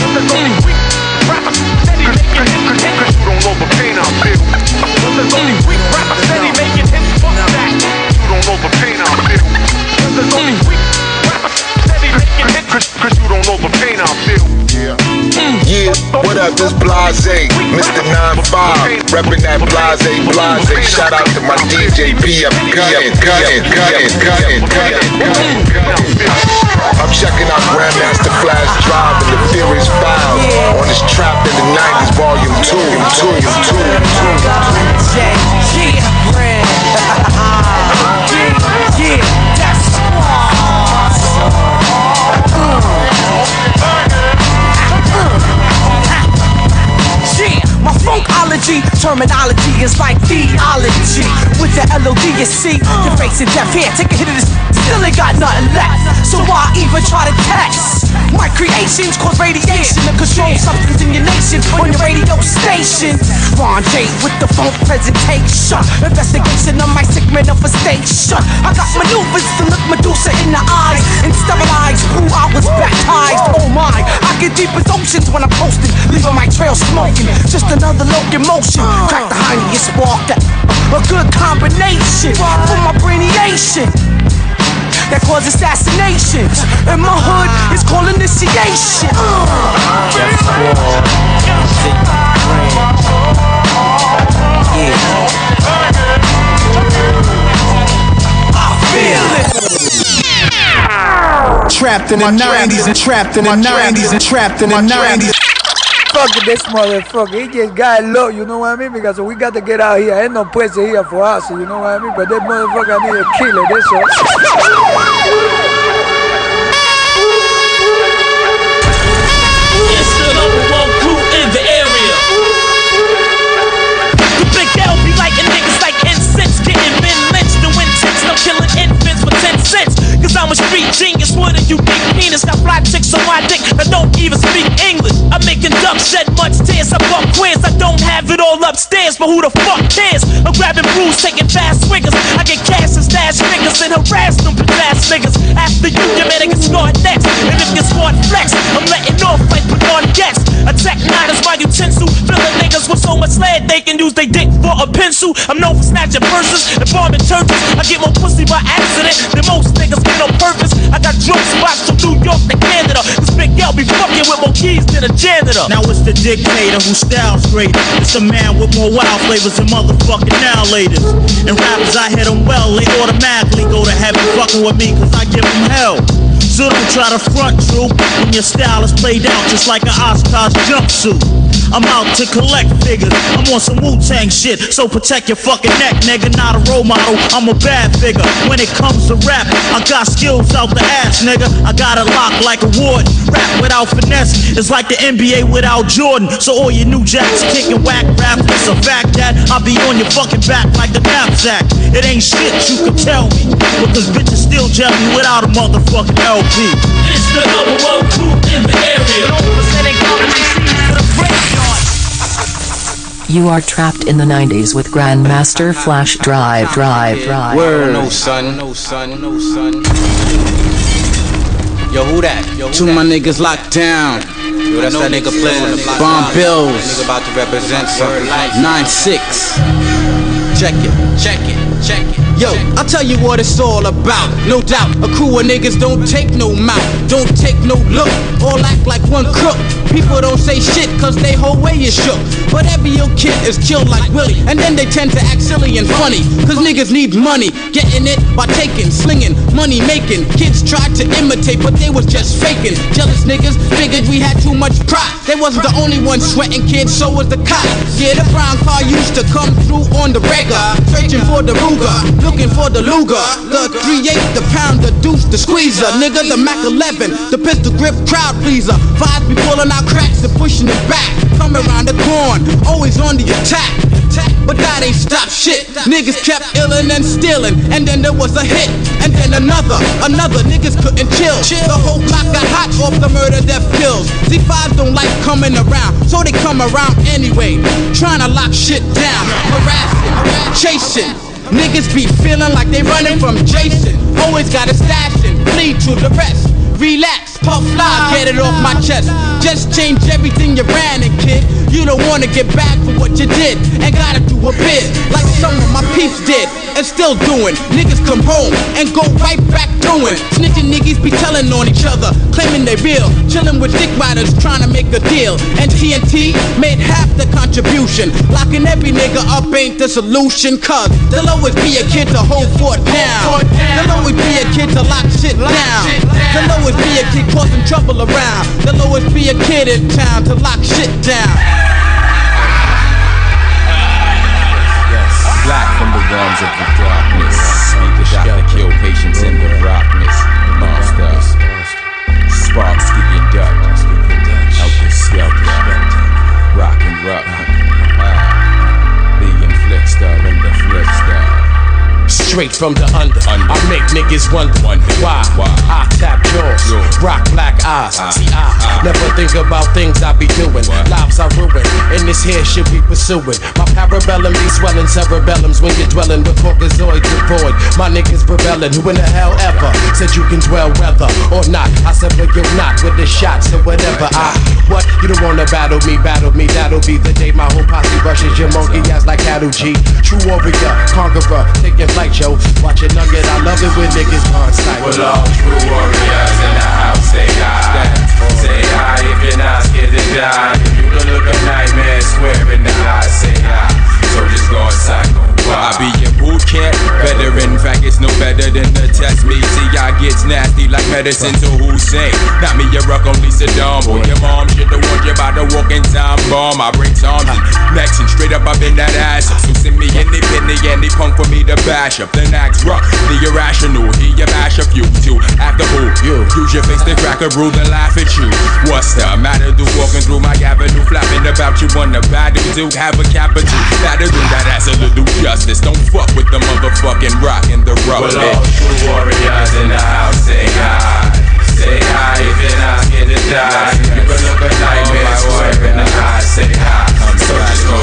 But there's only weak steady Cause. Cause making that. You don't know the pain feel. Cause there's only weak steady making. Cause, cause you don't know the pain. Yeah. What up, this Blahzay, Mr. 9-5, reppin' that Blahzay, Blahzay. Shout out to my DJ P, I'm cutting, cutting, cutting, cutting, cutting, I'm checking out Grandmaster Flash Drive and the Furious Files on this Trap in the 90s, Volume 2, 2, 2, 2. *laughs* terminology is like theology. With the LOD, you're facing death here. Take a hit of this, still ain't got nothing left. So why even try to test? My creations cause radiation and control substance in your nation on your radio station. Ron J with the funk presentation. Investigation of my sick manifestation. I got maneuvers to look Medusa in the eyes and sterilize who I was baptized. Oh my, I get deep as oceans when I'm posting, leaving my trail smoking. Just another locomotion. Crack the honeyest walk that a good combination for my brainiation that cause assassinations. And my hood is called initiation. Trapped in the 90s and trapped in the 90s and trapped in the 90s. Fuck this motherfucker. He just got low, you know what I mean? Because we got to get out here. Ain't no place here for us, you know what I mean? But that motherfucker need a killer. it, that's all. I'm a street genius with a unique penis. Got fly chicks on my dick that don't even speak English. I'm ducks shed much tears. I fuck queers. I don't have it all upstairs, but who the fuck cares? I'm grabbing brews, taking fast swiggers. I get cash and stash niggas and harass them ass niggas. After you, you better get scored next. And if you scored flex, I'm letting off like Bernhard Goetz. Attack nine is my utensil. Filling niggas with so much lead they can use they dick for a pencil. I'm known for snatching purses and bombing churches. I get more pussy by accident than most niggas get on purpose. I got drug spots from New York to Canada. This Big L be fucking with more keys than a janitor. Now it's the dictator who styles great. It's a man with more wild flavors than motherfucking now laters. And rappers, I hit them well, they automatically go to heaven fucking with me cause I give them hell. So don't try to front true when your style is played out just like an Oscar's jumpsuit. I'm out to collect figures. I'm on some Wu Tang shit, so protect your fucking neck, nigga. Not a role model, I'm a bad figure. When it comes to rap, I got skills out the ass, nigga. I got it locked like a ward. Rap without finesse is like the NBA without Jordan. So all your new jacks kicking whack rap, it's a fact that I'll be on your fucking back like the knapsack. It ain't shit you can tell me, But because bitches still gel me without a motherfucking LP. It's the number one crew in the area. You are trapped in the 90s with Grandmaster Flash Drive, Drive, Drive. Word. No son, no son, no son. Yo, who that? Yo, who Two that? my niggas locked down. Yo, that's that nigga playing the Bomb bills. Nigga about to represent something. Nine six. Check it, check it, check it. Yo, I'll tell you what it's all about. No doubt, a crew of niggas don't take no mouth, don't take no look, all act like one crook. People don't say shit cause they whole way is shook. But every ill kid is killed like Willie, and then they tend to act silly and funny. Cause niggas need money, getting it by taking, slinging, money making. Kids tried to imitate, but they was just faking. Jealous niggas figured we had too much pride. They wasn't the only ones sweating kids, so was the cop. Yeah, the brown car used to come through on the regular, searching for the Ruger, looking for the Luger, the 3-8, the pound, the deuce, the squeezer, nigga, the Mac 11, the pistol grip crowd pleaser. Fives be pulling out cracks and pushing it back. Come around the corn, always on the attack. But that ain't stop shit. Niggas kept illin' and stealing, and then there was a hit, and then another, another. Niggas couldn't chill. The whole block got hot off the murder, death kills. Z5s don't like coming around, so they come around anyway, trying to lock shit down, harassing, chasing. Niggas be feeling like they running from Jason. Always got a stash and bleed to the rest. Relax, Puff fly, get it off my chest. Just change everything you ran and kid. You don't wanna get back for what you did. And gotta do a bit like some of my peeps did. And still doing. Niggas come home and go right back doing. Snitching niggas be telling on each other, claiming they real. Chilling with dick riders trying to make a deal. And TNT made half the contribution. Locking every nigga up ain't the solution. Cause there'll always be a kid to hold fort down. There'll always be a kid to lock shit down. There'll always be a kid causing trouble around. There'll always be a kid in town to lock shit down. Black from the realms of the darkness. Sparks Straight from the under. I make niggas wonder, why. why I tap jaws, rock black eyes. See, I never think about things I be doing. Lives I ruin, and this here should be pursuing. My parabellum be swelling cerebellums when you're dwelling with cortizoids devoid. My niggas rebelling. Who in the hell ever said you can dwell weather or not? I said, but you're not with the shots or whatever. I what you don't wanna battle me, battle me. That'll be the day my whole posse rushes your monkey ass like cattle G. True warrior, conqueror, taking flight, yo. Watch it nugget, I love it when niggas on sight. Well, all true warriors in the house, say hi. Say hi if you're not scared to die. You can look a nightmare square in the eye, say hi. So just go inside, go I be your boot camp. In fact, it's no better than the test me. See, I gets nasty like medicine to Hussein. Not me, your rock only Saddam. Boy, your mom should have warned you about the walking time bomb. I bring and necks and straight up up in that ass. So send me any penny, any punk for me to bash up. Then axe rock the irrational. Hear you mash a few to act the who. You use your face to crack a rule and laugh at you. What's the matter? Do walking through my avenue, flapping about you on the battle to have a capital. That'll do that ass a little justice. Don't fuck with the motherfucking rock and the rock. Well, all true warriors in the house, say hi. Say hi if you're not to die. You can look a nightmare square in the eye, say hi. So just go.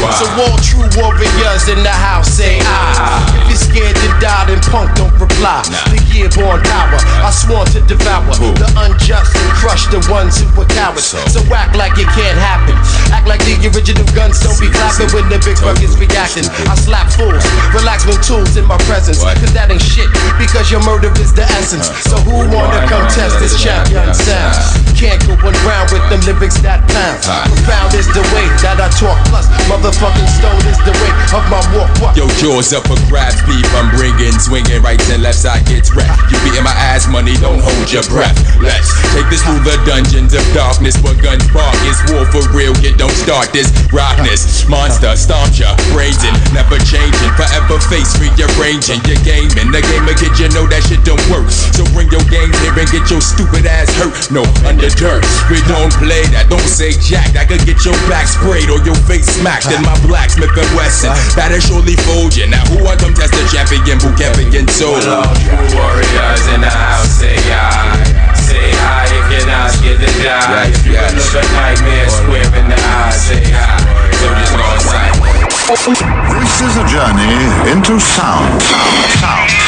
So all true warriors in the house say I. If you're scared to die, then punk don't reply. The year born power, I sworn to devour the unjust and crush the ones who were cowards. So act like it can't happen. Act like the original guns don't be clapping when the big buckets reacting. I slap fools, relax when tools in my presence. Cause that ain't shit, because your murder is the essence. So who wanna contest this champion sound? Can't go one round with them lyrics that pound. Profound is the way that I talk, plus motherfucking stone is the way of my walk. Yo, jaws up for grabs, beef I'm bringing, swinging right and left side gets wrecked. You beating my ass, money, don't hold your breath. Let's take this through the dungeons of darkness where guns bark. It's war for real, you don't start this rockness. Monster, stomp ya, brazen, never changing, forever face rearranging. Your game in the game kid, you know that shit don't work. So bring your game here and get your stupid ass hurt. No, under dirt, we don't play that, don't say jack. I could get your back sprayed or your face smacked in my blacksmith and Wesson. That'll surely fold you. Now who want come test the champion who can't begin so? Well, all true warriors in the house say hi. Say hi if you're not scared to die. If you can look a nightmare square in the eye, say hi. So just go inside. This is a journey into sound. Sound, sound, sound,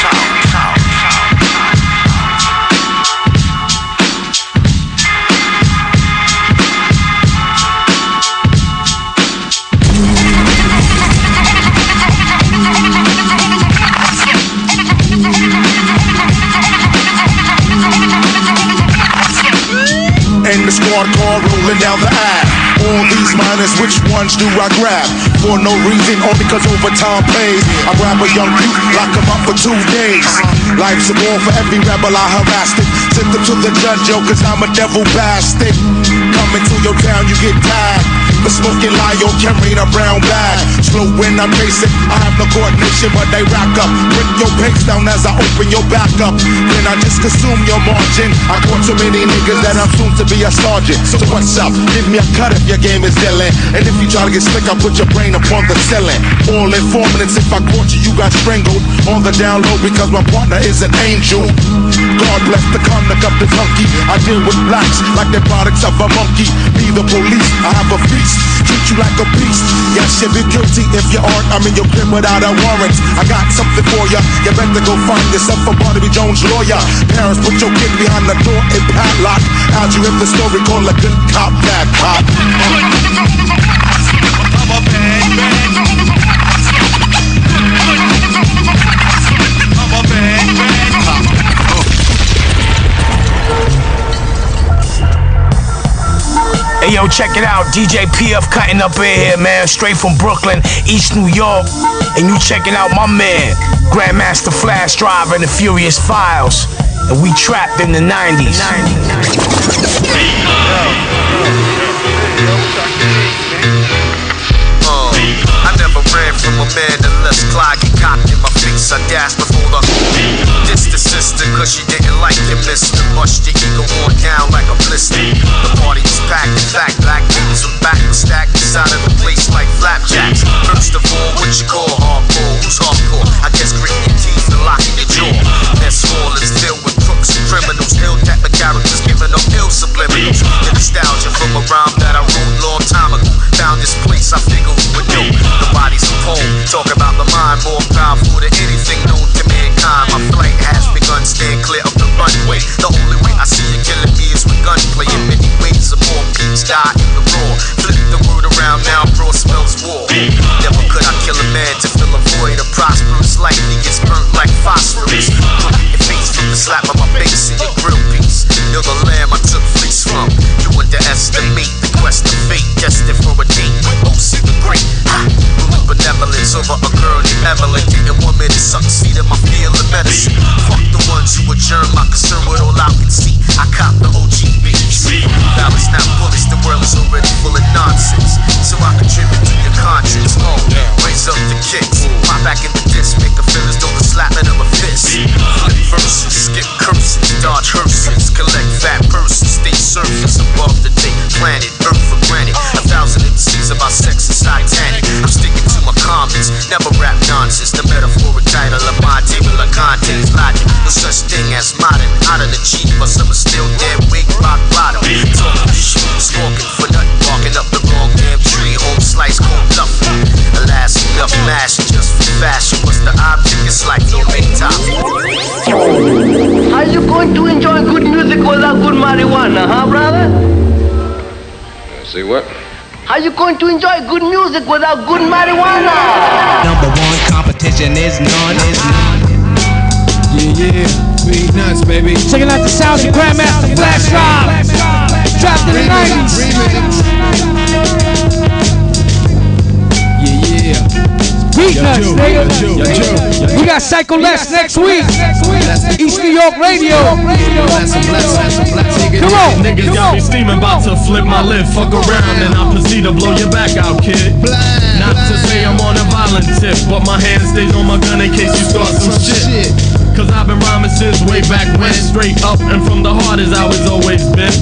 Car rolling down the aisle. All these minors, which ones do I grab? For no reason, or because overtime pays. I grab a young youth, lock him up for two days. Life's a war for every rebel I harassed it. Send them to the judge, yo, cause I'm a devil bastard. Coming to your town, you get tired. The smoking yo, carrying a brown bag. Slow when I'm racing, I have no coordination, but they rack up. Bring your pace down as I open your back up. Then I just consume your margin. I caught so many niggas that I'm soon to be a sergeant. So what's up? Give me a cut if your game is dealing. And if you try to get slick, I put your brain upon the ceiling. All in four minutes, if I caught you, you got strangled. On the down low because my partner is an angel. God bless the conduct of this hunky. I deal with blacks like they're products of a monkey. Be the police, I have a feast. Police treat you like a beast. Yes, you'll be guilty if you aren't. I'm in your crib without a warrant. I got something for ya. You better go find yourself a Barnaby Jones lawyer. Parents, put your kid behind the door and padlock. How'd you hit the story called a good cop, bad cop? Yo, check it out. DJ PF Cuttin up in here, man. Straight from Brooklyn, East New York. And you checking out my man, Grandmaster Flash Driver and the Furious Files. And we trapped in the 90s. Uh, I never ran from a man unless Clyde cocked in my face. I dashed before the Ditched the sister cause she didn't like him, mister. Mushed the ego on down like a blister. The party was packed, in fact, black niggas were back and stacked inside of the place like flapjacks. First of all, what you call hardcore? Who's hardcore? I guess gritting your teeth and locking your jaw. Mess hall is filled with criminals. Ill type of characters giving up ill subliminals. The nostalgia from a rhyme that I wrote long time ago. Found this place, I figure who would know. The body's a poem. Talk about the mind more powerful than anything known to mankind. My flight has begun. Stand clear of the runway. The only way I see you killing me is with gunplay. In many ways, some more peeps die in the raw. Flip the word around now, bro smells war. Never could I kill a man to fill a void. A prosperous life, he gets burnt like phosphorus. Put your face from the slap of my face in your grill piece. You're the lamb I took fleece from. You underestimate the quest of fate, destined for a date with OC the Great. Ha! Ruling benevolence over a girl named Evelyn. Didn't want me to succeed in my field of medicine. Fuck the ones who adjourn my concern with all I can see. I cop the OG beats. Balance not bullish, the world is already full of nonsense. So I contribute to your conscience. Oh, raise up the kicks. Pop back in the disc, make the feelings do the slapping of a fist. Flip verses, skip curses, dodge hearses, collect fat purses, stay surface above the day. Planet Earth for granted. A thousand MCs about sex is Titanic. I'm sticking to my comments, never rap nonsense. The metaphoric title of my table of contents, logic. No such thing as modern. Out of the cheap, but some are still dead. Wig rock bottom. Talking shit, smoking for nothing, barking up the wrong damn tree. Home slice, cold nothing. Alas, enough mash just for fashion. What's the object? It's like no big top. Are you going to enjoy good music without good marijuana, huh, brother? See what? How you going to enjoy good music without good marijuana? Number one competition is none, is none. Yeah, yeah. Beatnuts, baby. Checking out the sounds of Grandmaster Flash. Trapped in the 90s. Yeah, yeah. Beat Yo, nuts, nigga. yo, Joe, yo, Joe. We got Psycho Les next week. East New York Radio. Come on. Niggas got me steaming, about to flip my lid. Fuck around and I proceed to blow your back out, kid. Not to say I'm on a violent tip, but my hand stays on my gun in case you start some shit. Cause I've been rhyming since way back when. Straight up and from the heart as I was always been.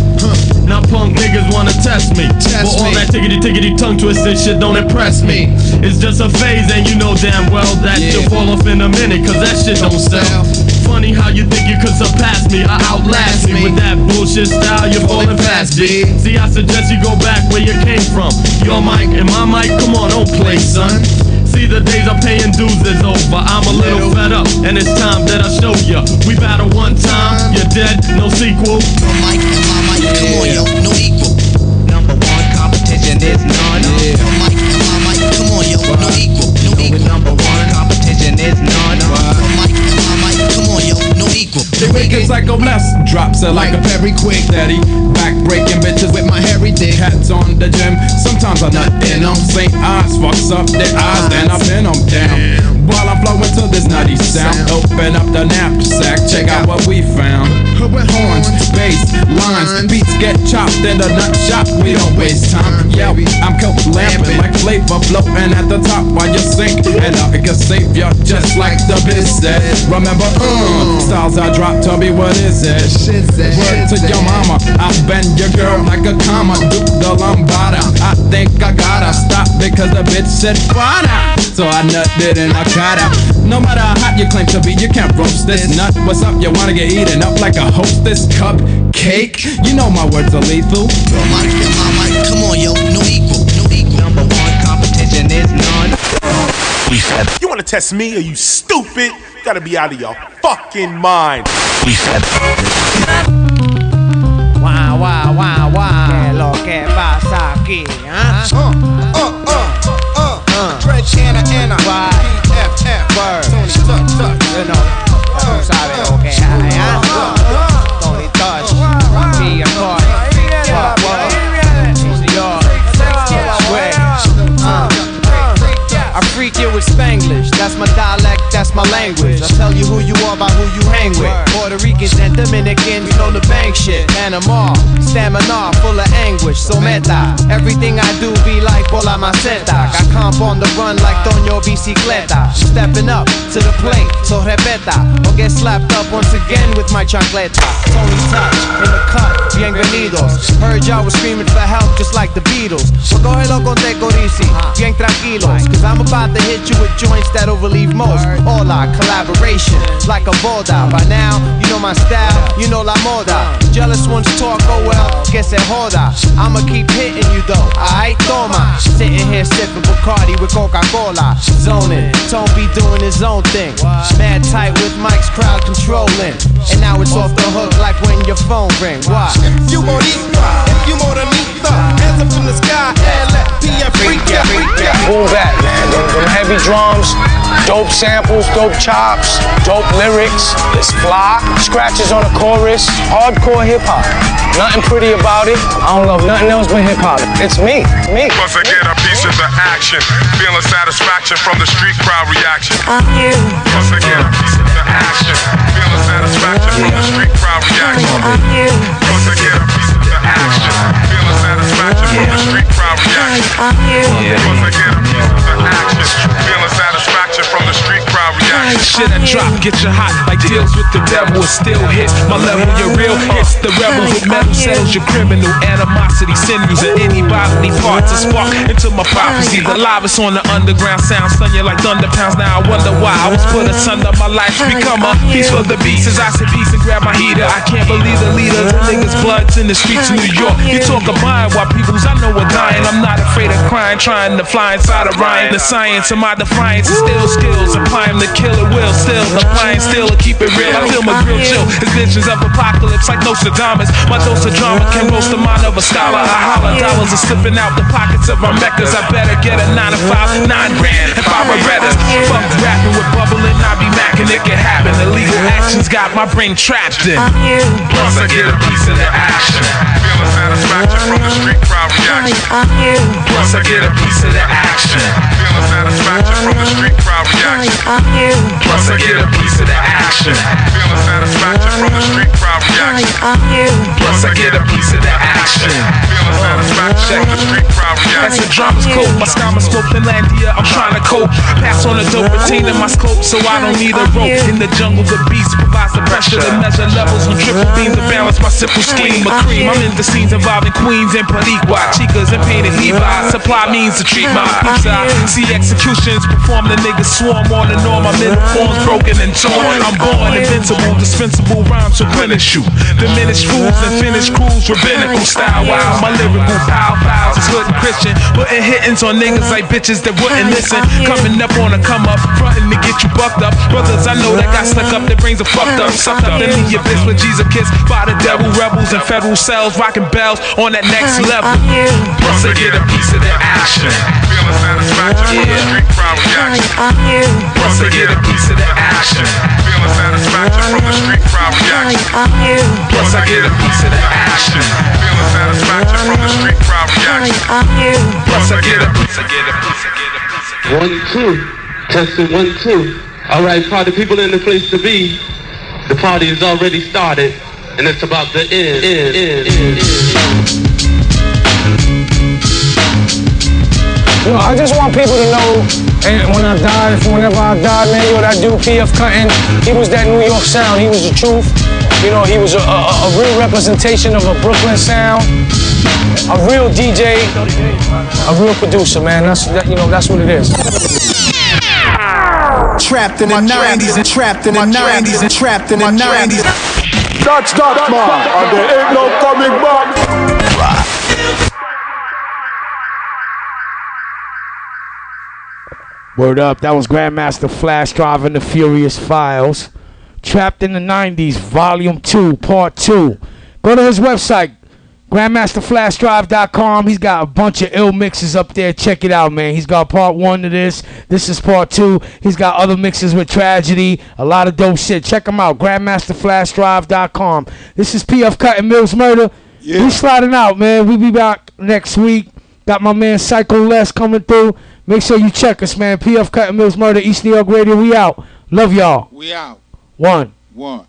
Now punk niggas wanna test me. but all that tickety tickety tongue twisting shit don't impress me. Mm. It's just a phase and you know damn well that you'll fall off in a minute cause that shit don't sell. Funny how you think you could surpass me or outlast me. With that bullshit style, you're falling fast, B. See, I suggest you go back where you came from. Your mic and my mic, come on, don't play, son. See, the days of paying dues is over. I'm a little fed up, and it's time that I show ya. We battle one time, you're dead, no sequel. Your mic and my mic, come on, yo, no equal. Number one competition is none. Your mic and my mic, come on, yo, no equal, no equal. Number one competition is none. Your equal. They make it a bless. Drops it like a very quick daddy. Back breaking bitches with my hairy dick. Hats on the gym. Sometimes I'm nut in them. St. Eyes fucks up their eyes, then I pin them down. While I'm flowing to this nutty sound. Open up the knapsack. Check out what we found. Horns, bass, lines, beats get chopped in the nut shop. We don't waste time. Yo, I'm coke lamping like flavor floating at the top while you sink. And I can save ya just like the said. Remember, uh, styles I drop, tell me what is it? Word to your mama, I bend your girl like a comma. Duke the lumbada. I think I gotta stop because the bitch said fada. So I nutted and I cut out. No matter how hot you claim to be, you can't roast this nut. What's up? You wanna get eaten up like a hostess cupcake? You know my words are lethal. Your mic and my mic, come on, yo, no equal, no equal. number one competition is none. We said. You wanna test me? Are you stupid? You gotta be out of your fucking mind. We said. Guau, guau, guau, guau. ¿Qué es lo que pasa aquí? ¿ah? Uh, uh, uh, uh. Fred Anna, Anna. F, Tony Touch, Tuck. You know, tú sabes lo que hay. Tony Touch, P. Accord, What, what? New York, Sway. Uh. I freak you with Spanglish, that's my dialect, that's my language. I tell you who you are by who you hang with. Puerto Ricans and Dominicans know the bank shit. Panama, stamina full of anguish, so meta. Everything I do be like por la maceta. Got comp on the run like Doño Bicicleta. Stepping up to the plate, so repeta. Or get slapped up once again with my chancleta. Tony Touch, in the cut, bienvenidos. Heard y'all was screaming for help just like the Beatles. So cógelo con Tecorisi, bien tranquilos. Cause I'm about to hit you with joints that'll relieve most. All our collaboration, like a boda. By now, you know my style, you know la moda. Jealous ones talk, oh well, que se joda. I'ma keep hitting you though, alright, toma. Sitting here sipping Bacardi with Coca Cola. Zoning, Tone be doing his own thing. Mad tight with Mike's crowd controlling. And now it's off the hook like when your phone ring. Why? If you bonita, if you morenita, hands up in the sky and let freak ya, freak ya. Boom back, man. Them, them heavy drums, dope samples, dope chops, dope lyrics. It's fly. Scratches on the chorus. Hardcore hip hop. Nothing pretty about it. I don't love nothing else but hip hop. It's me. Me. Once I get a piece of the action, feeling satisfaction from the street crowd reaction. Once I get a piece of the action, feeling satisfaction from the street crowd reaction. Once I get a piece of the action, feeling satisfaction from the street crowd reaction. Once I get a piece of the action, feeling satisfaction from the street crowd reaction. Shit I drop, get you hot like deals with the devil. It still hits my level, your real hits. The rebel with metal settles your criminal animosity. Sinews and any bodily parts to spark into my prophecy. The live is on the underground sound, stun you like thunder pounds. Now I wonder why I was put asunder. My life become a piece for the beast. As I said peace and grab my heater, I can't believe the leaders and niggas' bloods in the streets of New York. You talk of mine while people's I know are dying. I'm not afraid of crying, trying to fly inside of Ryan. The science of my defiance is still skills. Applying the killer will still. Applying still to keep it real. I feel my grill chill. It's visions of apocalypse like Nostradamus. My dose of drama can roast the mind of a scholar. I holler dollars are slipping out the pockets of my mechas. I better get a 9 to 5, 9 grand if I were better. Fuck rapping with bubbling, I be macking. It can happen. Illegal actions got my brain trapped in. Plus I get a piece of the action. Feeling satisfaction from the street crowd reaction. Plus I get a piece of the action. Feeling satisfaction from the street crowd reaction. Plus I get a piece of the action. Feeling satisfaction from the street crowd reaction. Plus I get a piece of the action. Feeling satisfaction from the street crowd That's reaction. a drama's cope. My scammer scope Finlandia. I'm trying to cope. Pass on the dope, retain in my scope, so I don't need a rope. In the jungle, the beast provides the pressure to measure levels on triple beams to balance my simple scheme of cream. I'm in the scenes involving queens and Paniqua, chicas and painted Levi's. Supply means to treat my pizza. See executions perform the niggas swarm on and on. My middle form's broken and torn. I'm born invincible, dispensable rhymes to replenish you. Diminished fools and finished crews, rabbinical style. Wow, my lyrical pow pows is hood and Christian. Putting hittings on niggas like bitches that wouldn't listen. Coming up on a come up, frontin' to get you bucked up. Brothers I know that got stuck up, their brains are fucked up. Sucked up into your bitch with Jesus kiss by the devil. Rebels and federal cells, rocking bells on that next level. Plus I get a piece of the action. Feeling satisfaction from the street crowd reaction. Plus I get a piece of the action. Feeling satisfaction from the street crowd reaction. Plus I get a piece of the action. Feeling satisfaction from the street crowd reaction. Plus I get a piece, I get a piece, I get a piece. One, two. Testing one, two. All right, party people in the place to be. The party has already started, and it's about to end. end, end, end, end. You know, I just want people to know, and when I die, if whenever I die, man, yo, that dude PF Cuttin, he was that New York sound. He was the truth. You know, he was a, a, a real representation of a Brooklyn sound, a real DJ, a real producer, man. That's that, you know, that's what it is. Trapped in the 90s and trapped in the 90s and trapped in the 90s. That's that man, and there ain't no coming back. Word up. That was Grandmaster Flash Drive and the Furious Files. Trapped in the 90s, Volume 2, Part 2. Go to his website, GrandmasterFlashDrive.com. He's got a bunch of ill mixes up there. Check it out, man. He's got part one of this. This is part two. He's got other mixes with tragedy. A lot of dope shit. Check him out. GrandmasterFlashDrive.com. This is PF Cut and Mills Murder. Yeah. We sliding out, man. We be back next week. Got my man Psycho Les coming through. Make sure you check us, man. PF Cut and Mills Murder, East New York Radio. We out. Love y'all. We out. One. One.